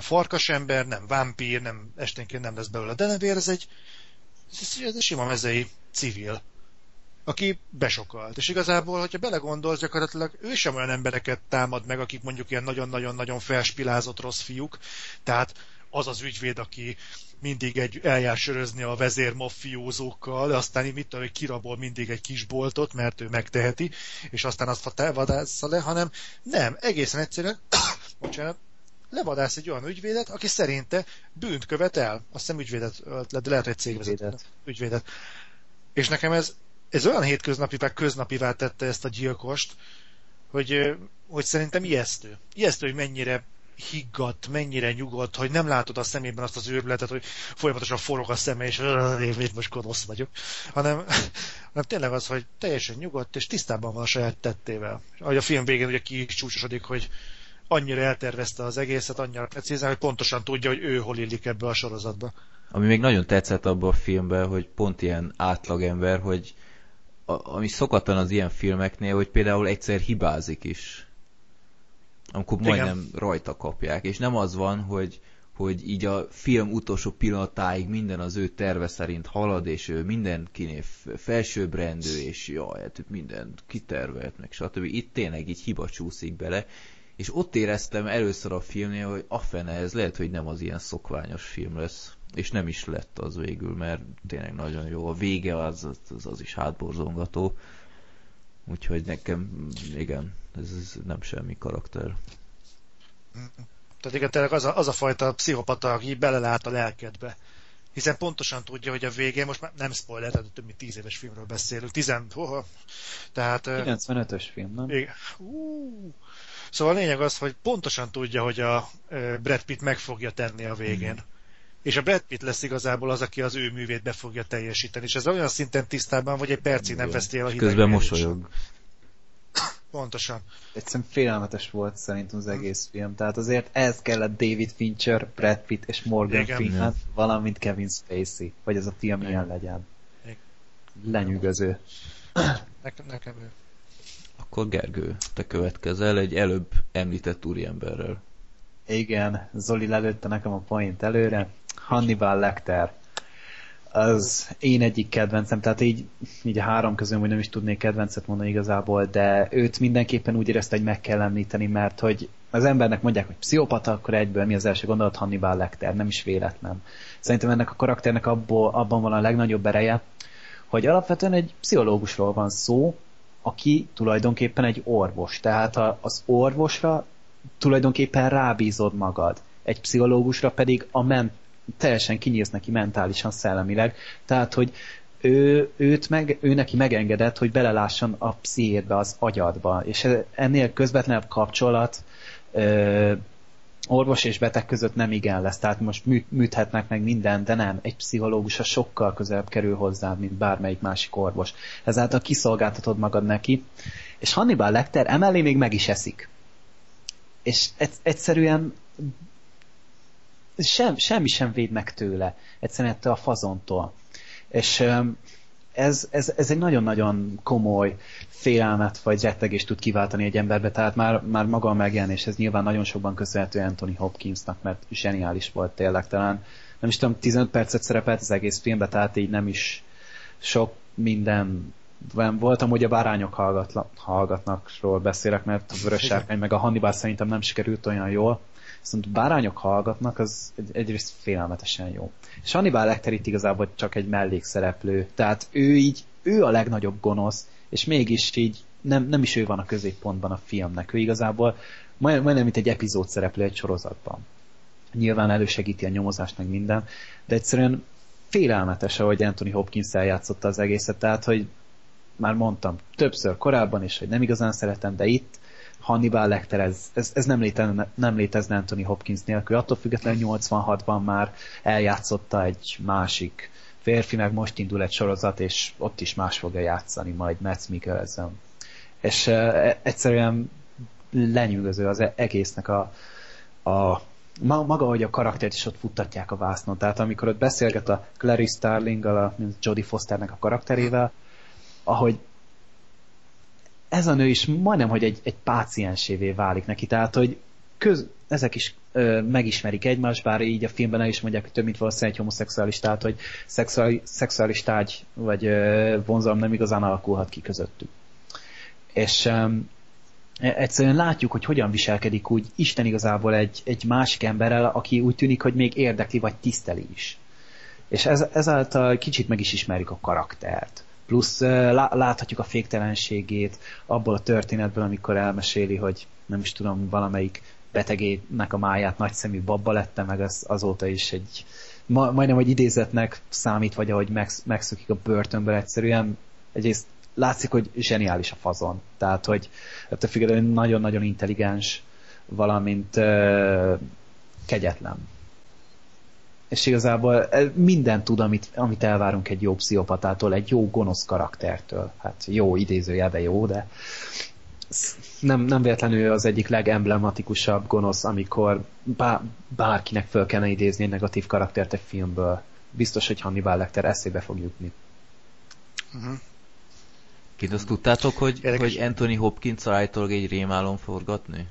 farkasember, nem vámpír, nem esténként nem lesz belőle denevér, ez egy, ez egy sima mezei civil, aki besokalt. És igazából, hogyha belegondolsz, gyakorlatilag ő sem olyan embereket támad meg, akik mondjuk ilyen nagyon-nagyon-nagyon felspilázott rossz fiúk, tehát az az ügyvéd, aki mindig egy eljár sörözni a vezér maffiózókkal, de aztán mit tudom, kirabol mindig egy kis boltot, mert ő megteheti, és aztán azt vadásza le, hanem nem, egészen egyszerűen, bocsánat, levadász egy olyan ügyvédet, aki szerinte bűnt követ el. Azt hiszem ügyvédet, de lehet, hogy cégvezető. Ügyvédet. És nekem ez, ez olyan hétköznapi, vagy köznapivá tette ezt a gyilkost, hogy, hogy szerintem ijesztő. Ijesztő, hogy mennyire higgadt, mennyire nyugodt, hogy nem látod a szemében azt az őrületet, hogy folyamatosan forog a szeme, és én most gonosz vagyok, hanem, hanem tényleg az, hogy teljesen nyugodt, és tisztában van a saját tettével. Ahogy a film végén ugye ki is csúcsosodik, hogy annyira eltervezte az egészet, annyira precízen, hogy pontosan tudja, hogy ő hol illik ebbe a sorozatba. Ami még nagyon tetszett abban a filmben, hogy pont ilyen átlagember, hogy a, ami szokatlan az ilyen filmeknél, hogy például egyszer hibázik is. Amikor majdnem Igen. rajta kapják. És nem az van, hogy, hogy így a film utolsó pillanatáig minden az ő terve szerint halad, és ő mindenkinél felsőbbrendű, és jaj, hát minden kitervelt, meg stb. Itt tényleg így hiba csúszik bele, és ott éreztem először a filmnél, hogy a fene, ez lehet, hogy nem az ilyen szokványos film lesz. És nem is lett az végül, mert tényleg nagyon jó. A vége az, az, az is hátborzongató. Úgyhogy nekem, igen, ez, ez nem semmi karakter. Tehát igen, tényleg az a, az a fajta pszichopata, aki belelát a lelkedbe. Hiszen pontosan tudja, hogy a vége, most már nem spoiler, tehát több mint tíz éves filmről beszélünk, tizen, oh, tehát... 95-ös film, nem? Igen. Uh, Szóval a lényeg az, hogy pontosan tudja, hogy a Brad Pitt meg fogja tenni a végén. Mm. És a Brad Pitt lesz igazából az, aki az ő művét be fogja teljesíteni. És ez olyan szinten tisztában, hogy egy percig nem veszti el a hideg. Közben mosolyog. Pontosan. Egyszerűen félelmetes volt szerintem az egész film. Tehát azért ez kellett David Fincher, Brad Pitt és Morgan Igen. Freeman, valamint Kevin Spacey, hogy ez a film ilyen legyen. Igen. Lenyűgöző. Nekem, nekem ő. Akkor Gergő, te következel egy előbb említett úriemberrel. Igen, Zoli lelőtte nekem a point előre. Hannibal Lecter. Az én egyik kedvencem, tehát így, így a három közül hogy nem is tudnék kedvencet mondani igazából, de őt mindenképpen úgy érezte, hogy meg kell említeni, mert hogy az embernek mondják, hogy pszichopata, akkor egyből mi az első gondolat Hannibal Lecter, nem is véletlen. Szerintem ennek a karakternek abból, abban van a legnagyobb ereje, hogy alapvetően egy pszichológusról van szó, aki tulajdonképpen egy orvos. Tehát az orvosra tulajdonképpen rábízod magad. Egy pszichológusra pedig a men teljesen kinyílsz neki mentálisan, szellemileg. Tehát, hogy ő, őt meg, ő neki megengedett, hogy belelásson a pszichédbe, az agyadba. És ennél közvetlenebb kapcsolat orvos és beteg között nem igen lesz, tehát most műt, műthetnek meg minden, de nem, egy pszichológus a sokkal közelebb kerül hozzá, mint bármelyik másik orvos. Ezáltal kiszolgáltatod magad neki, és Hannibal Lecter emellé még meg is eszik. és egyszerűen sem, semmi sem véd meg tőle, egyszerűen ettől a fazontól. És ez, ez, ez egy nagyon-nagyon komoly félelmet vagy rettegést tud kiváltani egy emberbe, tehát már, már maga a megjelenés, ez nyilván nagyon sokban köszönhető Anthony Hopkinsnak, mert zseniális volt tényleg, talán. Nem is tudom, 15 percet szerepelt az egész filmben, tehát így nem is sok minden. Voltam, hogy a bárányok hallgatla, hallgatnakról beszélek, mert a Vörös Sárkány meg a Hannibal szerintem nem sikerült olyan jól. Viszont bárányok hallgatnak, az egy, egyrészt félelmetesen jó. És Hannibal Lecter itt igazából csak egy mellékszereplő. Tehát ő így, ő a legnagyobb gonosz, és mégis így nem, nem is ő van a középpontban a filmnek. Ő igazából majd, majdnem, mint egy epizód szereplő egy sorozatban. Nyilván elősegíti a nyomozást, meg minden, de egyszerűen félelmetes, ahogy Anthony Hopkins eljátszotta az egészet, tehát, hogy már mondtam többször korábban is, hogy nem igazán szeretem, de itt Hannibal Lecter, ez, ez, ez nem, létezne, nem létezne Anthony Hopkins nélkül. Attól függetlenül 86-ban már eljátszotta egy másik férfi, meg most indul egy sorozat, és ott is más fogja játszani majd Matt Mikkelsen. És uh, egyszerűen lenyűgöző az egésznek a, a maga, hogy a karaktert is ott futtatják a vásznon. Tehát amikor ott beszélget a Clary starling a Jodie Fosternek a karakterével, ahogy ez a nő is majdnem, hogy egy, egy páciensévé válik neki, tehát, hogy köz, ezek is ö, megismerik egymást, bár így a filmben el is mondják, hogy több mint valószínűleg egy homoszexuális, tehát, hogy szexuális, szexuális tárgy vagy ö, vonzalom nem igazán alakulhat ki közöttük. És ö, egyszerűen látjuk, hogy hogyan viselkedik úgy Isten igazából egy, egy másik emberrel, aki úgy tűnik, hogy még érdekli, vagy tiszteli is. És ez, ezáltal kicsit meg is ismerjük a karaktert plusz láthatjuk a féktelenségét abból a történetből, amikor elmeséli, hogy nem is tudom, valamelyik betegének a máját nagyszemű babba lette, meg az, azóta is egy ma, majdnem, hogy idézetnek számít, vagy ahogy megsz, megszökik a börtönből egyszerűen, egyrészt látszik, hogy zseniális a fazon. Tehát, hogy ettől függetlenül nagyon-nagyon intelligens, valamint kegyetlen és igazából e, minden tud, amit, amit elvárunk egy jó pszichopatától, egy jó gonosz karaktertől. Hát jó idézőjelben jó, de nem, nem véletlenül az egyik legemblematikusabb gonosz, amikor bá, bárkinek föl kellene idézni egy negatív karaktert egy filmből. Biztos, hogy Hannibal Lecter eszébe fog jutni. Uh-huh. Kint azt tudtátok, hogy, hogy Anthony Hopkins állítólag egy rémálom forgatni?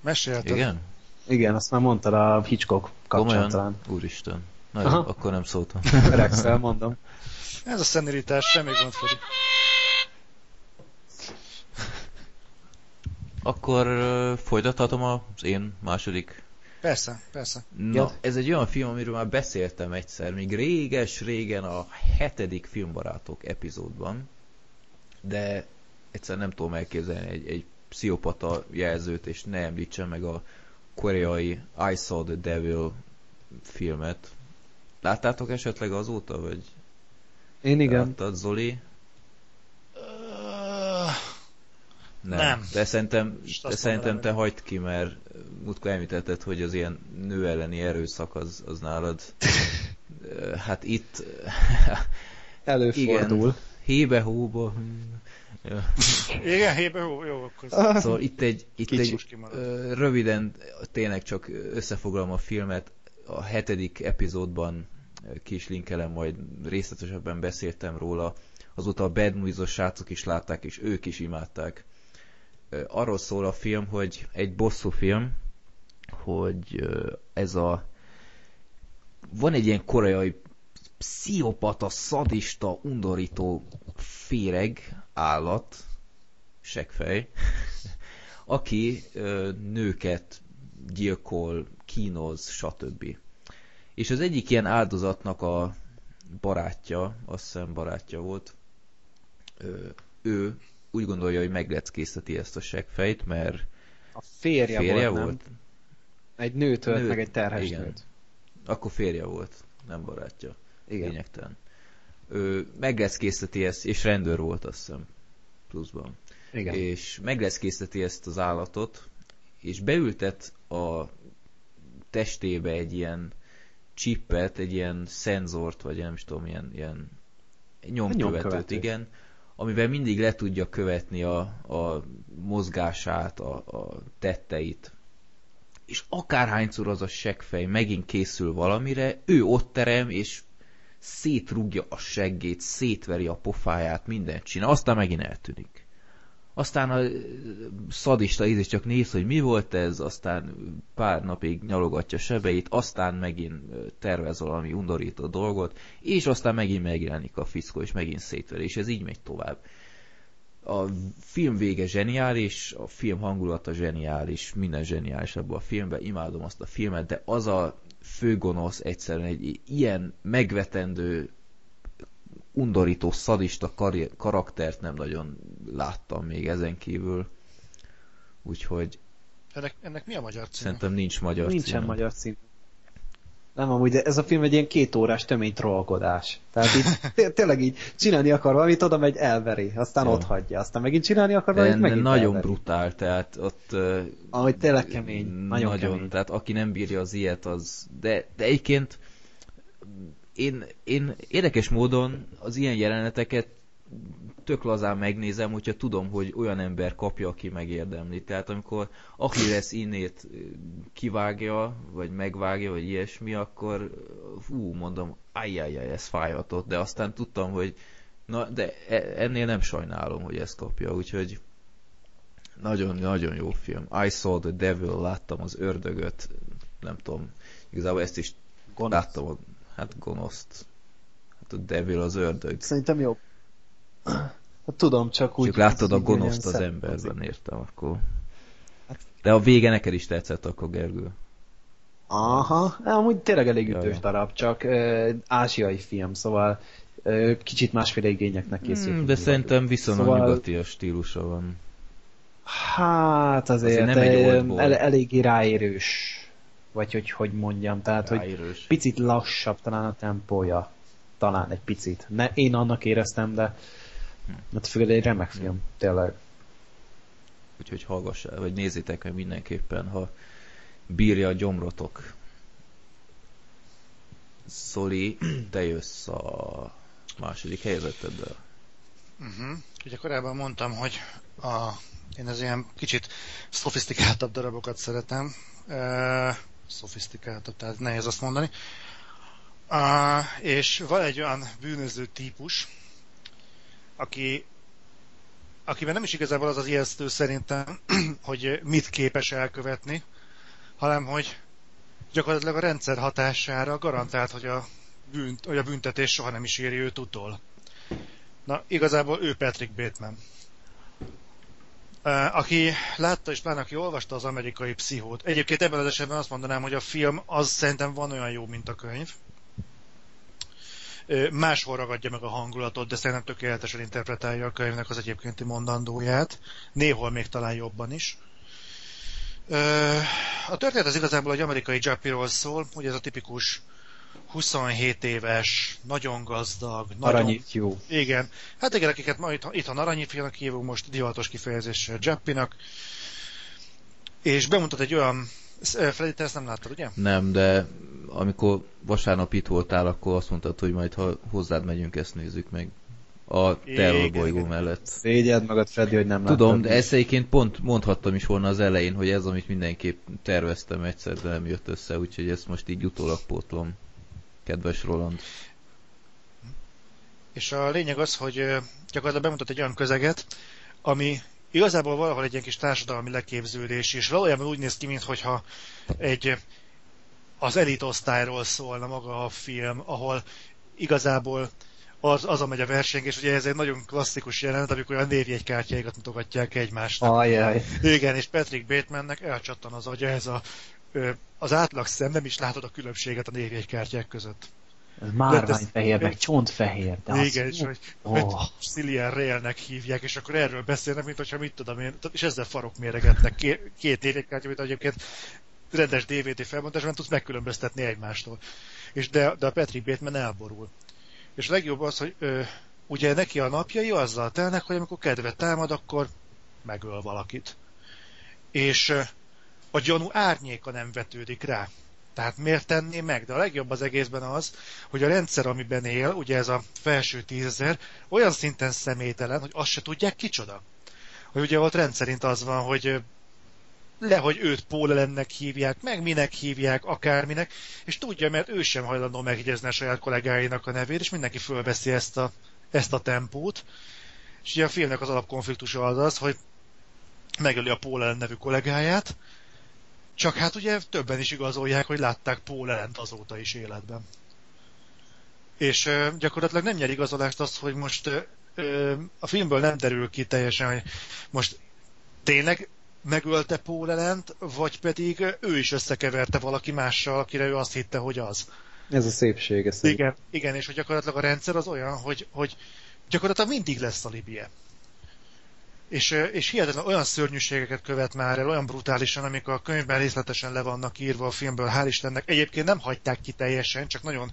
Mesélted? Igen? Igen, azt már mondtad a Hitchcock kapcsán talán. Úristen. Na jó, akkor nem szóltam. Rexel, mondom. Ez a szenilitás, semmi gond Feri. Akkor uh, folytathatom az én második Persze, persze. Na, ja. ez egy olyan film, amiről már beszéltem egyszer, még réges-régen a hetedik filmbarátok epizódban, de egyszer nem tudom elképzelni egy, egy pszichopata jelzőt, és ne említsen meg a koreai I Saw the Devil filmet. Láttátok esetleg azóta, vagy? Én igen. Láttad, Zoli? Nem. nem. De szerintem, de szerintem te hagyd ki, mert múltkor említetted, hogy az ilyen nő elleni erőszak az, az nálad. hát itt... Előfordul. Igen, hébe-hóba. Igen, hébe jó, jó akkor. Szóval itt egy, itt egy röviden tényleg csak összefoglalom a filmet. A hetedik epizódban ki is linkelem, majd részletesebben beszéltem róla. Azóta a Bad movies srácok is látták, és ők is imádták. Arról szól a film, hogy egy bosszú film, hogy ez a van egy ilyen koreai pszichopata, szadista, undorító féreg, állat, segfej, aki nőket gyilkol, kínoz, stb. És az egyik ilyen áldozatnak a barátja, azt hiszem barátja volt, ő úgy gondolja, hogy megleckészteti ezt a segfejt, mert a férje, férje volt, volt? Nem? Egy nőt ölt meg egy terhes Igen. nőt. Akkor férje volt, nem barátja. Igen. Lényegtelen ő megleszkészteti ezt, és rendőr volt azt hiszem pluszban. Igen. És megleszkészteti ezt az állatot, és beültet a testébe egy ilyen csippet, egy ilyen szenzort, vagy nem is tudom, ilyen, ilyen nyomkövetőt, nyomkövető. igen, amivel mindig le tudja követni a, a mozgását, a, a tetteit. És akárhányszor az a seggfej megint készül valamire, ő ott terem, és szétrugja a seggét, szétveri a pofáját, mindent csinál, aztán megint eltűnik. Aztán a szadista íz csak néz, hogy mi volt ez, aztán pár napig nyalogatja sebeit, aztán megint tervez valami undorító dolgot, és aztán megint megjelenik a fiszkó, és megint szétveri, és ez így megy tovább. A film vége zseniális, a film hangulata zseniális, minden zseniális abban a filmben, imádom azt a filmet, de az a főgonosz egyszerűen egy ilyen megvetendő undorító, szadista karaktert nem nagyon láttam még ezen kívül. Úgyhogy... Ennek, ennek mi a magyar cím? Szerintem nincs magyar cím. Nincsen magyar cím. Nem amúgy, de ez a film egy ilyen két órás tömény trollkodás. Tehát így tényleg így csinálni akar valamit, oda megy elveri, aztán ja. ott hagyja, aztán megint csinálni akar valamit, megint nagyon elveri. brutál, tehát ott... Ahogy tényleg kemény, nagyon, nagyon kemény. Tehát aki nem bírja az ilyet, az... De, de egyébként én, én érdekes módon az ilyen jeleneteket tök lazán megnézem, hogyha tudom, hogy olyan ember kapja, aki megérdemli. Tehát amikor Achilles innét kivágja, vagy megvágja, vagy ilyesmi, akkor fú, mondom, ajjajjaj, ez fájhatott, de aztán tudtam, hogy na, de e, ennél nem sajnálom, hogy ezt kapja, úgyhogy nagyon-nagyon jó film. I Saw the Devil, láttam az ördögöt, nem tudom, igazából ezt is Gonosz. láttam, hát gonoszt. Hát a Devil az ördög. Szerintem jó. Hát tudom, csak úgy... Csak láttad a gonoszt az emberben, értem akkor. Hát- De a vége neked is tetszett akkor, Gergő. Aha, amúgy tényleg elég ütős darab, csak uh, ázsiai film, szóval uh, kicsit másféle igényeknek készült. Hmm, de szerintem viszonylag szóval... nyugati a stílusa van. Hát azért, azért nem egy el, eléggé ráérős. Vagy hogy hogy mondjam, tehát ráérős. hogy picit lassabb talán a tempója. Talán egy picit. Ne, én annak éreztem, de Hát függ, egy remek film, tényleg. Úgyhogy hallgassál, vagy nézzétek meg mindenképpen, ha bírja a gyomrotok. Szoli, te jössz a második helyzeteddel. Uh-huh. Ugye korábban mondtam, hogy a, én az ilyen kicsit szofisztikáltabb darabokat szeretem. Uh, szofisztikáltabb, tehát nehéz azt mondani. Uh, és van egy olyan bűnöző típus, aki akiben nem is igazából az az ijesztő szerintem, hogy mit képes elkövetni, hanem hogy gyakorlatilag a rendszer hatására garantált, hogy a, bűnt, hogy a büntetés soha nem is éri őt utol. Na, igazából ő Patrick Bateman. Aki látta és pláne aki olvasta az amerikai pszichót. Egyébként ebben az esetben azt mondanám, hogy a film az szerintem van olyan jó, mint a könyv máshol ragadja meg a hangulatot, de szerintem tökéletesen interpretálja a könyvnek az egyébkénti mondandóját, néhol még talán jobban is. A történet az igazából egy amerikai Jappiról szól, hogy ez a tipikus 27 éves, nagyon gazdag, Aranyifjú. Igen. Hát igen, akiket ma itt, itt a aranyifjúnak hívunk, most divatos kifejezéssel Jappinak. És bemutat egy olyan Freddy, te ezt nem láttad, ugye? Nem, de amikor vasárnap itt voltál, akkor azt mondtad, hogy majd ha hozzád megyünk, ezt nézzük meg. A terrorbolygó mellett. Szégyed magad, Freddy, hogy nem Tudom, de ezt egyébként pont mondhattam is volna az elején, hogy ez, amit mindenképp terveztem egyszer, de nem jött össze, úgyhogy ezt most így utólag pótlom. Kedves Roland. És a lényeg az, hogy gyakorlatilag bemutat egy olyan közeget, ami igazából valahol egy ilyen kis társadalmi leképződés, és valójában úgy néz ki, mintha egy az elitosztályról szólna maga a film, ahol igazából az, az a megy a versengés, ugye ez egy nagyon klasszikus jelenet, amikor a névjegykártyáikat mutogatják egymásnak. Ajaj. Igen, és Patrick Batemannek elcsattan az agya, ez a, az átlag szem, nem is látod a különbséget a névjegykártyák között. Ez márványfehér, meg csontfehér. De igen, az... és hogy oh. Cillian Railnek hívják, és akkor erről beszélnek, mint hogyha mit tudom én, és ezzel farok méregetnek. Két érjékkártya, amit egyébként rendes DVD felbontásban tudsz megkülönböztetni egymástól. És de, de a Patrick Bateman elborul. És a legjobb az, hogy ö, ugye neki a napjai azzal telnek, hogy amikor kedve támad, akkor megöl valakit. És ö, a gyanú árnyéka nem vetődik rá. Tehát miért tenné meg? De a legjobb az egészben az, hogy a rendszer, amiben él, ugye ez a felső tízezer, olyan szinten személytelen, hogy azt se tudják kicsoda. Hogy ugye ott rendszerint az van, hogy lehogy őt Pólelennek hívják, meg minek hívják, akárminek, és tudja, mert ő sem hajlandó megjegyezni a saját kollégáinak a nevét, és mindenki fölveszi ezt a, ezt a tempót. És ugye a filmnek az alapkonfliktusa az az, hogy megöli a Pólelen nevű kollégáját, csak hát ugye többen is igazolják, hogy látták Pólelent azóta is életben. És ö, gyakorlatilag nem nyer igazolást az, hogy most ö, a filmből nem derül ki teljesen, hogy most tényleg megölte Pólelent, vagy pedig ő is összekeverte valaki mással, akire ő azt hitte, hogy az. Ez a szépsége Igen, igen, és hogy gyakorlatilag a rendszer az olyan, hogy, hogy gyakorlatilag mindig lesz a libie. És, és hihetetlen olyan szörnyűségeket követ már el, olyan brutálisan, amik a könyvben részletesen le vannak írva a filmből, hál' Istennek. Egyébként nem hagyták ki teljesen, csak nagyon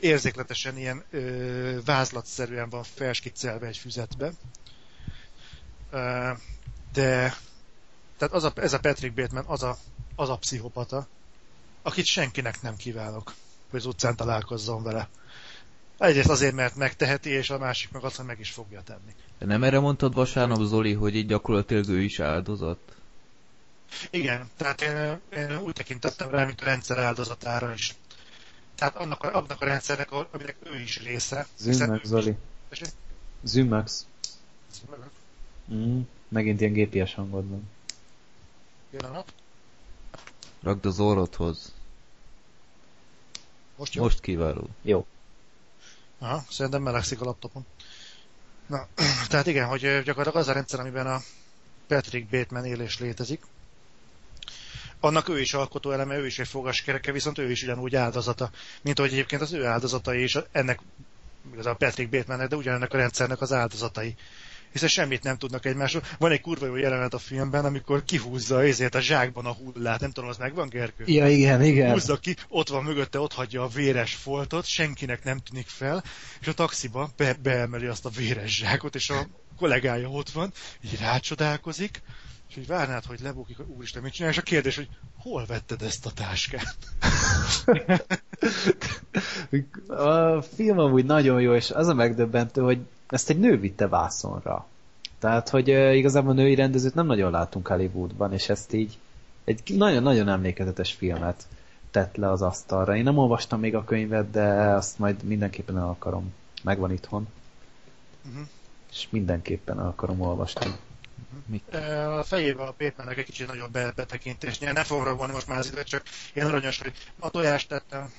érzékletesen ilyen ö, vázlatszerűen van felskiccelve egy füzetbe. De tehát az a, ez a Patrick Bateman az a, az a pszichopata, akit senkinek nem kívánok, hogy az utcán találkozzon vele. Egyrészt azért, mert megteheti, és a másik meg azt, hogy meg is fogja tenni. De nem erre mondtad vasárnap, Zoli, hogy így gyakorlatilag ő is áldozat? Igen, tehát én, én úgy tekintettem rá, mint a rendszer áldozatára is. Tehát annak a, annak a rendszernek, aminek ő is része. Zümmeg, Zoli. Zümmegsz. Mm, megint ilyen gépies hangod van. Pillanat. Rakd az orrodhoz. Most jó? Most kiváló. Jó. Aha, szerintem melegszik a laptopon. Na, tehát igen, hogy gyakorlatilag az a rendszer, amiben a Patrick Bateman élés létezik, annak ő is alkotó eleme, ő is egy fogaskereke, viszont ő is ugyanúgy áldozata, mint ahogy egyébként az ő áldozatai is ennek, a Patrick Batemannek, de ugyanennek a rendszernek az áldozatai hiszen semmit nem tudnak egymásról. Van egy kurva jó jelenet a filmben, amikor kihúzza ezért a zsákban a hullát, nem tudom, az megvan, Gergő? Ja, igen, igen. Húzza ki, ott van mögötte, ott hagyja a véres foltot, senkinek nem tűnik fel, és a taxiba be- beemeli azt a véres zsákot, és a kollégája ott van, így rácsodálkozik, és így várnád, hogy lebukik, hogy úristen, mit csinál, és a kérdés, hogy hol vetted ezt a táskát? a film amúgy nagyon jó, és az a megdöbbentő, hogy ezt egy nő vitte vászonra. Tehát, hogy igazából női rendezőt nem nagyon látunk Hollywoodban, és ezt így egy nagyon-nagyon emlékezetes filmet tett le az asztalra. Én nem olvastam még a könyvet, de azt majd mindenképpen el akarom. Megvan itthon. Uh-huh. És mindenképpen el akarom olvasni. A fejével a Pétmennek egy kicsit nagyobb betekintés. Nem fogom rabolni most már az időt, csak én aranyos, hogy a tojást tettem,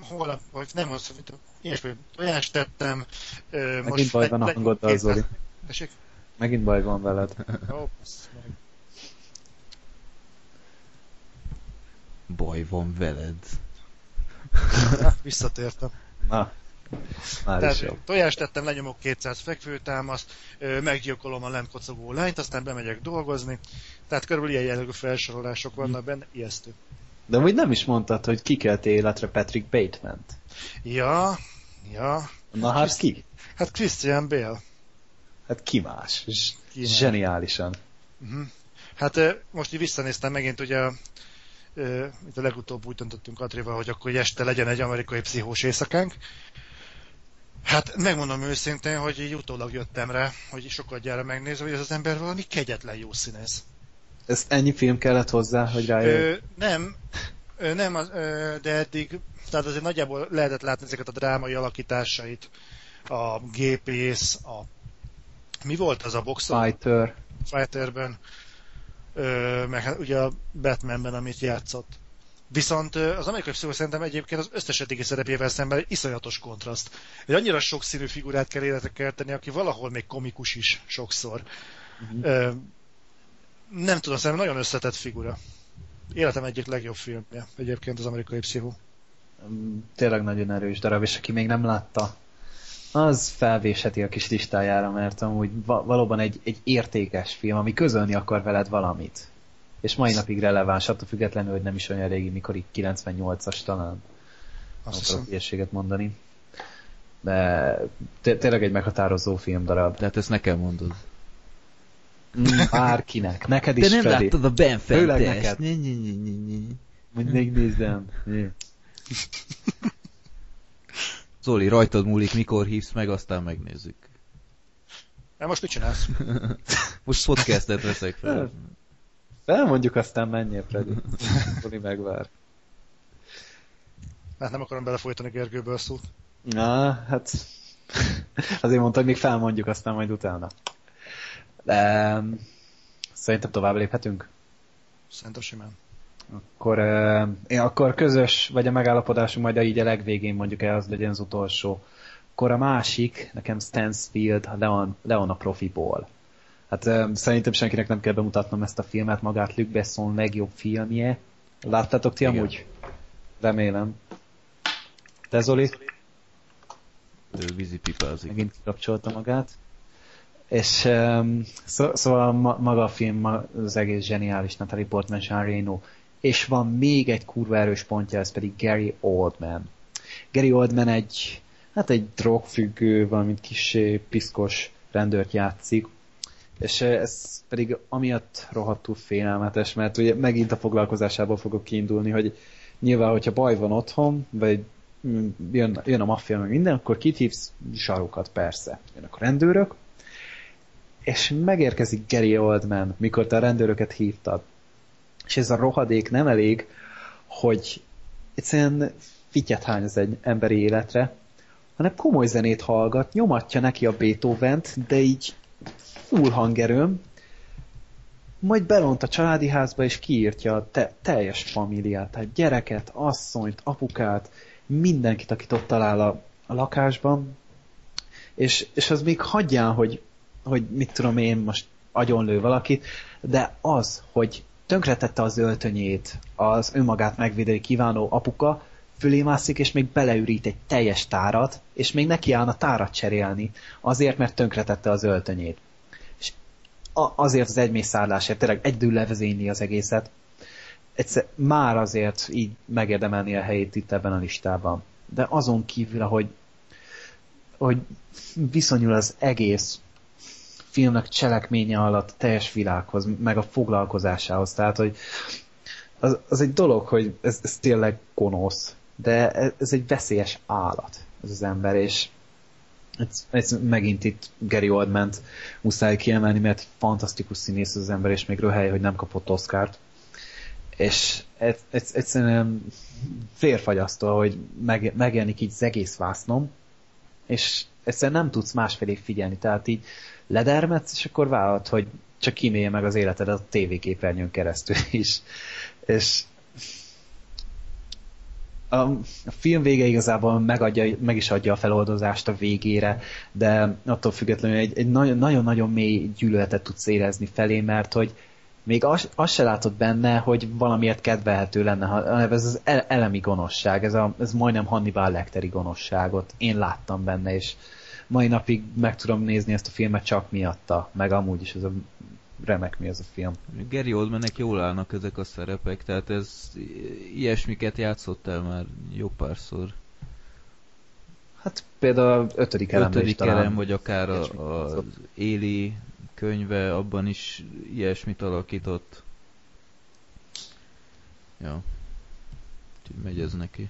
hol, vagy nem az, hogy ilyesmi, tojást tettem. Megint most baj van a hangoddal, Zoli. Tessék? Megint baj van veled. Ó, Baj van veled. Visszatértem. Na, már Tehát is tojást tettem, lenyomok 200 fekvőtámaszt, meggyilkolom a lent kocogó lányt, aztán bemegyek dolgozni. Tehát körülbelül ilyen jellegű felsorolások vannak benne, ijesztő. De úgy nem is mondtad, hogy ki kelti életre Patrick Bateman-t. Ja, ja. Na hát ki? Hát Christian Bale. Hát ki más? Ki más? Zseniálisan. Uh-huh. Hát most így visszanéztem megint ugye itt a legutóbb úgy döntöttünk Atrival, hogy akkor este legyen egy amerikai pszichós éjszakánk. Hát megmondom őszintén, hogy így utólag jöttem rá, hogy sokat gyára megnézve, hogy ez az ember valami kegyetlen jó színész. Ez ennyi film kellett hozzá, hogy rájön? Ö, nem, ö, nem, az, ö, de eddig, tehát azért nagyjából lehetett látni ezeket a drámai alakításait. A gépész, a mi volt az a boxer? Fighter. Fighterben, ö, meg hát ugye a Batmanben, amit játszott. Viszont az amerikai pszichó szerintem egyébként az összes eddigi szerepével szemben egy iszonyatos kontraszt. Egy annyira sokszínű figurát kell életre kelteni, aki valahol még komikus is sokszor. Uh-huh. Nem tudom, szerintem nagyon összetett figura. Életem egyik legjobb filmje egyébként az amerikai pszichó. Tényleg nagyon erős darab, és aki még nem látta, az felvésheti a kis listájára, mert amúgy valóban egy, egy értékes film, ami közölni akar veled valamit és mai napig releváns, attól függetlenül, hogy nem is olyan régi, mikor itt 98-as talán. Azt akarok ilyeséget mondani. De tényleg egy meghatározó film darab. De hát ezt nekem mondod. Bárkinek. Neked is, De nem Freddy. láttad a Ben Főleg neked. Mindig nézem. Zoli, rajtad múlik, mikor hívsz meg, aztán megnézzük. Na most mit csinálsz? Most podcastet veszek fel. Felmondjuk, aztán menjél, Freddy. Zoli megvár. Hát nem akarom belefolytani Gergőből szót. Na, hát azért mondta, hogy még felmondjuk, aztán majd utána. De szerintem tovább léphetünk. Szerintem simán. Akkor, én akkor közös, vagy a megállapodásunk majd a így a legvégén mondjuk el, az legyen az utolsó. Akkor a másik, nekem Stansfield, Leon, Leon a profiból. Hát szerintem senkinek nem kell bemutatnom ezt a filmet, magát Luc Besson legjobb filmje. Láttátok ti Igen. amúgy? Remélem. Te Zoli? Ő vízipipázik. Megint kikapcsolta magát. És um, szó, szóval ma, maga a film ma, az egész zseniális, Natalie Portman, Jean Reno. És van még egy kurva erős pontja, ez pedig Gary Oldman. Gary Oldman egy, hát egy drogfüggő, valamint kis piszkos rendőrt játszik, és ez pedig amiatt rohadtul félelmetes, mert ugye megint a foglalkozásából fogok kiindulni, hogy nyilván, hogyha baj van otthon, vagy jön, jön a maffia, meg minden, akkor kit? Zsarokat, persze. Jönnek a rendőrök, és megérkezik Gary Oldman, mikor te a rendőröket hívtad. És ez a rohadék nem elég, hogy egyszerűen fityet hány az egy emberi életre, hanem komoly zenét hallgat, nyomatja neki a Beethoven-t, de így full hangerőm, majd belont a családi házba, és kiírtja a te- teljes familiát, tehát gyereket, asszonyt, apukát, mindenkit, akit ott talál a, a lakásban, és, és az még hagyján, hogy, hogy mit tudom én, most agyonlő valakit, de az, hogy tönkretette az öltönyét az önmagát megvédeni kívánó apuka, fölé mászik, és még beleürít egy teljes tárat, és még neki állna tárat cserélni, azért, mert tönkretette az öltönyét. Azért az egymészárlásért tényleg egyedül levezényli az egészet. Egyszer, már azért így megérdemelni a helyét itt ebben a listában. De azon kívül, hogy, hogy viszonyul az egész filmnek cselekménye alatt teljes világhoz, meg a foglalkozásához. Tehát, hogy az, az egy dolog, hogy ez, ez tényleg gonosz, de ez, ez egy veszélyes állat, ez az ember, és ez, ez megint itt Gary oldman muszáj kiemelni, mert fantasztikus színész az ember, és még röhely, hogy nem kapott Oscárt. És ez, ez, egyszerűen férfagyasztó, hogy meg, megjelenik így az egész vásznom, és egyszerűen nem tudsz másfelé figyelni, tehát így ledermetsz, és akkor vállalod, hogy csak kímélje meg az életed a tévéképernyőn keresztül is. És a, a film vége igazából megadja, meg is adja a feloldozást a végére, de attól függetlenül egy, egy nagyon- nagyon-nagyon mély gyűlöletet tudsz érezni felé, mert hogy még azt, azt se látod benne, hogy valamiért kedvelhető lenne, hanem ez az el- elemi gonoszság, ez, a, ez majdnem Hannibal Lecteri gonoszságot. Én láttam benne, és mai napig meg tudom nézni ezt a filmet csak miatta, meg amúgy is ez a remek mi ez a film. Gary Oldmannek jól állnak ezek a szerepek, tehát ez ilyesmiket játszott el már jó párszor. Hát például a ötödik is Ötödik talán. elem, vagy akár a. Éli könyve, abban is ilyesmit alakított. Ja. Úgyhogy megy ez neki.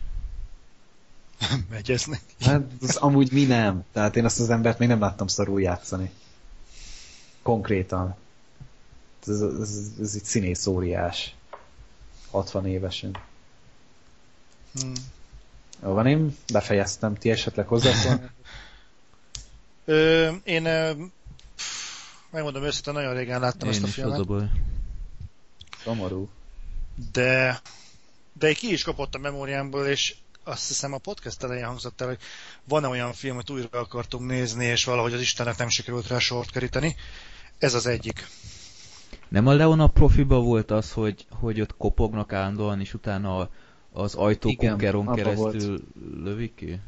Megy ez neki. Hát az amúgy mi nem. Tehát én azt az embert még nem láttam szarul játszani. Konkrétan. Ez, ez, ez, egy színész óriás. 60 évesen. Hmm. Jó van, én befejeztem. Ti esetleg hozzászólni? Én ö, megmondom őszintén, nagyon régen láttam Én ezt a is az filmet, a baj. Szomorú. de, de egy ki is kapott a memóriámból, és azt hiszem a podcast elején hangzott el, hogy van-e olyan film, amit újra akartunk nézni, és valahogy az Istennek nem sikerült rá sort keríteni. Ez az egyik. Nem a Leona profiba volt az, hogy, hogy ott kopognak állandóan, és utána a- az ajtókunkeron abba keresztül lövik ki?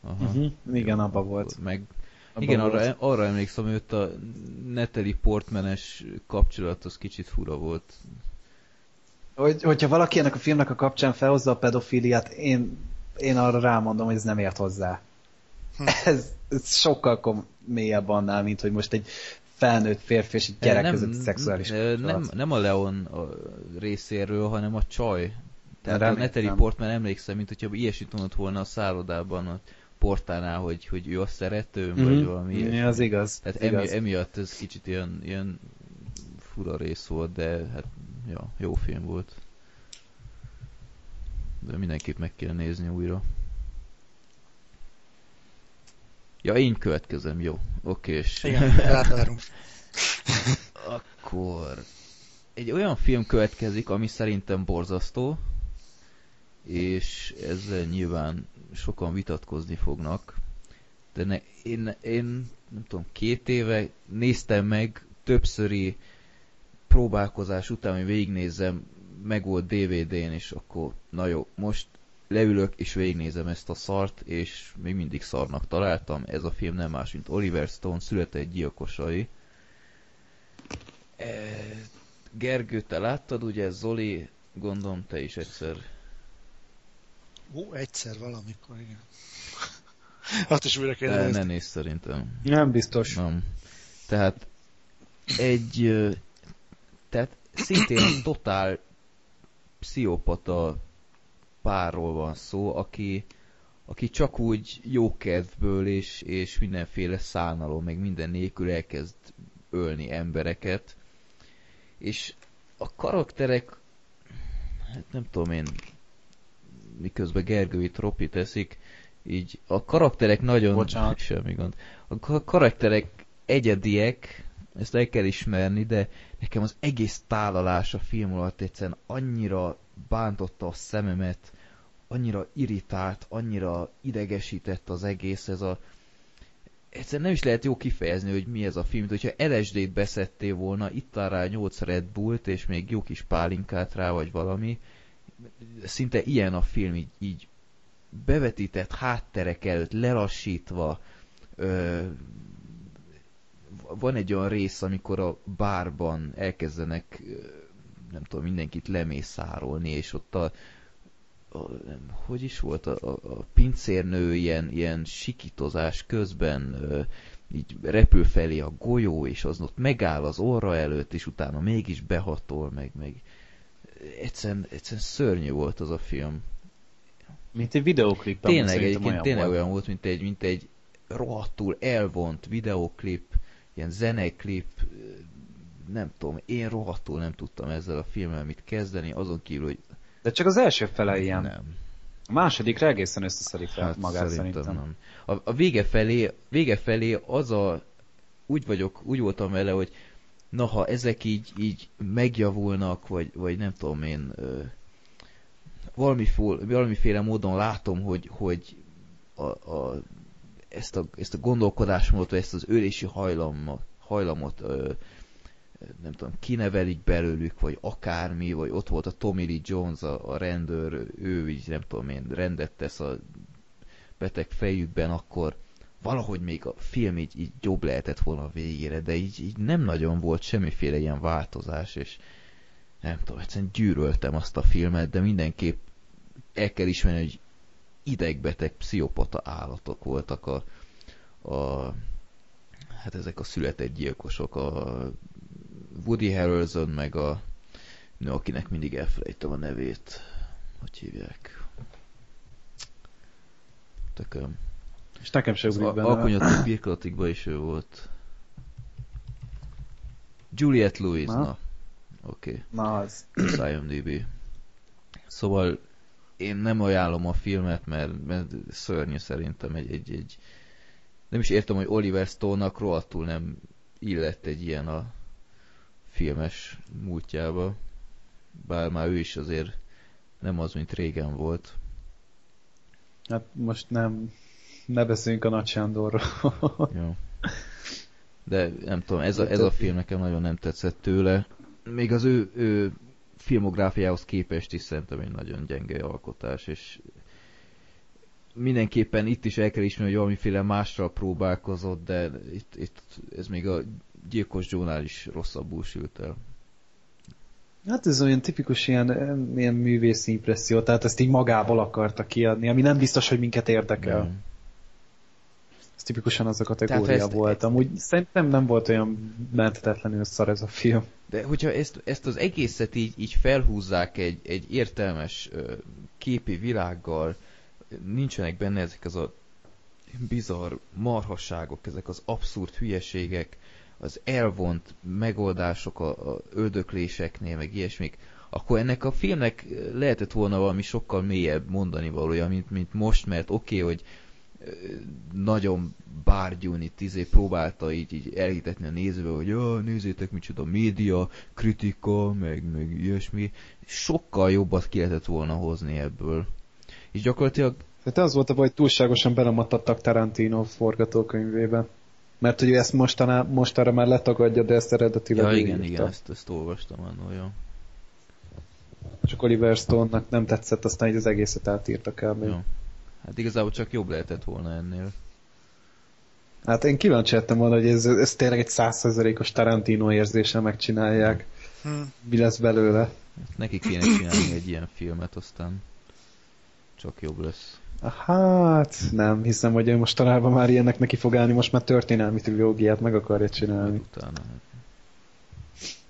Aha. Uh-huh. Igen, abba volt. Meg, Abba igen, volt. arra, arra emlékszem, hogy ott a Natalie Portmanes kapcsolat az kicsit fura volt. Hogy, hogyha valaki ennek a filmnek a kapcsán felhozza a pedofiliát, én, én arra rámondom, hogy ez nem ért hozzá. Hm. Ez, ez sokkal kom- mélyebb annál, mint hogy most egy felnőtt férfi és egy gyerek nem, között szexuális nem, nem, nem a Leon részéről, hanem a csaj. Tehát Reméltem. a Natalie Portman emlékszem, mint hogyha ilyesmit mondott volna a szállodában, a portánál, hogy, hogy ő a szerető, mm-hmm. vagy valami ilyesmi. Ja, az igaz. Tehát az emi, igaz. emiatt ez kicsit ilyen, ilyen fura rész volt, de hát ja, jó film volt. De mindenképp meg kéne nézni újra. Ja, én következem, jó. Oké, és... Igen, Akkor... Egy olyan film következik, ami szerintem borzasztó, és ezzel nyilván sokan vitatkozni fognak, de ne, én, én nem tudom, két éve néztem meg többszöri próbálkozás után, hogy végignézem, meg volt DVD-n, és akkor na jó, most leülök és végignézem ezt a szart, és még mindig szarnak találtam. Ez a film nem más, mint Oliver Stone született gyilkosai. E, Gergő, te láttad, ugye Zoli, gondolom te is egyszer. Ó, egyszer valamikor, igen. Azt is újra kéne Ne nézz szerintem. Nem biztos. Nem. Tehát egy tehát szintén totál pszichopata párról van szó, aki, aki csak úgy jókedvből és, és mindenféle szánalom, meg minden nélkül elkezd ölni embereket. És a karakterek, hát nem tudom én, miközben Gergő itt Ropi teszik, így a karakterek nagyon... Bocsánat. Semmi gond. A karakterek egyediek, ezt el kell ismerni, de nekem az egész tálalás a film alatt egyszerűen annyira bántotta a szememet, annyira irritált, annyira idegesített az egész, ez a egyszerűen nem is lehet jó kifejezni, hogy mi ez a film, hogyha LSD-t beszettél volna, itt rá 8 Red Bullt, és még jó kis pálinkát rá, vagy valami, szinte ilyen a film, így, így bevetített hátterek előtt, lelassítva, ö, van egy olyan rész, amikor a bárban elkezdenek, nem tudom, mindenkit lemészárolni, és ott a, a hogy is volt, a, a, a pincérnő ilyen, ilyen sikítozás közben ö, így repül felé a golyó, és az ott megáll az orra előtt, és utána mégis behatol, meg, meg egyszerűen, egyszerűen szörnyű volt az a film. Mint egy videoklip. Tényleg, egyébként olyan tényleg volt. olyan volt, mint egy, mint egy rohadtul elvont videoklip, ilyen zeneklip, nem tudom, én rohadtul nem tudtam ezzel a filmmel mit kezdeni, azon kívül, hogy... De csak az első fele ilyen. Nem. A másodikra egészen összeszedik fel hát magát szerintem. szerintem. Nem. A, a vége, felé, vége felé az a... Úgy vagyok, úgy voltam vele, hogy na ha ezek így, így megjavulnak, vagy, vagy nem tudom én, ö, valamiféle, valamiféle módon látom, hogy, hogy a, a ezt a, ezt a gondolkodásmódot, vagy ezt az ölési hajlamot, hajlamot ö, nem tudom, kinevelik belőlük, vagy akármi, vagy ott volt a Tommy Lee Jones, a, a rendőr, ő így nem tudom én, rendet tesz a beteg fejükben, akkor valahogy még a film így, így jobb lehetett volna a végére, de így, így nem nagyon volt semmiféle ilyen változás, és nem tudom, egyszerűen gyűröltem azt a filmet, de mindenképp el kell ismerni, hogy idegbeteg, pszichopata állatok voltak a, a hát ezek a született gyilkosok, a Woody Harrelson, meg a nő, akinek mindig elfelejtem a nevét. Hogy hívják? Tököm. És nekem sem ugrik benne. Alkonyatok birkolatikban is ő volt. Juliet Lewis, na. na. Oké. Okay. Na az. IMDb. Szóval én nem ajánlom a filmet, mert, mert szörnyű szerintem egy, egy, egy nem is értem, hogy Oliver Stone-nak rohadtul nem illett egy ilyen a filmes múltjába. Bár már ő is azért nem az, mint régen volt. Hát most nem, ne beszéljünk a Nagy Sándorról. Jó. De nem tudom, ez a, ez a film nekem nagyon nem tetszett tőle. Még az ő, ő filmográfiához képest is szerintem egy nagyon gyenge alkotás, és mindenképpen itt is el kell ismerni, hogy valamiféle másra próbálkozott, de itt, itt ez még a gyilkos Jónál is rosszabbul sült el. Hát ez olyan tipikus ilyen, ilyen művészi impresszió, tehát ezt így magából akarta kiadni, ami nem biztos, hogy minket érdekel. Nem. Ez tipikusan az a kategória ezt, volt. Amúgy szerintem nem volt olyan menthetetlenül szar ez a film. De hogyha ezt, ezt az egészet így, így felhúzzák egy, egy értelmes képi világgal, nincsenek benne ezek az a bizarr marhasságok, ezek az abszurd hülyeségek, az elvont megoldások a, a öldökléseknél, meg ilyesmik, akkor ennek a filmnek lehetett volna valami sokkal mélyebb mondani valója, mint, mint most, mert oké, okay, hogy nagyon bárgyúni izé próbálta így, így elhitetni a nézőbe, hogy ja, nézzétek micsoda média, kritika, meg, meg ilyesmi. Sokkal jobbat ki lehetett volna hozni ebből. És gyakorlatilag... Hát az volt a baj, hogy túlságosan belematadtak Tarantino forgatókönyvébe. Mert hogy ezt mostaná, mostanra már letagadja, de ezt eredetileg Ja, igen, írta. igen, ezt, ezt olvastam annól, jó. Csak Oliver Stone-nak nem tetszett, aztán így az egészet átírtak el még. Jó. Hát igazából csak jobb lehetett volna ennél. Hát én kíváncsi lettem volna, hogy ez, ez tényleg egy százszerzelékos Tarantino érzéssel megcsinálják. Hmm. Mi lesz belőle? Neki kéne csinálni egy ilyen filmet, aztán csak jobb lesz. Hát, nem, hiszem, hogy ő mostanában már ilyennek neki fog állni, most már történelmi trilógiát meg akarja csinálni. Utána, hát.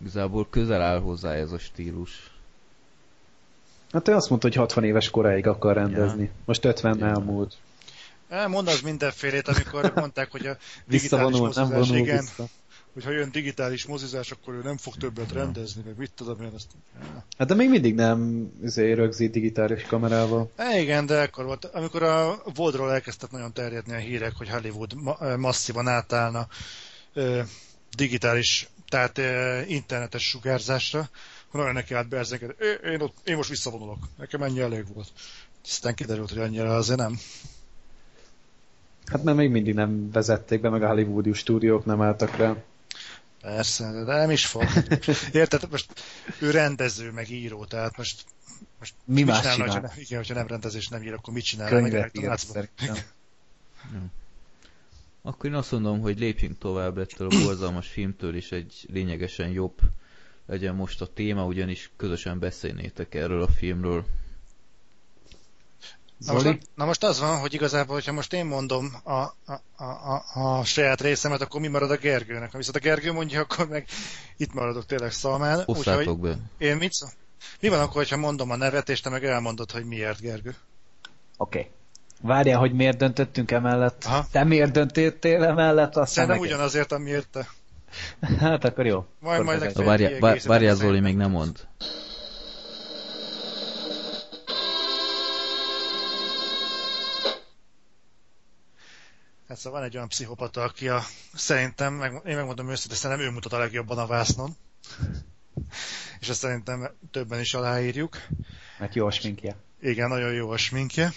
Igazából közel áll hozzá ez a stílus. Hát ő azt mondta, hogy 60 éves koráig akar rendezni. Ja. Most 50 ja. elmúlt. Mond az mindenfélét, amikor mondták, hogy a digitális mozizás, nem vonul igen, vissza. Hogy ha jön digitális mozizás, akkor ő nem fog többet rendezni, meg mit tudom én. Azt... Hát de még mindig nem azért rögzít digitális kamerával. É, igen, de akkor volt, amikor a Voldról elkezdtek nagyon terjedni a hírek, hogy Hollywood ma- masszívan átállna ö, digitális, tehát ö, internetes sugárzásra, nagyon neki állt berzengeni. Én, én, én most visszavonulok. Nekem ennyi elég volt. Aztán kiderült, hogy annyira azért nem. Hát mert még mindig nem vezették be, meg a hollywoodi stúdiók nem álltak rá. Persze, de nem is fog. Érted? Most ő rendező, meg író, tehát most, most mi más csinál? csinál? Hogyha, igen, hogyha nem rendezés nem ír, akkor mit csinál? Könyvet ír, Akkor én azt mondom, hogy lépjünk tovább ettől a borzalmas filmtől, és egy lényegesen jobb legyen most a téma, ugyanis közösen beszélnétek erről a filmről. Na most, na most az van, hogy igazából, hogyha most én mondom a, a, a, a saját részemet, akkor mi marad a Gergőnek? Ha viszont a Gergő mondja, akkor meg itt maradok tényleg szalmán. Osszátok be. Én mit szó? Mi van akkor, ha mondom a nevet, és te meg elmondod, hogy miért, Gergő? Oké. Okay. Várjál, hogy miért döntöttünk emellett? Aha. Te miért döntöttél emellett? Aztán Szerintem meg... ugyanazért, amiért te. Hát akkor jó. Majd, akkor majd várjál, várjál Zoli, még nem mond. Hát szóval van egy olyan pszichopata, aki a, szerintem, meg, én megmondom őszintén, szerintem ő mutat a legjobban a vásznon. És ezt szerintem többen is aláírjuk. Mert jó a sminkje. Igen, nagyon jó a sminkje.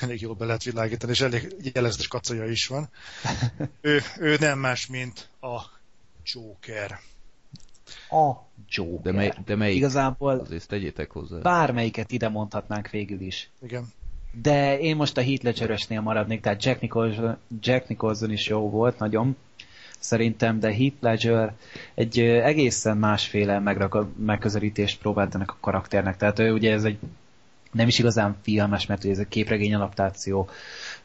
Elég jól be lehet világítani, és elég jeleztes kacaja is van. ő, ő nem más, mint a Joker. A Joker. De, mely, de melyik? Igazából Azért tegyétek hozzá. Bármelyiket ide mondhatnánk végül is. Igen. De én most a Heath Ledger-ösnél maradnék, tehát Jack Nicholson, Jack Nicholson is jó volt, nagyon szerintem, de Heath Ledger egy egészen másféle megközelítést próbált ennek a karakternek. Tehát ő ugye ez egy nem is igazán filmes, mert ugye ez egy képregény adaptáció,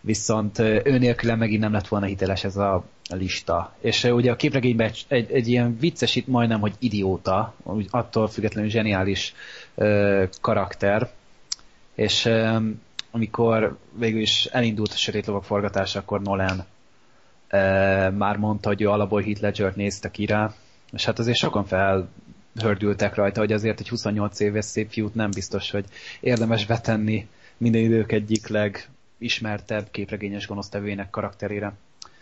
viszont ő nélküle megint nem lett volna hiteles ez a lista. És ugye a képregényben egy, egy, egy ilyen vicces, itt majdnem, hogy idióta, attól függetlenül zseniális ö, karakter, és amikor végül is elindult a Sötét Lovak forgatása, akkor Nolan ö, már mondta, hogy ő alapból Heath Ledger-t nézte ki rá, és hát azért sokan felhördültek rajta, hogy azért egy 28 éves szép fiút nem biztos, hogy érdemes betenni minden idők egyik legismertebb képregényes gonosztevőjének karakterére.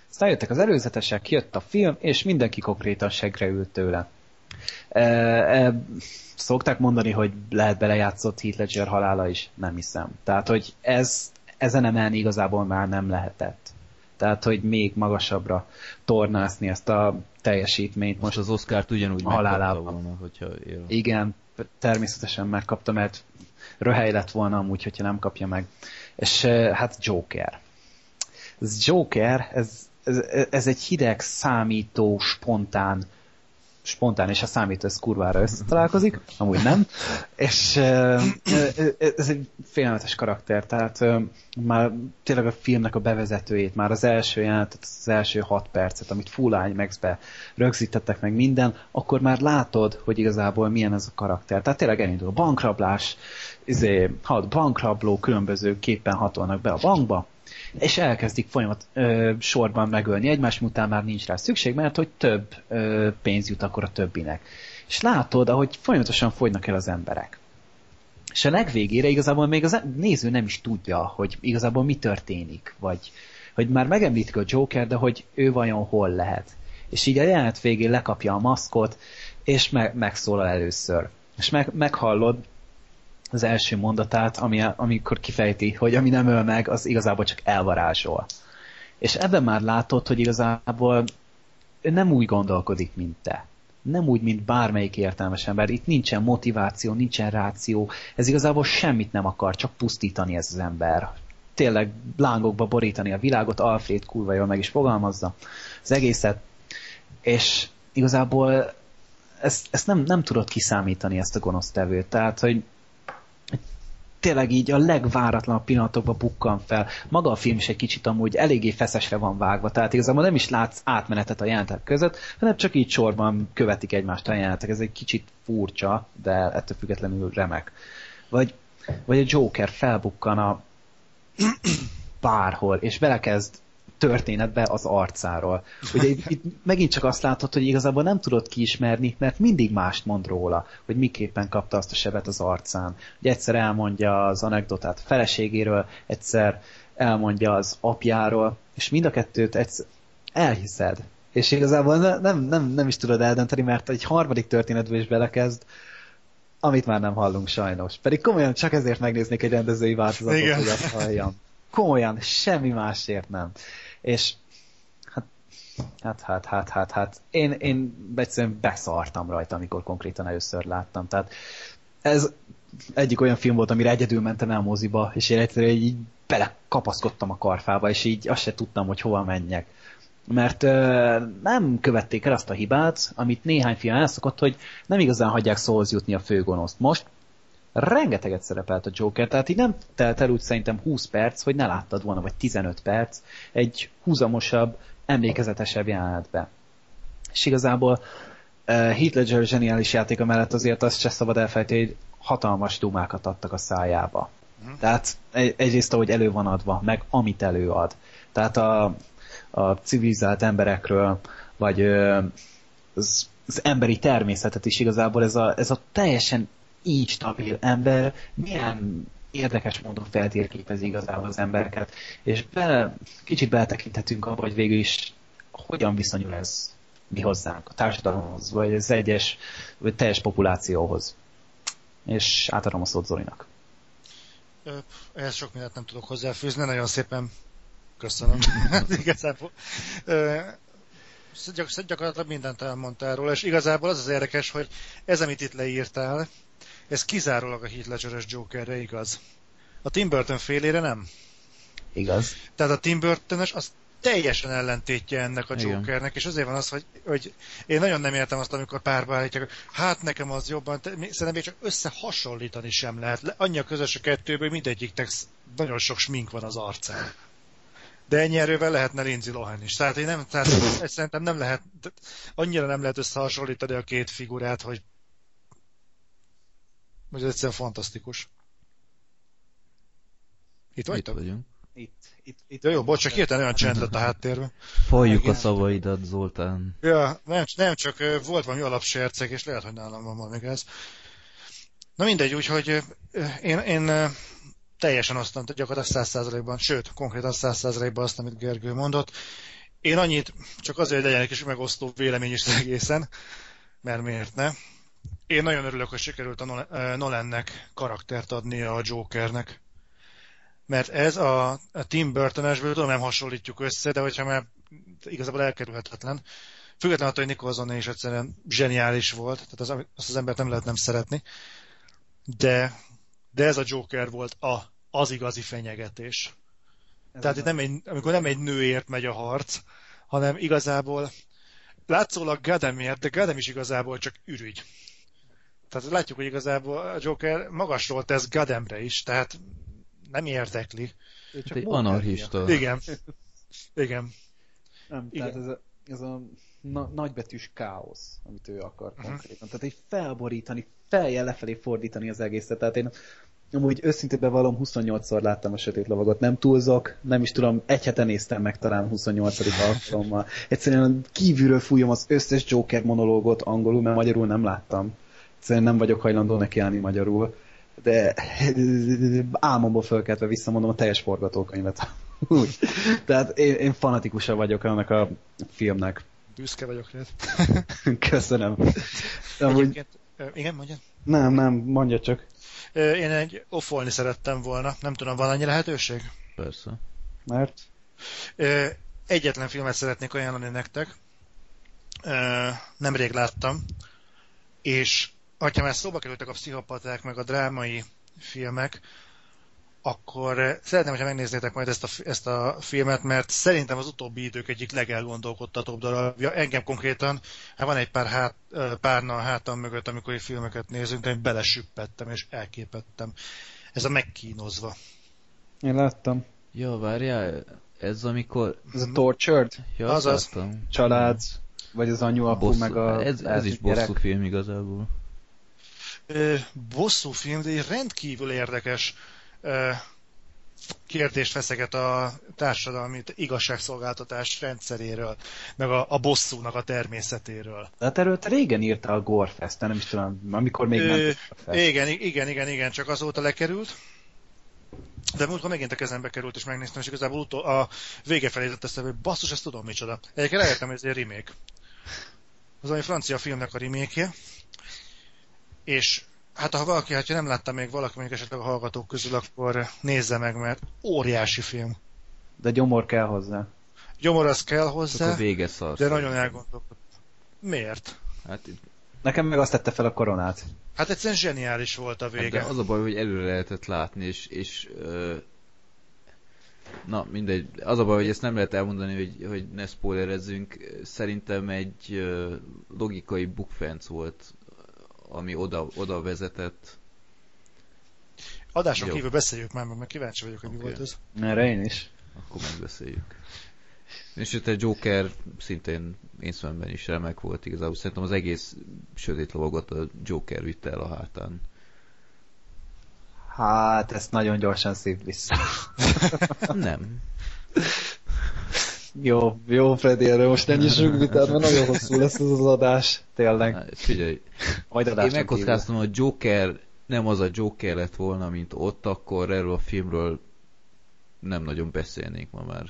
Aztán jöttek az előzetesek, jött a film, és mindenki konkrétan segre ült tőle. E, e, szokták mondani, hogy lehet belejátszott Heath Ledger halála is? Nem hiszem. Tehát, hogy ez, ezen emelni igazából már nem lehetett. Tehát, hogy még magasabbra tornászni ezt a teljesítményt. Most, az Oscar-t ugyanúgy halálában. volna, hogyha él. Igen, természetesen megkapta, mert röhely lett volna amúgy, hogyha nem kapja meg. És hát Joker. Ez Joker, ez ez, ez egy hideg, számító, spontán, spontán és a számít, ez kurvára összetalálkozik, amúgy nem, és ez egy félelmetes karakter, tehát már tényleg a filmnek a bevezetőjét, már az első jelenetet, az első hat percet, amit Full IMAX-be rögzítettek meg minden, akkor már látod, hogy igazából milyen ez a karakter. Tehát tényleg elindul a bankrablás, izé, hat bankrabló különböző képen hatolnak be a bankba, és elkezdik folyamat ö, sorban megölni egymást, után már nincs rá szükség, mert hogy több ö, pénz jut akkor a többinek. És látod, ahogy folyamatosan fogynak el az emberek. És a legvégére igazából még az néző nem is tudja, hogy igazából mi történik, vagy hogy már megemlítik a Joker, de hogy ő vajon hol lehet. És így a jelenet végén lekapja a maszkot, és me- megszólal először. És meg- meghallod az első mondatát, ami, amikor kifejti, hogy ami nem öl meg, az igazából csak elvarázsol. És ebben már látod, hogy igazából ő nem úgy gondolkodik, mint te. Nem úgy, mint bármelyik értelmes ember. Itt nincsen motiváció, nincsen ráció. Ez igazából semmit nem akar, csak pusztítani ez az ember. Tényleg lángokba borítani a világot, Alfred kurva jól meg is fogalmazza az egészet. És igazából ezt, ezt nem, nem tudod kiszámítani, ezt a gonosztevőt. Tehát, hogy tényleg így a legváratlanabb pillanatokban bukkan fel. Maga a film is egy kicsit amúgy eléggé feszesre van vágva, tehát igazából nem is látsz átmenetet a jelentek között, hanem csak így sorban követik egymást a jelentek. Ez egy kicsit furcsa, de ettől függetlenül remek. Vagy, vagy a Joker felbukkan a bárhol, és belekezd történetbe az arcáról. Ugye itt, itt megint csak azt látod, hogy igazából nem tudod kiismerni, mert mindig mást mond róla, hogy miképpen kapta azt a sebet az arcán. Ugye egyszer elmondja az anekdotát a feleségéről, egyszer elmondja az apjáról, és mind a kettőt egyszer elhiszed. És igazából nem, nem, nem is tudod eldönteni, mert egy harmadik történetből is belekezd, amit már nem hallunk sajnos. Pedig komolyan csak ezért megnéznék egy rendezői változatot, hogy azt halljam. Komolyan, semmi másért nem. És hát, hát, hát, hát, hát, hát én, én egyszerűen beszartam rajta, amikor konkrétan először láttam. Tehát ez egyik olyan film volt, amire egyedül mentem el moziba, és én egyszerűen így belekapaszkodtam a karfába, és így azt se tudtam, hogy hova menjek. Mert ö, nem követték el azt a hibát, amit néhány film elszokott, hogy nem igazán hagyják szóhoz jutni a főgonoszt. Most rengeteget szerepelt a Joker, tehát így nem telt el úgy szerintem 20 perc, hogy ne láttad volna, vagy 15 perc egy húzamosabb, emlékezetesebb jelenetbe. És igazából uh, Heath Ledger zseniális játéka mellett azért azt se szabad elfejteni, hogy hatalmas dumákat adtak a szájába. Mm. Tehát egy, egyrészt, ahogy elő van adva, meg amit előad. Tehát a, a civilizált emberekről, vagy uh, az, az emberi természetet is igazából ez a, ez a teljesen így stabil ember milyen érdekes módon feltérképezi igazából az embereket, és bele, kicsit beletekinthetünk abba, hogy végül is hogyan viszonyul ez mi hozzánk, a társadalomhoz, vagy az egyes, vagy teljes populációhoz. És átadom a szót Zolinak. Ehhez sok mindent nem tudok hozzáfűzni, nagyon szépen köszönöm. igazából gyakorlatilag mindent elmondtál róla, és igazából az az érdekes, hogy ez, amit itt leírtál, ez kizárólag a Heath Ledger-es Jokerre igaz. A Tim Burton félére nem. Igaz. Tehát a Tim burton az teljesen ellentétje ennek a Jokernek, Igen. és azért van az, hogy, hogy én nagyon nem értem azt, amikor párba állítják, hogy hát nekem az jobban, szerintem még csak összehasonlítani sem lehet. Annyi a közös a kettőből, hogy mindegyiknek nagyon sok smink van az arcán. De ennyi erővel lehetne Lindsay Lohan is. Tehát én nem, tehát szerintem nem lehet, annyira nem lehet összehasonlítani a két figurát, hogy hogy ez egyszerűen fantasztikus. Itt vagytok? Itt vagyunk. Itt, itt, itt. Ja, jó, bocs, csak hirtelen olyan csend lett a háttérben. Folyjuk a szavaidat, Zoltán. Ja, nem, nem csak volt valami alapserceg, és lehet, hogy nálam van valami ez. Na mindegy, úgyhogy én, én teljesen osztam gyakorlatilag 100%-ban, sőt, konkrétan 100%-ban azt, amit Gergő mondott. Én annyit, csak azért, hogy legyen egy kis megosztó vélemény is egészen, mert miért ne. Én nagyon örülök, hogy sikerült a Nolannek karaktert adni a Jokernek. Mert ez a, a Tim Burton-esből tudom, nem hasonlítjuk össze, de hogyha már igazából elkerülhetetlen. Függetlenül attól, hogy Nicholson is egyszerűen zseniális volt, tehát az, azt az embert nem lehet nem szeretni. De, de ez a Joker volt a, az igazi fenyegetés. Ez Tehát itt nem egy, amikor nem egy nőért megy a harc, hanem igazából látszólag Gademért, de Gadem is igazából csak ürügy. Tehát látjuk, hogy igazából a Joker magasról tesz Gademre is, tehát nem érdekli. Csak egy anarchista. Igen. Igen. Nem, Igen. tehát ez a, ez a na, nagybetűs káosz, amit ő akar uh-huh. konkrétan. Tehát egy felborítani, feljel lefelé fordítani az egészet. Tehát én amúgy őszintén bevallom, 28-szor láttam a Sötét Lovagot, nem túlzok, nem is tudom, egy hete néztem meg talán 28. alkalommal. Egyszerűen kívülről fújom az összes Joker monológot angolul, mert magyarul nem láttam. Egyszerűen nem vagyok hajlandó nekiállni magyarul. De álmomból fölkeltve visszamondom a teljes forgatókönyvet. Úgy. Tehát én, én fanatikusa vagyok annak a filmnek. Büszke vagyok rád. Köszönöm. Amúgy... Igen, mondja? Nem, nem, mondja csak. Én egy offolni szerettem volna. Nem tudom, van annyi lehetőség? Persze. Mert? Egyetlen filmet szeretnék ajánlani nektek. Nemrég láttam. És ha már szóba kerültek a pszichopaták, meg a drámai filmek, akkor eh, szeretném, hogyha megnéznétek majd ezt a, ezt a filmet, mert szerintem az utóbbi idők egyik legelgondolkodtatóbb darabja. Engem konkrétan, hát van egy pár hát, eh, párna a hátam mögött, amikor egy filmeket nézünk, de én belesüppettem és elképettem. Ez a megkínozva. Én láttam. Jó, várjál, ez amikor... Ez a Tortured? Ja, az az. Család, vagy az anyu, apu, meg a... Ez, ez is bosszú film igazából. Bosszú film, de egy rendkívül érdekes kérdést feszeget a társadalmi igazságszolgáltatás rendszeréről, meg a, a bosszúnak a természetéről. De hát erről te régen írta a Gorefest, nem is tudom, amikor még nem Igen, igen, igen, igen, csak azóta lekerült. De múltkor megint a kezembe került, és megnéztem, és igazából utol, a vége felé jött eszembe, hogy basszus, ezt tudom micsoda. Egyébként rájöttem, hogy ez egy remake. Az egy francia filmnek a remake és Hát ha valaki, ha nem látta még valaki, mondjuk esetleg a hallgatók közül, akkor nézze meg, mert óriási film. De gyomor kell hozzá. Gyomor az kell hozzá, Csak a vége szar, de nagyon elgondolkodott. Miért? Hát Nekem meg azt tette fel a koronát. Hát egyszerűen zseniális volt a vége. Hát de az a baj, hogy előre lehetett látni, és, és ö... na mindegy, az a baj, hogy ezt nem lehet elmondani, hogy, hogy ne spoilerezzünk. Szerintem egy logikai bukfenc volt ami oda, oda vezetett. Adáson Jó. kívül beszéljük már, mert kíváncsi vagyok, hogy okay. mi volt ez. Erre én is. Akkor megbeszéljük. És itt a Joker szintén én szemben is remek volt igazából. Szerintem az egész sötét lovagot a Joker vitte el a hátán. Hát, ezt nagyon gyorsan szív vissza. Nem. Jó, jó, Freddy, erre most ne nyissunk vitát, mert nagyon hosszú lesz ez az adás. Tényleg. Hát, figyelj, Majd én megkockáztam, hogy Joker nem az a Joker lett volna, mint ott, akkor erről a filmről nem nagyon beszélnénk ma már.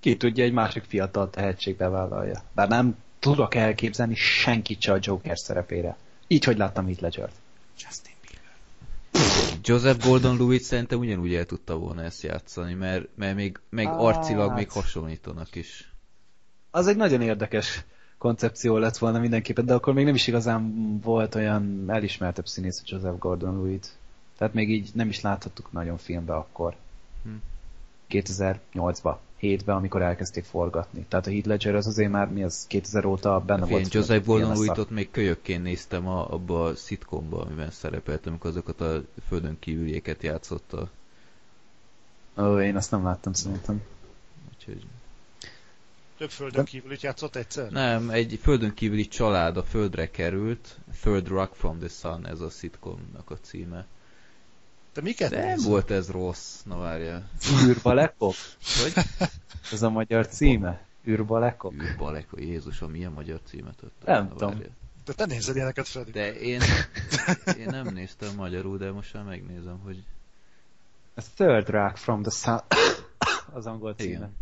Ki tudja, egy másik fiatal tehetség bevállalja. Bár nem tudok elképzelni senkit se a Joker szerepére. Így, hogy láttam Heath Ledger-t. Justin. Joseph Gordon-Lewitt szerintem ugyanúgy el tudta volna ezt játszani, mert, mert még, meg ah, arcilag még hasonlítanak is. Az egy nagyon érdekes koncepció lett volna mindenképpen, de akkor még nem is igazán volt olyan elismertebb színész, Joseph Gordon-Lewitt. Tehát még így nem is láthattuk nagyon filmbe akkor. Hm. 2008-ba. 7-ben, amikor elkezdték forgatni. Tehát a Heath Ledger az azért már mi az 2000 óta benne volt. Joseph Gordon-Lewittot még kölyökként néztem a, abba a szitkomba, amiben szerepelt, amikor azokat a földön kívülieket játszotta. Ó, én azt nem láttam szerintem. Úgyhogy... Több földön kívülit játszott egyszer? Nem, egy földön kívüli család a földre került. Third Rock from the Sun, ez a szitkomnak a címe. Te miket Nem nézel? volt ez rossz, na várja. Űrbalekok? Hogy? Ez a magyar címe? Űrbalekok? Űrbalekok, Jézusom, milyen magyar címet adta? Nem tudom. De te nézed ilyeneket, Freddy. De én, én nem néztem magyarul, de most már megnézem, hogy... A Third Rock from the Sun az angol címe. Igen.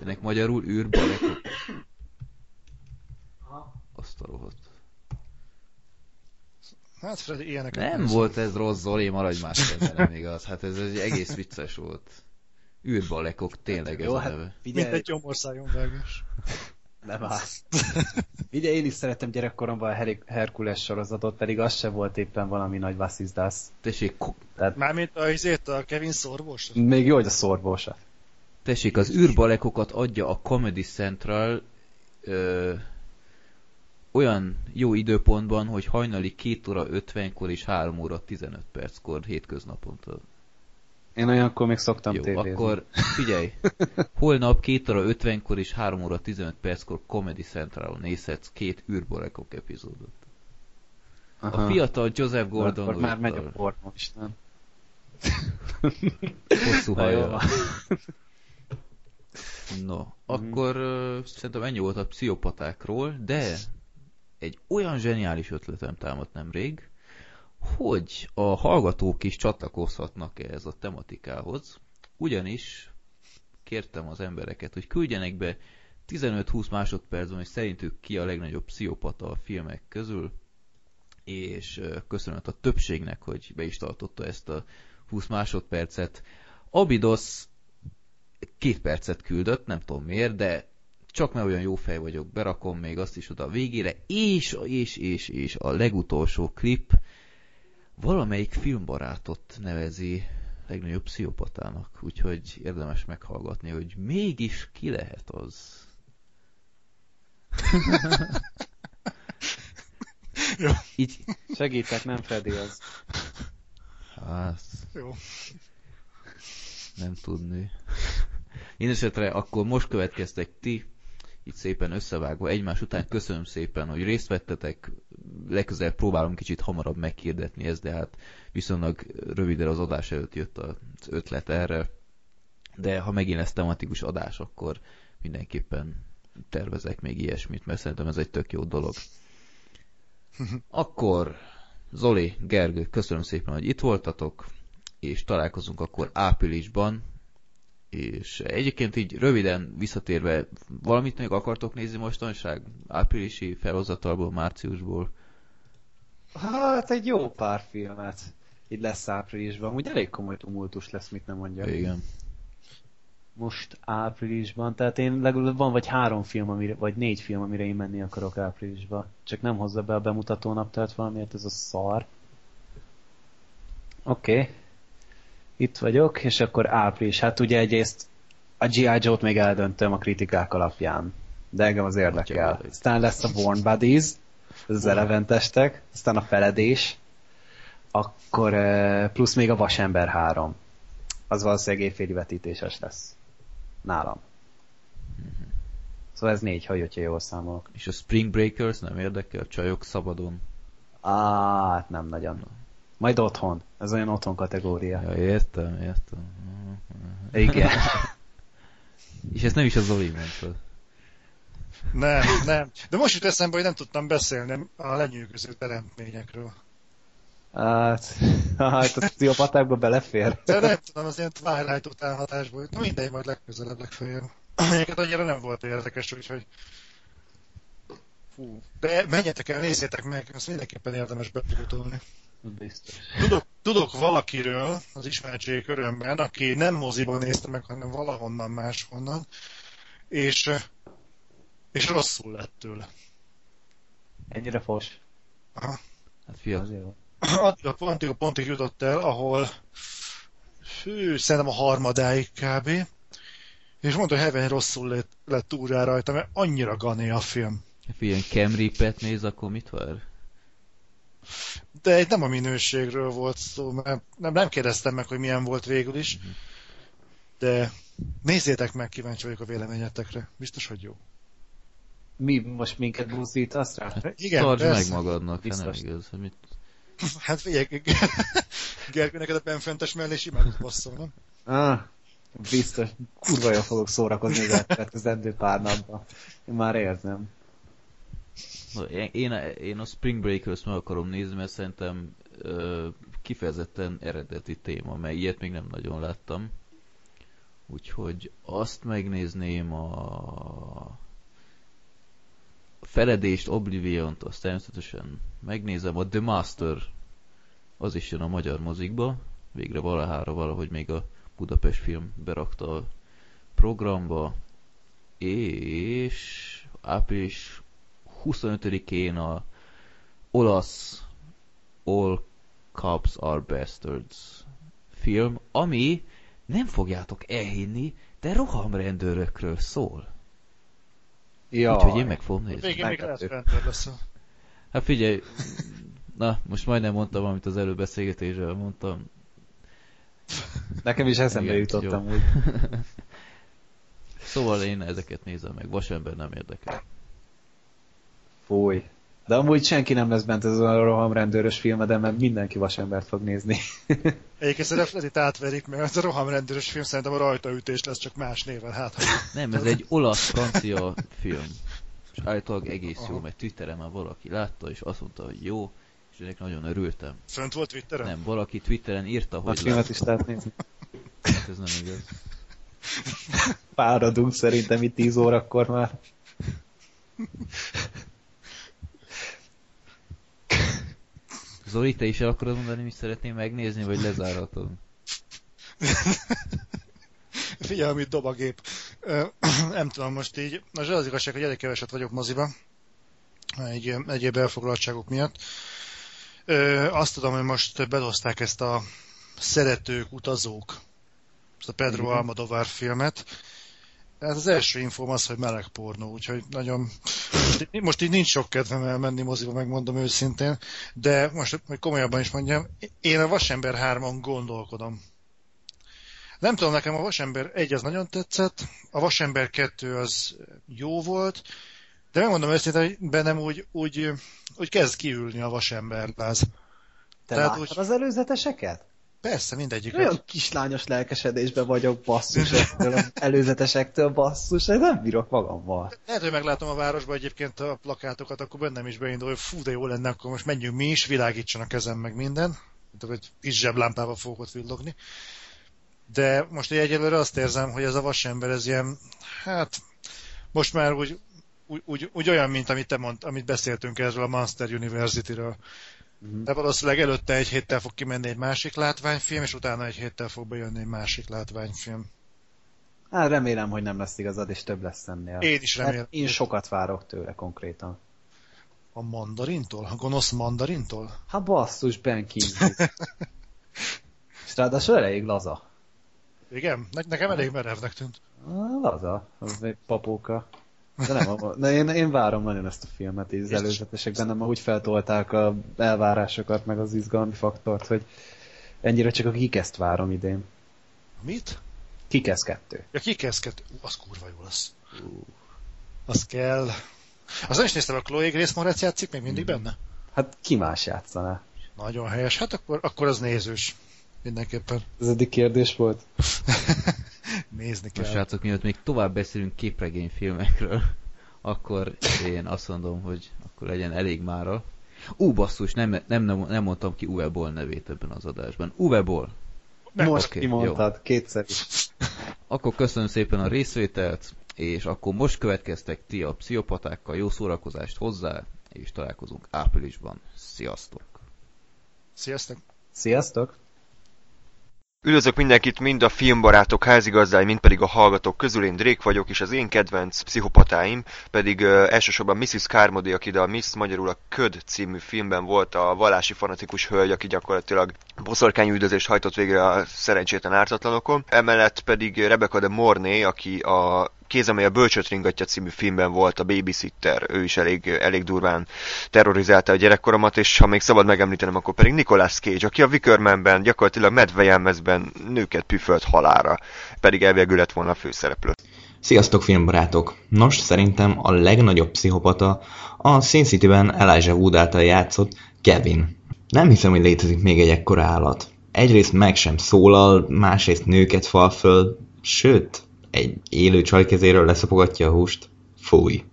ennek magyarul űrbalekok? Azt a rohadt. Hát Freddy, ilyeneket Nem volt ez rossz, Zoli, maradj más kedvelem, igaz. Hát ez egy egész vicces volt. Űrbalekok, tényleg ez Jó, a hát, neve. Figyelj... Mint egy gyomorszájon vágás. Nem áll. Ugye én is szerettem gyerekkoromban a Her- Herkules sorozatot, pedig az se volt éppen valami nagy vasszizdász. Tessék, Tehát... Mármint a, izét, a Kevin szorvos? Még jó, hogy a szorvósa. Tessék, az űrbalekokat adja a Comedy Central ö, olyan jó időpontban, hogy hajnali 2 óra 50-kor és 3 óra 15 perckor hétköznaponta. Én olyankor még szoktam Jó, tévézni. akkor figyelj, holnap 2 óra 50-kor és 3 óra 15 perckor Comedy Central nézhetsz két űrbolekok epizódot. Aha. A fiatal Joseph Gordon Akkor már megy a pornó is, nem? hosszú haja. No, akkor uh, szerintem ennyi volt a pszichopatákról, de egy olyan zseniális ötletem támadt nemrég, hogy a hallgatók is csatlakozhatnak ehhez a tematikához, ugyanis kértem az embereket, hogy küldjenek be 15-20 másodpercben, hogy szerintük ki a legnagyobb pszichopata a filmek közül, és köszönet a többségnek, hogy be is tartotta ezt a 20 másodpercet. Abidos két percet küldött, nem tudom miért, de csak mert olyan jó fej vagyok, berakom még azt is oda a végére, és, és, és, és a legutolsó klip valamelyik filmbarátot nevezi legnagyobb pszichopatának, úgyhogy érdemes meghallgatni, hogy mégis ki lehet az. Jó. Így, Segítek, nem Freddy az. hát, Jó. nem tudni. Mindenesetre akkor most következtek ti, itt szépen összevágva egymás után. Köszönöm szépen, hogy részt vettetek. Legközelebb próbálom kicsit hamarabb meghirdetni ezt, de hát viszonylag rövidre az adás előtt jött az ötlet erre. De ha megint lesz tematikus adás, akkor mindenképpen tervezek még ilyesmit, mert szerintem ez egy tök jó dolog. Akkor Zoli, Gergő, köszönöm szépen, hogy itt voltatok, és találkozunk akkor áprilisban, és egyébként így röviden visszatérve, valamit még akartok nézni mostanság? Áprilisi felhozatalból, márciusból? Hát egy jó pár filmet. Így lesz áprilisban. Úgy elég komoly tumultus lesz, mit nem mondja. Igen. Most áprilisban, tehát én legalább van vagy három film, amire, vagy négy film, amire én menni akarok áprilisban. Csak nem hozza be a bemutató naptárt valamiért ez a szar. Oké. Okay. Itt vagyok, és akkor április. Hát ugye egyrészt a G.I. Joe-t még eldöntöm a kritikák alapján. De engem az érdekel. Aztán lesz a Warm Buddies, ez az eleventestek, aztán a feledés, akkor eh, plusz még a Vasember 3. Az valószínűleg évféli vetítéses lesz. Nálam. Szóval ez négy, ha jöttje jól számolok. És a Spring Breakers nem érdekel? Csajok szabadon? Á, hát nem nagyon. Majd otthon. Ez olyan otthon kategória. Ja, értem, értem. Igen. És ezt nem is a Zoli mondta. Nem, nem. De most jut eszembe, hogy nem tudtam beszélni a lenyűgöző teremtményekről. Hát, hát a pszichopatákba belefér. De nem tudom, az ilyen Twilight után hatásból. Na mindegy, majd legközelebb, legfeljebb. Egyébként annyira nem volt érdekes, úgyhogy... Fú. De menjetek el, nézzétek meg, ezt mindenképpen érdemes bepótolni. Biztos. Tudok, tudok valakiről az ismertség körömben, aki nem moziban nézte meg, hanem valahonnan máshonnan, és, és rosszul lett tőle. Ennyire fos. Aha. Hát fia, Azért van. Addig a pontig, a pontig jutott el, ahol fő, szerintem a harmadáig kb. És mondta, hogy Heaven rosszul lett, lett túl rá rajta, mert annyira gané a film. ha ilyen Cam Rippet néz, akkor mit vár? De egy nem a minőségről volt szó, mert nem, nem kérdeztem meg, hogy milyen volt végül is. De nézzétek meg, kíváncsi vagyok a véleményetekre. Biztos, hogy jó. Mi most minket buzdítasz rá? Igen, Tartsd persze. meg magadnak, hát nem Biztos. igaz. Mit? Hát figyelj, Gergő, neked a benfentes mellé simán passzol, nem? Ah, biztos. Kurva jól fogok szórakozni az elkövetkezendő pár napban. Én már érzem. Én, én, én a Spring Breakers meg akarom nézni, mert szerintem ö, kifejezetten eredeti téma, mert ilyet még nem nagyon láttam. Úgyhogy azt megnézném a Feledést, Oblivion-t, azt természetesen megnézem. A The Master az is jön a magyar mozikba. Végre valahára valahogy még a Budapest film berakta a programba. És április 25-én a olasz All Cops Are Bastards film, ami nem fogjátok elhinni, de rohamrendőrökről szól. Ja. Úgyhogy én meg fogom nézni. Végén még lehet rendőr lesz. Hát figyelj, na, most majdnem mondtam, amit az előbb beszélgetésről mondtam. Nekem is eszembe Igen, jutottam jó. úgy. Szóval én ezeket nézem meg, vasember nem érdekel. Fúj. De amúgy senki nem lesz bent ez a rohamrendőrös filmeden, mert mindenki vasembert fog nézni. Egyébként szerintem Fredit átverik, mert ez a rohamrendőrös film szerintem a rajtaütés lesz, csak más néven. Hát, Nem, ez egy olasz-francia film. És állítólag egész jó, mert Twitteren már valaki látta, és azt mondta, hogy jó, és ennek nagyon örültem. fönt volt Twitteren? Nem, valaki Twitteren írta, A hogy filmet látta. is lehet nézni. Hát ez nem igaz. Fáradunk szerintem itt 10 órakor már. Zoli, te is el akarod mondani, mi szeretném megnézni, vagy lezárhatod? Figyelj, amit dob a gép. Ö, nem tudom, most így, most az igazság, hogy elég keveset vagyok moziba, egy, egyéb elfoglaltságok miatt. Ö, azt tudom, hogy most bedozták ezt a Szeretők, utazók, ezt a Pedro Mhm. Almodovar filmet. Hát az első infóm az, hogy meleg pornó, úgyhogy nagyon... Most így, nincs sok kedvem elmenni moziba, megmondom őszintén, de most, hogy komolyabban is mondjam, én a Vasember 3-on gondolkodom. Nem tudom, nekem a Vasember 1 az nagyon tetszett, a Vasember 2 az jó volt, de megmondom őszintén, hogy bennem úgy, úgy, úgy kezd kiülni a Vasember láz. Te Tehát láttad úgy- az előzeteseket? Persze, mindegyik. Olyan kislányos lelkesedésben vagyok, basszus, ettől az előzetesektől, basszus, én nem bírok magammal. Lehet, hogy meglátom a városban egyébként a plakátokat, akkor bennem is beindul, hogy fú, de jó lenne, akkor most menjünk mi is, világítson a kezem meg minden. Mint hogy kis zseblámpával fogok ott villogni. De most egyelőre azt érzem, hogy ez a vasember, ez ilyen, hát most már úgy, úgy, úgy, úgy olyan, mint amit te mond, amit beszéltünk erről a Monster University-ről. Mhm. De valószínűleg előtte egy héttel fog kimenni egy másik látványfilm, és utána egy héttel fog bejönni egy másik látványfilm. Hát remélem, hogy nem lesz igazad, és több lesz ennél. Én is remélem. Mert én sokat várok tőle konkrétan. A mandarintól? A gonosz mandarintól? Hát basszus, Ben Kingsley. És ráadásul elég laza. Igen? Ne- nekem elég merevnek tűnt. Laza, papóka. De nem, de én, én várom nagyon ezt a filmet, így az előzetesekben nem, úgy feltolták a elvárásokat, meg az izgalmi faktort, hogy ennyire csak a Kikeszt várom idén. Mit? Kikesz 2. Ja, kikezdket. Ú, az kurva jó lesz. Az kell. Az nem is néztem, a Chloe Grace Moretz játszik még mindig benne? Hát ki más játszaná? Nagyon helyes. Hát akkor, akkor az nézős. Mindenképpen. Ez eddig kérdés volt? Nézni kell. srácok, mielőtt még tovább beszélünk képregényfilmekről, akkor én azt mondom, hogy akkor legyen elég mára. Ú, basszus, nem, nem, nem, nem mondtam ki Uwe Boll nevét ebben az adásban. Uwe Boll. Most oké, kimondtad, kétszer is. Akkor köszönöm szépen a részvételt, és akkor most következtek ti a pszichopatákkal, jó szórakozást hozzá, és találkozunk áprilisban. Sziasztok! Sziasztok! Sziasztok! Üdvözlök mindenkit, mind a filmbarátok házigazdái, mind pedig a hallgatók közül. Én Drake vagyok, és az én kedvenc pszichopatáim pedig uh, elsősorban Mrs. Carmody, aki a Miss magyarul a Köd című filmben volt a vallási fanatikus hölgy, aki gyakorlatilag boszorkányüldözést hajtott végre a szerencsétlen ártatlanokon. Emellett pedig Rebecca de Mornay, aki a Kéz, amely a bölcsöt ringatja című filmben volt a babysitter, ő is elég, elég durván terrorizálta a gyerekkoromat, és ha még szabad megemlítenem, akkor pedig Nicolas Cage, aki a Wickermanben gyakorlatilag medvejelmezben nőket püfölt halára, pedig elvégül lett volna a főszereplő. Sziasztok filmbarátok! Nos, szerintem a legnagyobb pszichopata a Sin City-ben Elijah Wood által játszott Kevin. Nem hiszem, hogy létezik még egy ekkora állat. Egyrészt meg sem szólal, másrészt nőket fal föl, sőt, egy élő csaj kezéről leszapogatja a húst. Fúj.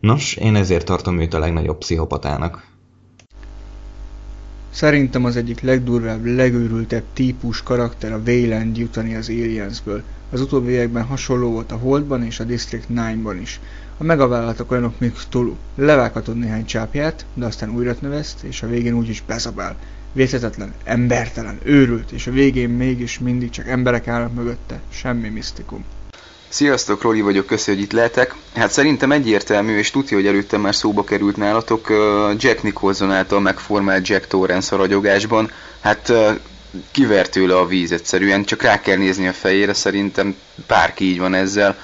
Nos, én ezért tartom őt a legnagyobb pszichopatának. Szerintem az egyik legdurvább, legőrültebb típus karakter a Wayland jutani az Aliensből. Az utóbbi években hasonló volt a Holdban és a District 9-ban is. A megavállalatok olyanok, mint Tulu. Levághatod néhány csápját, de aztán újra növeszt, és a végén úgyis bezabál. Vértetetlen, embertelen, őrült, és a végén mégis mindig csak emberek állnak mögötte. Semmi misztikum. Sziasztok, Roli vagyok, köszi, hogy itt lehetek. Hát szerintem egyértelmű, és tudja, hogy előtte már szóba került nálatok, Jack Nicholson által megformált Jack Torrance a ragyogásban. Hát ö, kiver tőle a víz egyszerűen, csak rá kell nézni a fejére, szerintem bárki így van ezzel,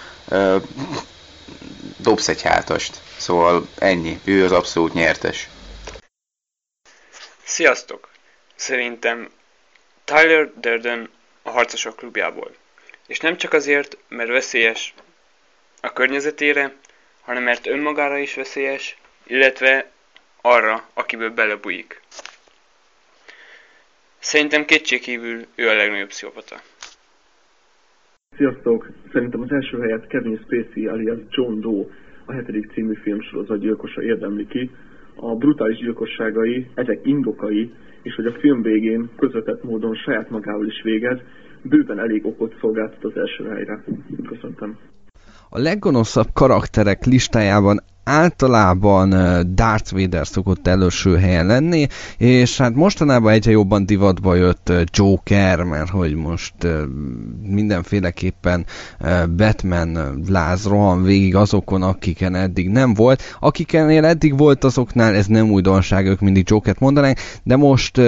dobsz egy hátast. Szóval ennyi, ő az abszolút nyertes. Sziasztok! Szerintem Tyler Durden a harcosok klubjából. És nem csak azért, mert veszélyes a környezetére, hanem mert önmagára is veszélyes, illetve arra, akiből belebújik. Szerintem kétségkívül ő a legnagyobb pszichopata. Sziasztok! Szerintem az első helyet Kevin Spacey alias John Doe a hetedik című filmsorozat gyilkosa érdemli ki. A brutális gyilkosságai, ezek indokai, és hogy a film végén közvetett módon saját magával is végez, bőven elég okot szolgáltat az első helyre. Köszöntöm. A leggonoszabb karakterek listájában általában Darth Vader szokott előső helyen lenni, és hát mostanában egyre jobban divatba jött Joker, mert hogy most mindenféleképpen Batman láz rohan végig azokon, akiken eddig nem volt. Akiken eddig volt azoknál, ez nem újdonság, ők mindig Jokert mondanánk, de most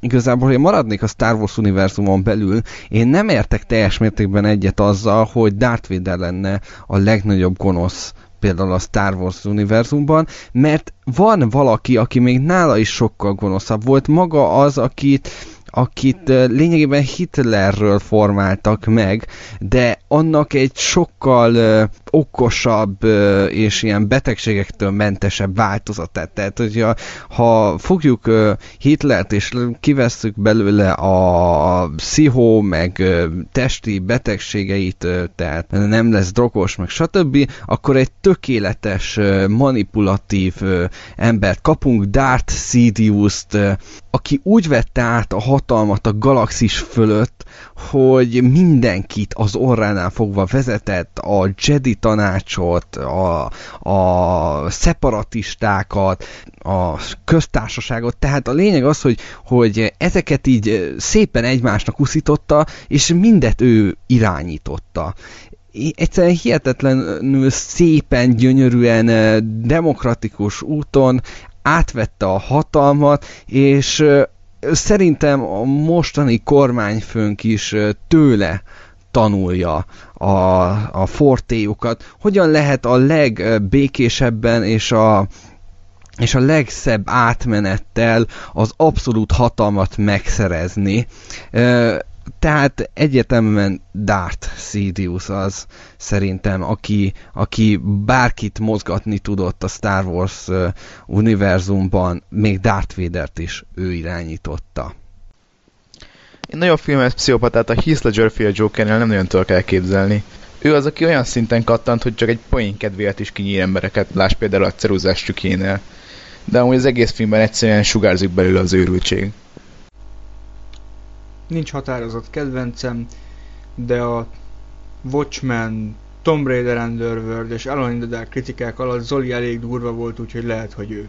igazából, hogy maradnék a Star Wars univerzumon belül, én nem értek teljes mértékben egyet azzal, hogy Darth Vader lenne a legnagyobb gonosz például a Star Wars univerzumban, mert van valaki, aki még nála is sokkal gonoszabb volt, maga az, akit akit lényegében Hitlerről formáltak meg, de annak egy sokkal okosabb és ilyen betegségektől mentesebb változatát. Tehát, hogyha ha fogjuk Hitlert és kivesszük belőle a pszichó, meg testi betegségeit, tehát nem lesz drogos, meg stb., akkor egy tökéletes, manipulatív embert kapunk, Darth Sidious-t, aki úgy vette át a hatalmat a galaxis fölött, hogy mindenkit az orránál fogva vezetett, a Jedi tanácsot, a, a szeparatistákat, a köztársaságot, tehát a lényeg az, hogy, hogy ezeket így szépen egymásnak uszította, és mindet ő irányította. Egyszerűen hihetetlenül szépen, gyönyörűen, demokratikus úton átvette a hatalmat, és szerintem a mostani kormányfőnk is tőle tanulja a, a fortéjukat, hogyan lehet a legbékésebben és a, és a legszebb átmenettel az abszolút hatalmat megszerezni tehát egyetemben Darth Sidious az szerintem, aki, aki bárkit mozgatni tudott a Star Wars uh, univerzumban, még Darth Vader-t is ő irányította. Én nagyon filmes pszichopatát a Heath Ledger fél Jokernél nem nagyon tudok elképzelni. Ő az, aki olyan szinten kattant, hogy csak egy poén kedvéért is kinyír embereket, láss például a ceruzás trükkénél. De amúgy az egész filmben egyszerűen sugárzik belőle az őrültség. Nincs határozott kedvencem, de a Watchmen, Tomb Raider Underworld és Alone in the Dark kritikák alatt Zoli elég durva volt, úgyhogy lehet, hogy ő.